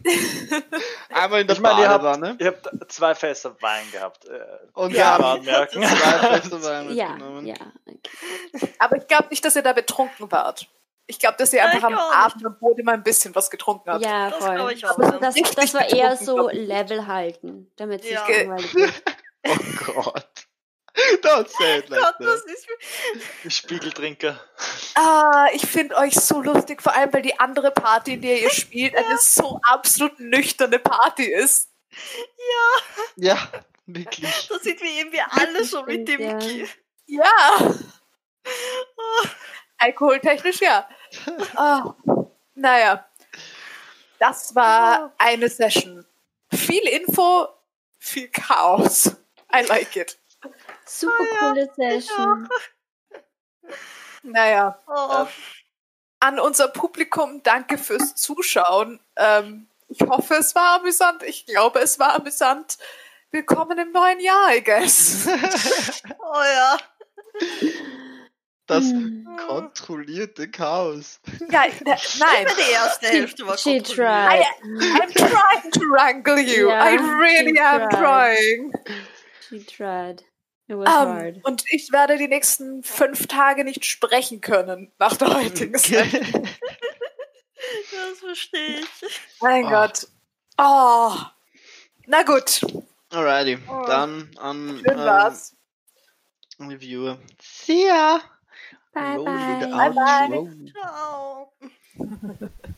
<laughs> Einmal in der Ich meine, ihr habt- Badewanne. Ihr habt zwei Fässer Wein gehabt. Äh, Und Ja. anmerken. zwei Feste Wein <laughs> Ja, mitgenommen. ja. Okay. aber ich glaube nicht, dass ihr da betrunken wart. Ich glaube, dass ihr Ja, einfach am Abend am Boot immer ein bisschen was getrunken habt. Ja, Das voll. glaube ich auch. Aber ja. Das, das war eher so. Level halten, damit es Ja. nicht langweilig wird. <laughs> Oh Gott. Don't say it like Gott, that. das ist <laughs> Spiegeltrinker. Ah, ich finde euch so lustig, vor allem weil die andere Party, in der ihr spielt, eine so absolut nüchterne Party ist. Ja, wirklich. Da sind wir irgendwie alle so mit dem Ja. Ki. Ja. Alkoholtechnisch ja. Ah, naja. Das war eine Session. Viel Info, viel Chaos. I like it. Super coole Session. <laughs> Naja, Oh, an unser Publikum, danke fürs Zuschauen. Ähm, ich hoffe, es war amüsant. Ich glaube, es war amüsant. Willkommen im neuen Jahr, I guess. <laughs> oh ja. Das Hm. kontrollierte Chaos. ja, <laughs> ne, nein. Die erste Hälfte war She tried. I'm trying to wrangle you. Ja, I really am tried. trying. She tried. Was Ähm, und ich werde die nächsten fünf Tage nicht sprechen können nach der heutigen Session. <laughs> Das verstehe ich. Mein Oh. Gott. Oh. Na gut, Alrighty, Oh. dann an schön war's. ähm, Reviewer. See ya! Bye bye. the Bye bye. Ciao. <laughs>